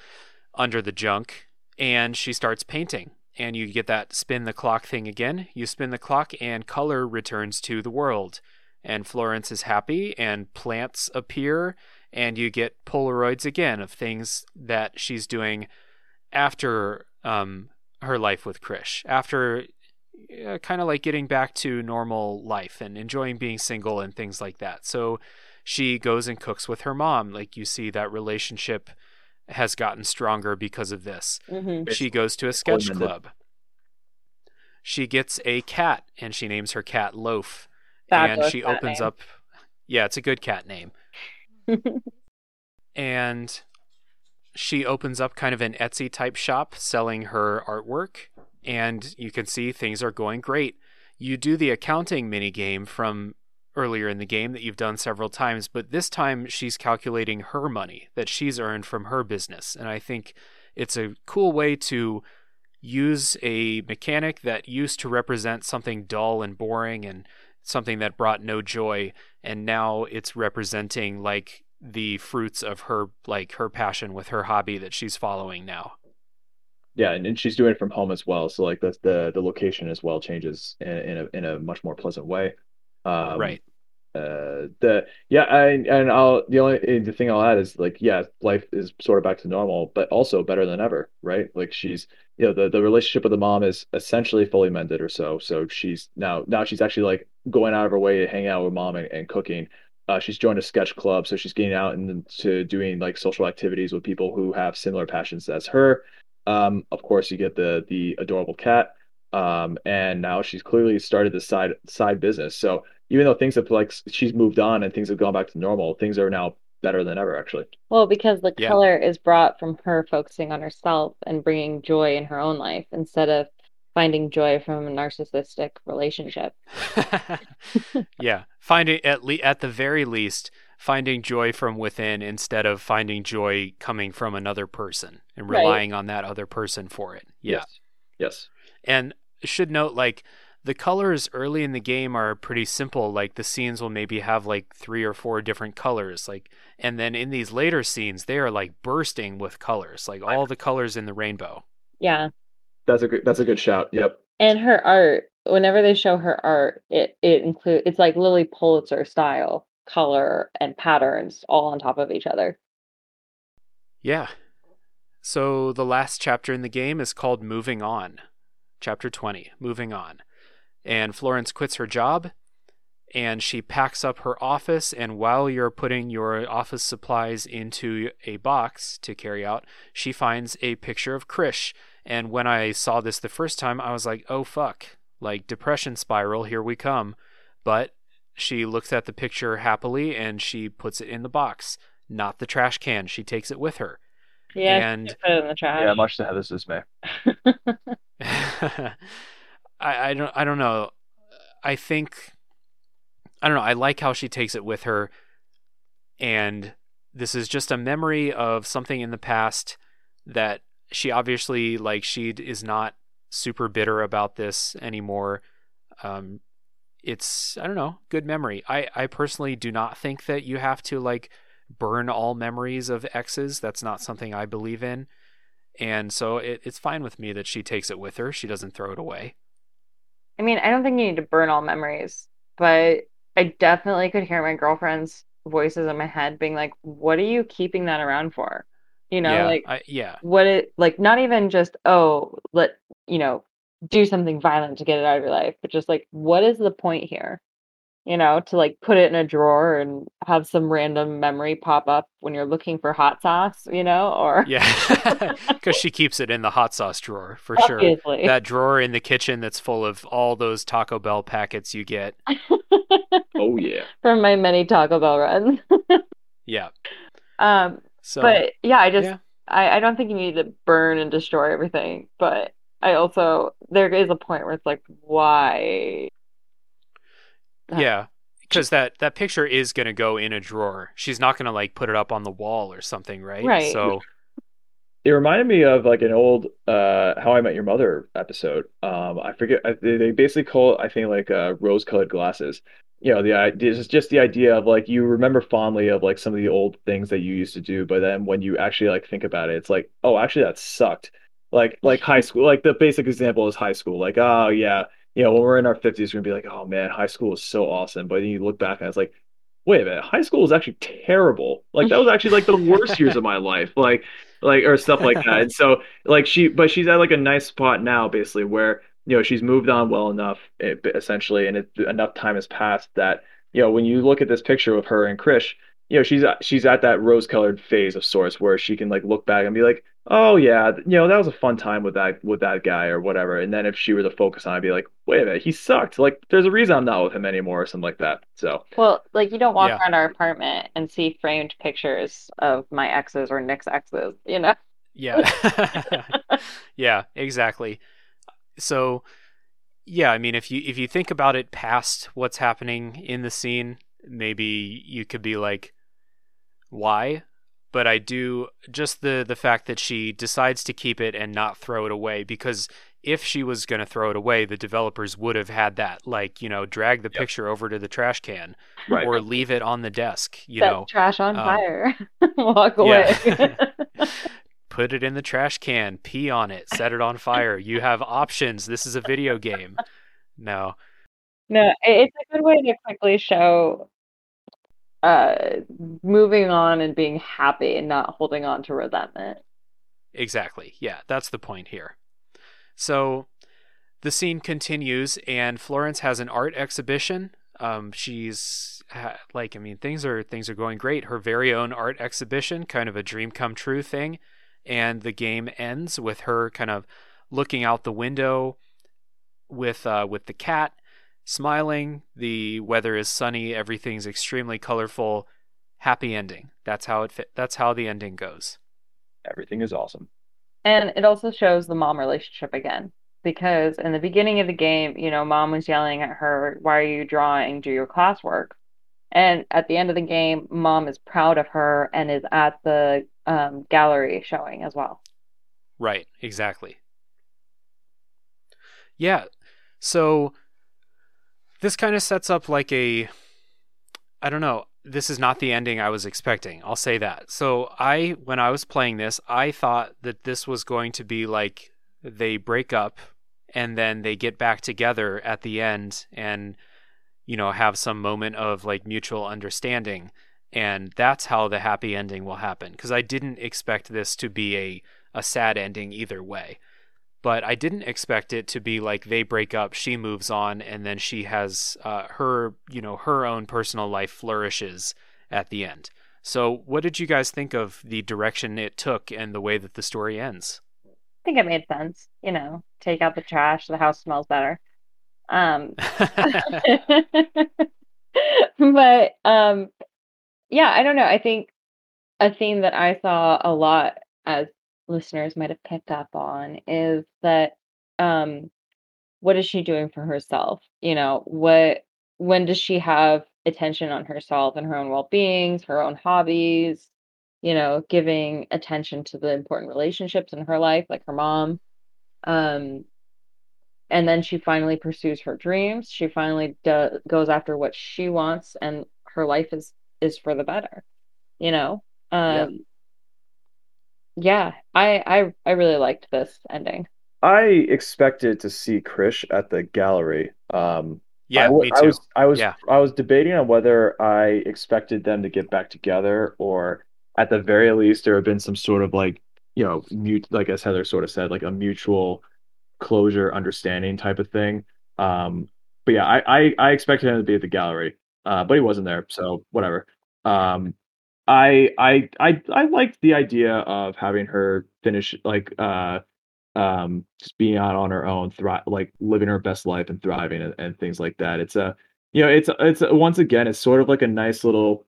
under the junk and she starts painting. And you get that spin the clock thing again. You spin the clock and color returns to the world. And Florence is happy and plants appear and you get Polaroids again of things that she's doing after um, her life with Krish, after uh, kind of like getting back to normal life and enjoying being single and things like that. So she goes and cooks with her mom. Like you see that relationship has gotten stronger because of this. Mhm. She goes to a sketch club. She gets a cat and she names her cat Loaf. and she opens name. up Yeah, it's a good cat name. and she opens up kind of an Etsy type shop selling her artwork and you can see things are going great. You do the accounting mini game from earlier in the game that you've done several times, but this time she's calculating her money that she's earned from her business. And I think it's a cool way to use a mechanic that used to represent something dull and boring and something that brought no joy and now it's representing like the fruits of her like her passion with her hobby that she's following now. Yeah, and, and she's doing it from home as well. So like that's the the location as well changes in, in a in a much more pleasant way. Um, right. Uh the yeah I, and i'll the only the thing i'll add is like yeah life is sort of back to normal but also better than ever right? Like she's you know the, the relationship with the mom is essentially fully mended or so so she's now now she's actually like going out of her way to hang out with mom and, and cooking. Uh, she's joined a sketch club so she's getting out into doing like social activities with people who have similar passions as her. Um of course you get the the adorable cat. Um and now she's clearly started this side side business. So even though things have like she's moved on and things have gone back to normal, things are now better than ever actually. Well, because the Yeah. color is brought from her focusing on herself and bringing joy in her own life instead of finding joy from a narcissistic relationship. yeah, finding at le- at the very least finding joy from within instead of finding joy coming from another person and Right. relying on that other person for it. Yeah. Yes. Yes. And should note like the colors early in the game are pretty simple like the scenes will maybe have like three or four different colors like and then in these later scenes they are like bursting with colors like all the colors in the rainbow Yeah. That's a good that's a good shout. Yep. And her art, whenever they show her art, it it include it's like Lilly Pulitzer style color and patterns all on top of each other. yeah so the last chapter in the game is called moving on chapter 20 moving on and florence quits her job and she packs up her office and while you're putting your office supplies into a box to carry out she finds a picture of krish. And when i saw this the first time i was like oh fuck. Like depression spiral here we come. But she looks at the picture happily and she puts it in the box. Not the trash can. She takes it with her. Yeah, And- put it in the trash. Yeah, much to Heather's dismay. I, I don't I don't know. I think I don't know. I like how she takes it with her, and this is just a memory of something in the past that she obviously like. She is not super bitter about this anymore. Um, it's I don't know, good memory. I I personally do not think that you have to like burn all memories of exes. That's not something I believe in. And so it, it's fine with me that she takes it with her. She doesn't throw it away. I mean, I don't think you need to burn all memories, but I definitely could hear my girlfriend's voices in my head being like, "What are you keeping that around for?" You know, yeah, like I, yeah, what it like not even just oh let you know do something violent to get it out of your life but just like what is the point here you know to like put it in a drawer and have some random memory pop up when you're looking for hot sauce you know or yeah, because she keeps it in the hot sauce drawer for sure. That drawer in the kitchen that's full of all those Taco Bell packets you get. Oh yeah. from my many taco bell runs Yeah. um So but yeah i just yeah. I, I don't think you need to burn and destroy everything but i also there is a point where it's like why that- yeah, because that that picture is gonna go in a drawer. She's not gonna like put it up on the wall or something, right? Right. So It reminded me of like an old uh How I Met Your Mother episode. Um I forget I, they they basically call it I think like uh rose-colored glasses. You know, the idea is just the idea of like you remember fondly of like some of the old things that you used to do, but then when you actually like think about it, it's like, oh, actually that sucked. Like like high school, like the basic example is high school. Like, oh yeah, you know, when we're in our 50s, we're gonna be like, oh man, high school is so awesome. But then you look back and it's like, wait a minute, high school was actually terrible. Like that was actually like the worst years of my life. Like like or stuff like that. And so like she but she's at like a nice spot now basically where you know she's moved on well enough eh, essentially, and it, enough time has passed that you know when you look at this picture of her and Krish, you know she's she's at that rose colored phase of sorts where she can like look back and be like, oh yeah, you know that was a fun time with that with that guy or whatever. And then if she were to focus on, it, I'd be like, wait a minute, he sucked. Like there's a reason I'm not with him anymore or something like that. So well, like you don't walk Yeah. around our apartment and see framed pictures of my exes or Nick's exes, you know. Yeah. yeah, exactly. So yeah, I mean if you if you think about it past what's happening in the scene, maybe you could be like why? But I do just the the fact that she decides to keep it and not throw it away because if she was going to throw it away, the developers would have had that like, you know, drag the Yep. picture over to the trash can right, or leave it on the desk, you Set know. trash on um, fire. Walk away. Put it in the trash can, pee on it, set it on fire. You have options. This is a video game. No. No, it's a good way to quickly show uh moving on and being happy and not holding on to resentment. Exactly. Yeah, that's the point here. So the scene continues, and Florence has an art exhibition. Um, she's like, I mean, things are things are going great. Her very own art exhibition, kind of a dream come true thing, and the game ends with her kind of looking out the window with uh, with the cat, smiling. The weather is sunny. Everything's extremely colorful. Happy ending. That's how it fit. That's how the ending goes. everything is awesome. And it also shows the mom relationship again. Because in the beginning of the game, you know, mom was yelling at her, Why are you drawing? Do your classwork. And at the end of the game, mom is proud of her and is at the um, gallery showing as well. Right, exactly. Yeah. So this kind of sets up like a I don't know, this is not the ending I was expecting. I'll say that. So I when I was playing this, I thought that this was going to be like they break up and then they get back together at the end and you know have some moment of like mutual understanding and that's how the happy ending will happen because I didn't expect this to be a a sad ending either way. But I didn't expect it to be like they break up, she moves on, and then she has uh, her, you know, her own personal life flourishes at the end. So, what did you guys think of the direction it took and the way that the story ends? I think it made sense. You know, take out the trash, the house smells better. Um, but um, yeah, I don't know. I think a theme that I saw a lot, as listeners might have picked up on, is that um, what is she doing for herself? You know, what when does she have attention on herself and her own well-beings, her own hobbies? You know, giving attention to the important relationships in her life, like her mom. Um, and then she finally pursues her dreams. She finally do- goes after what she wants, and her life is is for the better. You know. Um, yeah, I I I really liked this ending. I expected to see Krish at the gallery. Um, yeah, I, w- me I too. was I was Yeah. I was debating on whether I expected them to get back together or at the very least there had been some sort of like you know mute like as Heather sort of said like a mutual closure understanding type of thing. Um, but yeah, I, I I expected him to be at the gallery, uh, but he wasn't there, so whatever. Um, I I I I liked the idea of having her finish like uh um just being out on her own thri- like living her best life and thriving and, and things like that. It's a you know it's it's once again it's sort of like a nice little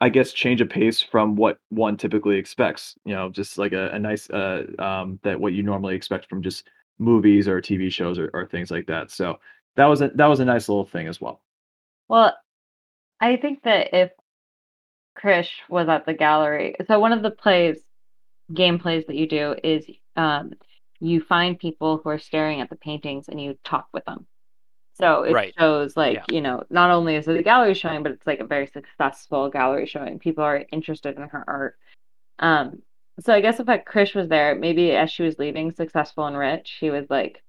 i guess change of pace from what one typically expects you know just like a, a nice uh um that what you normally expect from just movies or tv shows or, or things like that. So that was a that was a nice little thing as well. Well, I think that if Krish was at the gallery, so one of the plays, game plays that you do is um, you find people who are staring at the paintings and you talk with them. So it Right. shows like, Yeah. you know, not only is it a gallery showing, but it's like a very successful gallery showing. People are interested in her art. Um, so I guess if like Krish was there, maybe as she was leaving successful and rich, she was like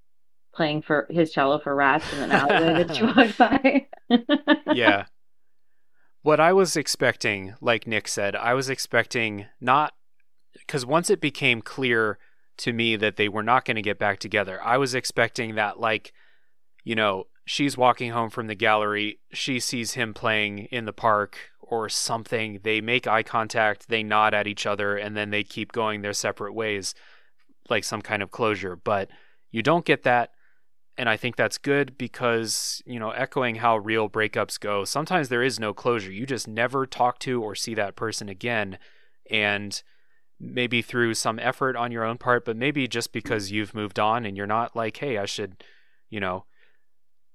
playing for his cello for rats in an alleyway that she walked by. yeah. What I was expecting, like Nick said, I was expecting not because once it became clear to me that they were not going to get back together. I was expecting that, like, you know, she's walking home from the gallery, she sees him playing in the park or something. They make eye contact, they nod at each other, and then they keep going their separate ways, like some kind of closure. But you don't get that. And I think that's good because, you know, echoing how real breakups go, sometimes there is no closure. You just never talk to or see that person again. And maybe through some effort on your own part, but maybe just because you've moved on and you're not like, hey, I should, you know,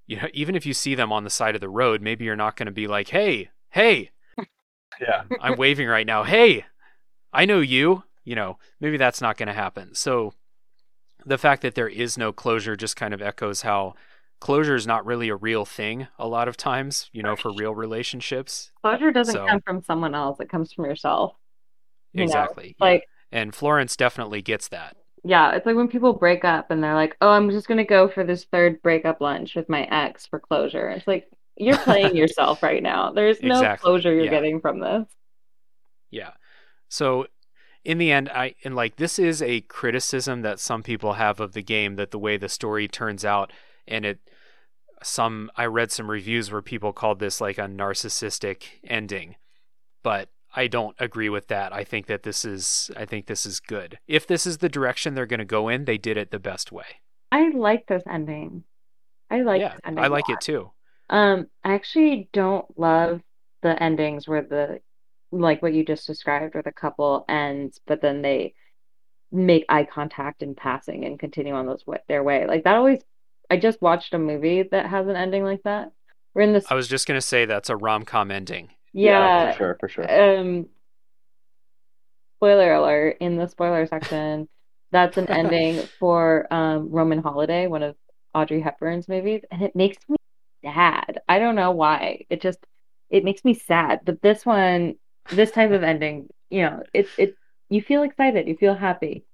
you know, even if you see them on the side of the road, maybe you're not going to be like, hey, hey, Yeah. I'm waving right now. Hey, I know you. You know, maybe that's not going to happen. So the fact that there is no closure just kind of echoes how closure is not really a real thing a lot of times, you know, for real relationships. Closure doesn't So- come from someone else, it comes from yourself. You exactly. yeah. Like, and Florence definitely gets that. yeah, it's like when people break up and they're like, oh, I'm just going to go for this third breakup lunch with my ex for closure. It's like, you're playing yourself right now. There's no Exactly, closure you're yeah. getting from this. Yeah. So in the end, I and like this is a criticism that some people have of the game that the way the story turns out and it some I read some reviews where people called this like a narcissistic ending. But I don't agree with that. I think that this is I think this is good. If this is the direction they're going to go in, they did it the best way. I like this ending. I like yeah. I like it too. Um, I actually don't love the endings where the like what you just described with a couple ends, but then they make eye contact in passing and continue on those wa- their way. Like that always I just watched a movie that has an ending like that. We're in this I was just going to say that's a rom-com ending. yeah, for sure, for sure. um spoiler alert in the spoiler section that's an ending for um Roman Holiday, one of Audrey Hepburn's movies, and it makes me sad. I don't know why. It just it makes me sad. But this one, this type of ending, you know, it it you feel excited, you feel happy.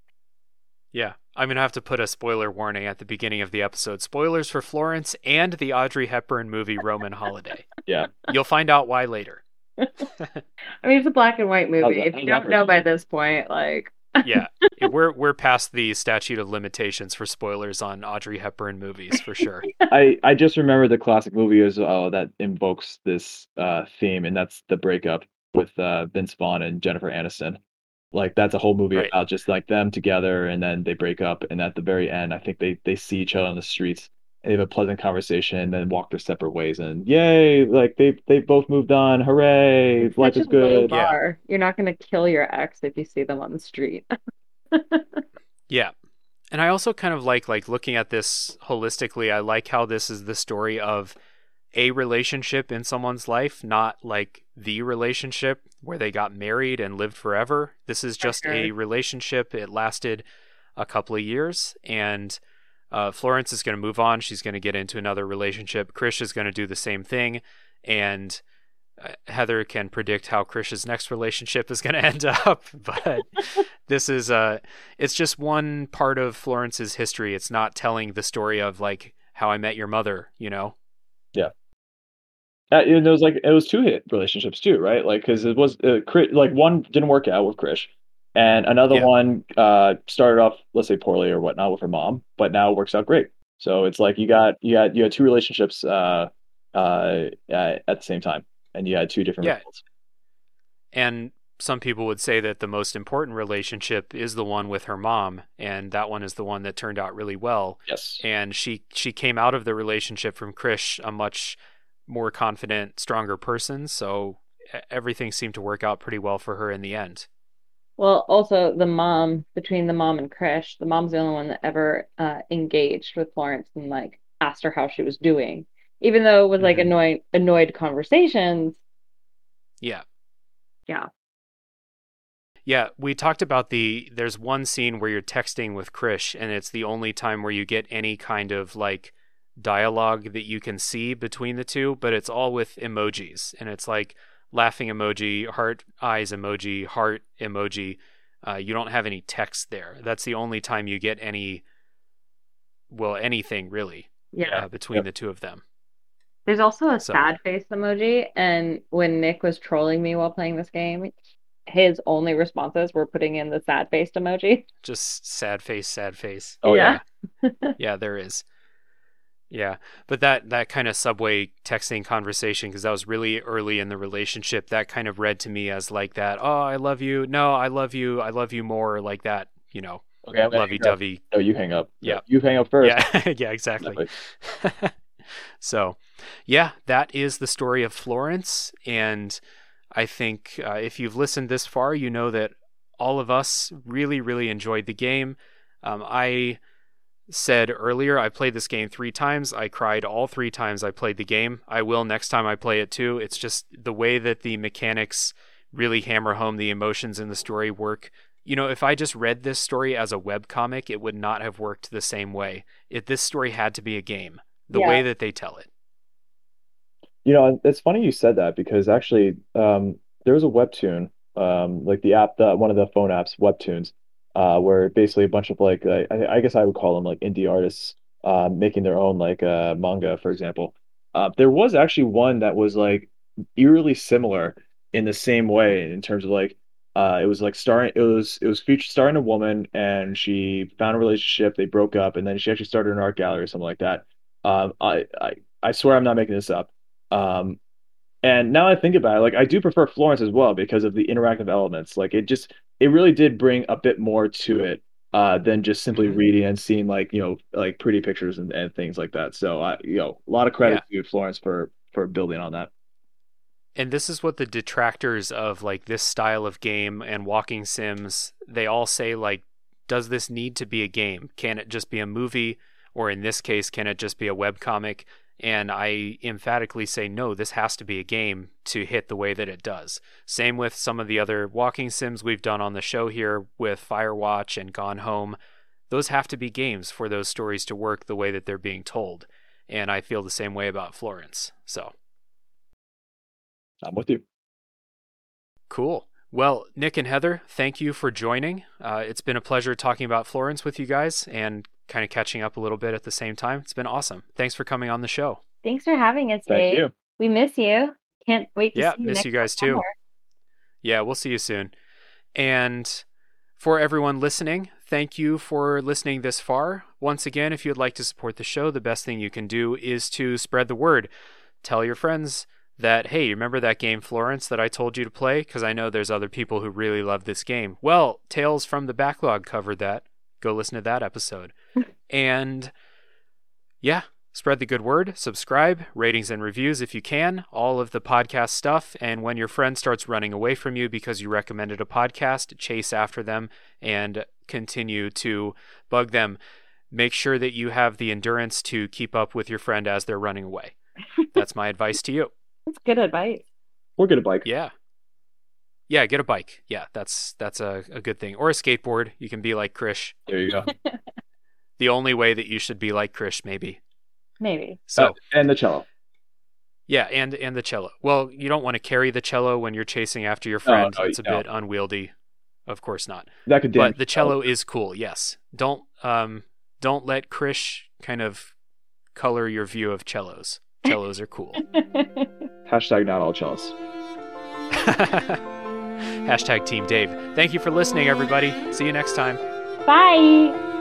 Yeah, I'm gonna have to put a spoiler warning at the beginning of the episode. Spoilers for Florence and the Audrey Hepburn movie Roman Holiday. Yeah. You'll find out why later. I mean, it's a black and white movie. If you don't know by this point, like Yeah, we're we're past the statute of limitations for spoilers on Audrey Hepburn movies for sure. I I just remember the classic movie as well that invokes this uh theme, and that's the breakup with uh Vince Vaughn and Jennifer Aniston. Like that's a whole movie Right. about just like them together, and then they break up, and at the very end, I think they they see each other on the streets, and they have a pleasant conversation, and then walk their separate ways, and yay, like they they both moved on, hooray, it's life is a low good. Yeah. You're not gonna kill your ex if you see them on the street. Yeah. And I also kind of like like looking at this holistically. I like how this is the story of a relationship in someone's life, not like the relationship where they got married and lived forever. This is just a relationship. It lasted a couple of years and uh, Florence is going to move on. She's going to get into another relationship. Krish is going to do the same thing. And uh, Heather can predict how Krish's next relationship is going to end up. But this is uh it's just one part of Florence's history. It's not telling the story of like how I met your mother, you know. Uh, and it was like it was two hit relationships too, right? Like because it was uh, Chris, like one didn't work out with Krish, and another Yeah. one uh started off let's say poorly or whatnot with her mom, but now it works out great. So it's like you got you got you had two relationships uh uh at, at the same time, and you had two different Yeah. results. And some people would say that the most important relationship is the one with her mom, and that one is the one that turned out really well. Yes. And she she came out of the relationship from Krish a much more confident, stronger person. So everything seemed to work out pretty well for her in the end. Well, also the mom, between the mom and Krish, the mom's the only one that ever uh, engaged with Florence and like asked her how she was doing. Even though it was like Mhm. annoyed annoyed conversations. Yeah. Yeah. Yeah, we talked about the there's one scene where you're texting with Krish and it's the only time where you get any kind of like dialogue that you can see between the two, but it's all with emojis and it's like laughing emoji, heart eyes emoji, heart emoji. Uh, you don't have any text there. That's the only time you get any well, anything really Yeah. uh, between Yep. the two of them. There's also a So- sad face emoji, and when Nick was trolling me while playing this game, his only responses were putting in the sad faced emoji. Just sad face, sad face. Oh Yeah. yeah. yeah, there is. Yeah, but that that kind of subway texting conversation because that was really early in the relationship. That kind of read to me as like that. Oh, I love you. No, I love you. I love you more. Like that. You know, Okay, lovey dovey. No, you hang up. Yeah. You hang up first. Yeah, yeah, exactly. so, yeah, that is the story of Florence, and I think uh, if you've listened this far, you know that all of us really, really enjoyed the game. Um, I said earlier I played this game three times. I cried all three times I played the game. I will next time I play it too. It's just the way that the mechanics really hammer home the emotions in the story work. You know, if I just read this story as a web comic, it would not have worked the same way. If this story had to be a game, the Yeah. way that they tell it. You know, it's funny you said that because actually, um, there was a webtoon, um, like the app, the one of the phone apps, Webtoons, uh, where basically a bunch of like, I, I guess I would call them like indie artists, uh, making their own like uh, manga, for example. Uh, there was actually one that was like eerily similar in the same way in terms of like, uh, it was like starring, it was it was featured starring a woman and she found a relationship, they broke up, and then she actually started an art gallery or something like that. Um, I, I I swear I'm not making this up. Um, and now I think about it, like I do prefer Florence as well because of the interactive elements. Like it just it really did bring a bit more to it uh than just simply Mhm. reading and seeing like, you know, like pretty pictures and, and things like that. So I you know, a lot of credit to Florence for for building on that. And this is what the detractors of like this style of game and walking sims, they all say like does this need to be a game? Can it just be a movie or in this case can it just be a webcomic? And I emphatically say no, this has to be a game to hit the way that it does. Same with some of the other walking sims we've done on the show here with Firewatch and Gone Home. Those have to be games for those stories to work the way that they're being told. And I feel the same way about Florence. So I'm with you. Cool. Well, Nick and Heather, thank you for joining. Uh, it's been a pleasure talking about Florence with you guys and kind of catching up a little bit at the same time. It's been awesome. Thanks for coming on the show. Thanks for having us, Thank Dave. you. We miss you. Can't wait to Yeah, see you miss next you guys too. Yeah, we'll see you soon. And for everyone listening, thank you for listening this far. Once again, if you'd like to support the show, the best thing you can do is to spread the word. Tell your friends that, hey, remember that game Florence that I told you to play? Because I know there's other people who really love this game. Well, Tales from the Backlog covered that. Go listen to that episode. and yeah, spread the good word, subscribe, ratings and reviews if you can, all of the podcast stuff. And when your friend starts running away from you because you recommended a podcast, chase after them and continue to bug them. Make sure that you have the endurance to keep up with your friend as they're running away. That's my advice to you. That's good advice. We'll get a bike. Yeah. Yeah, get a bike. Yeah, that's that's a, a good thing. Or a skateboard. You can be like Krish. There you go. The only way that you should be like Krish, maybe. Maybe. So Uh, and the cello. Yeah, and and the cello. Well, you don't want to carry the cello when you're chasing after your friend. no, it's a no. bit unwieldy. Of course not. That could damage But the cello is cool. Yes. Don't um don't let Krish kind of color your view of cellos. Cellos are cool. Hashtag not all cellos. Hashtag Team Dave. Thank you for listening, everybody. See you next time. Bye.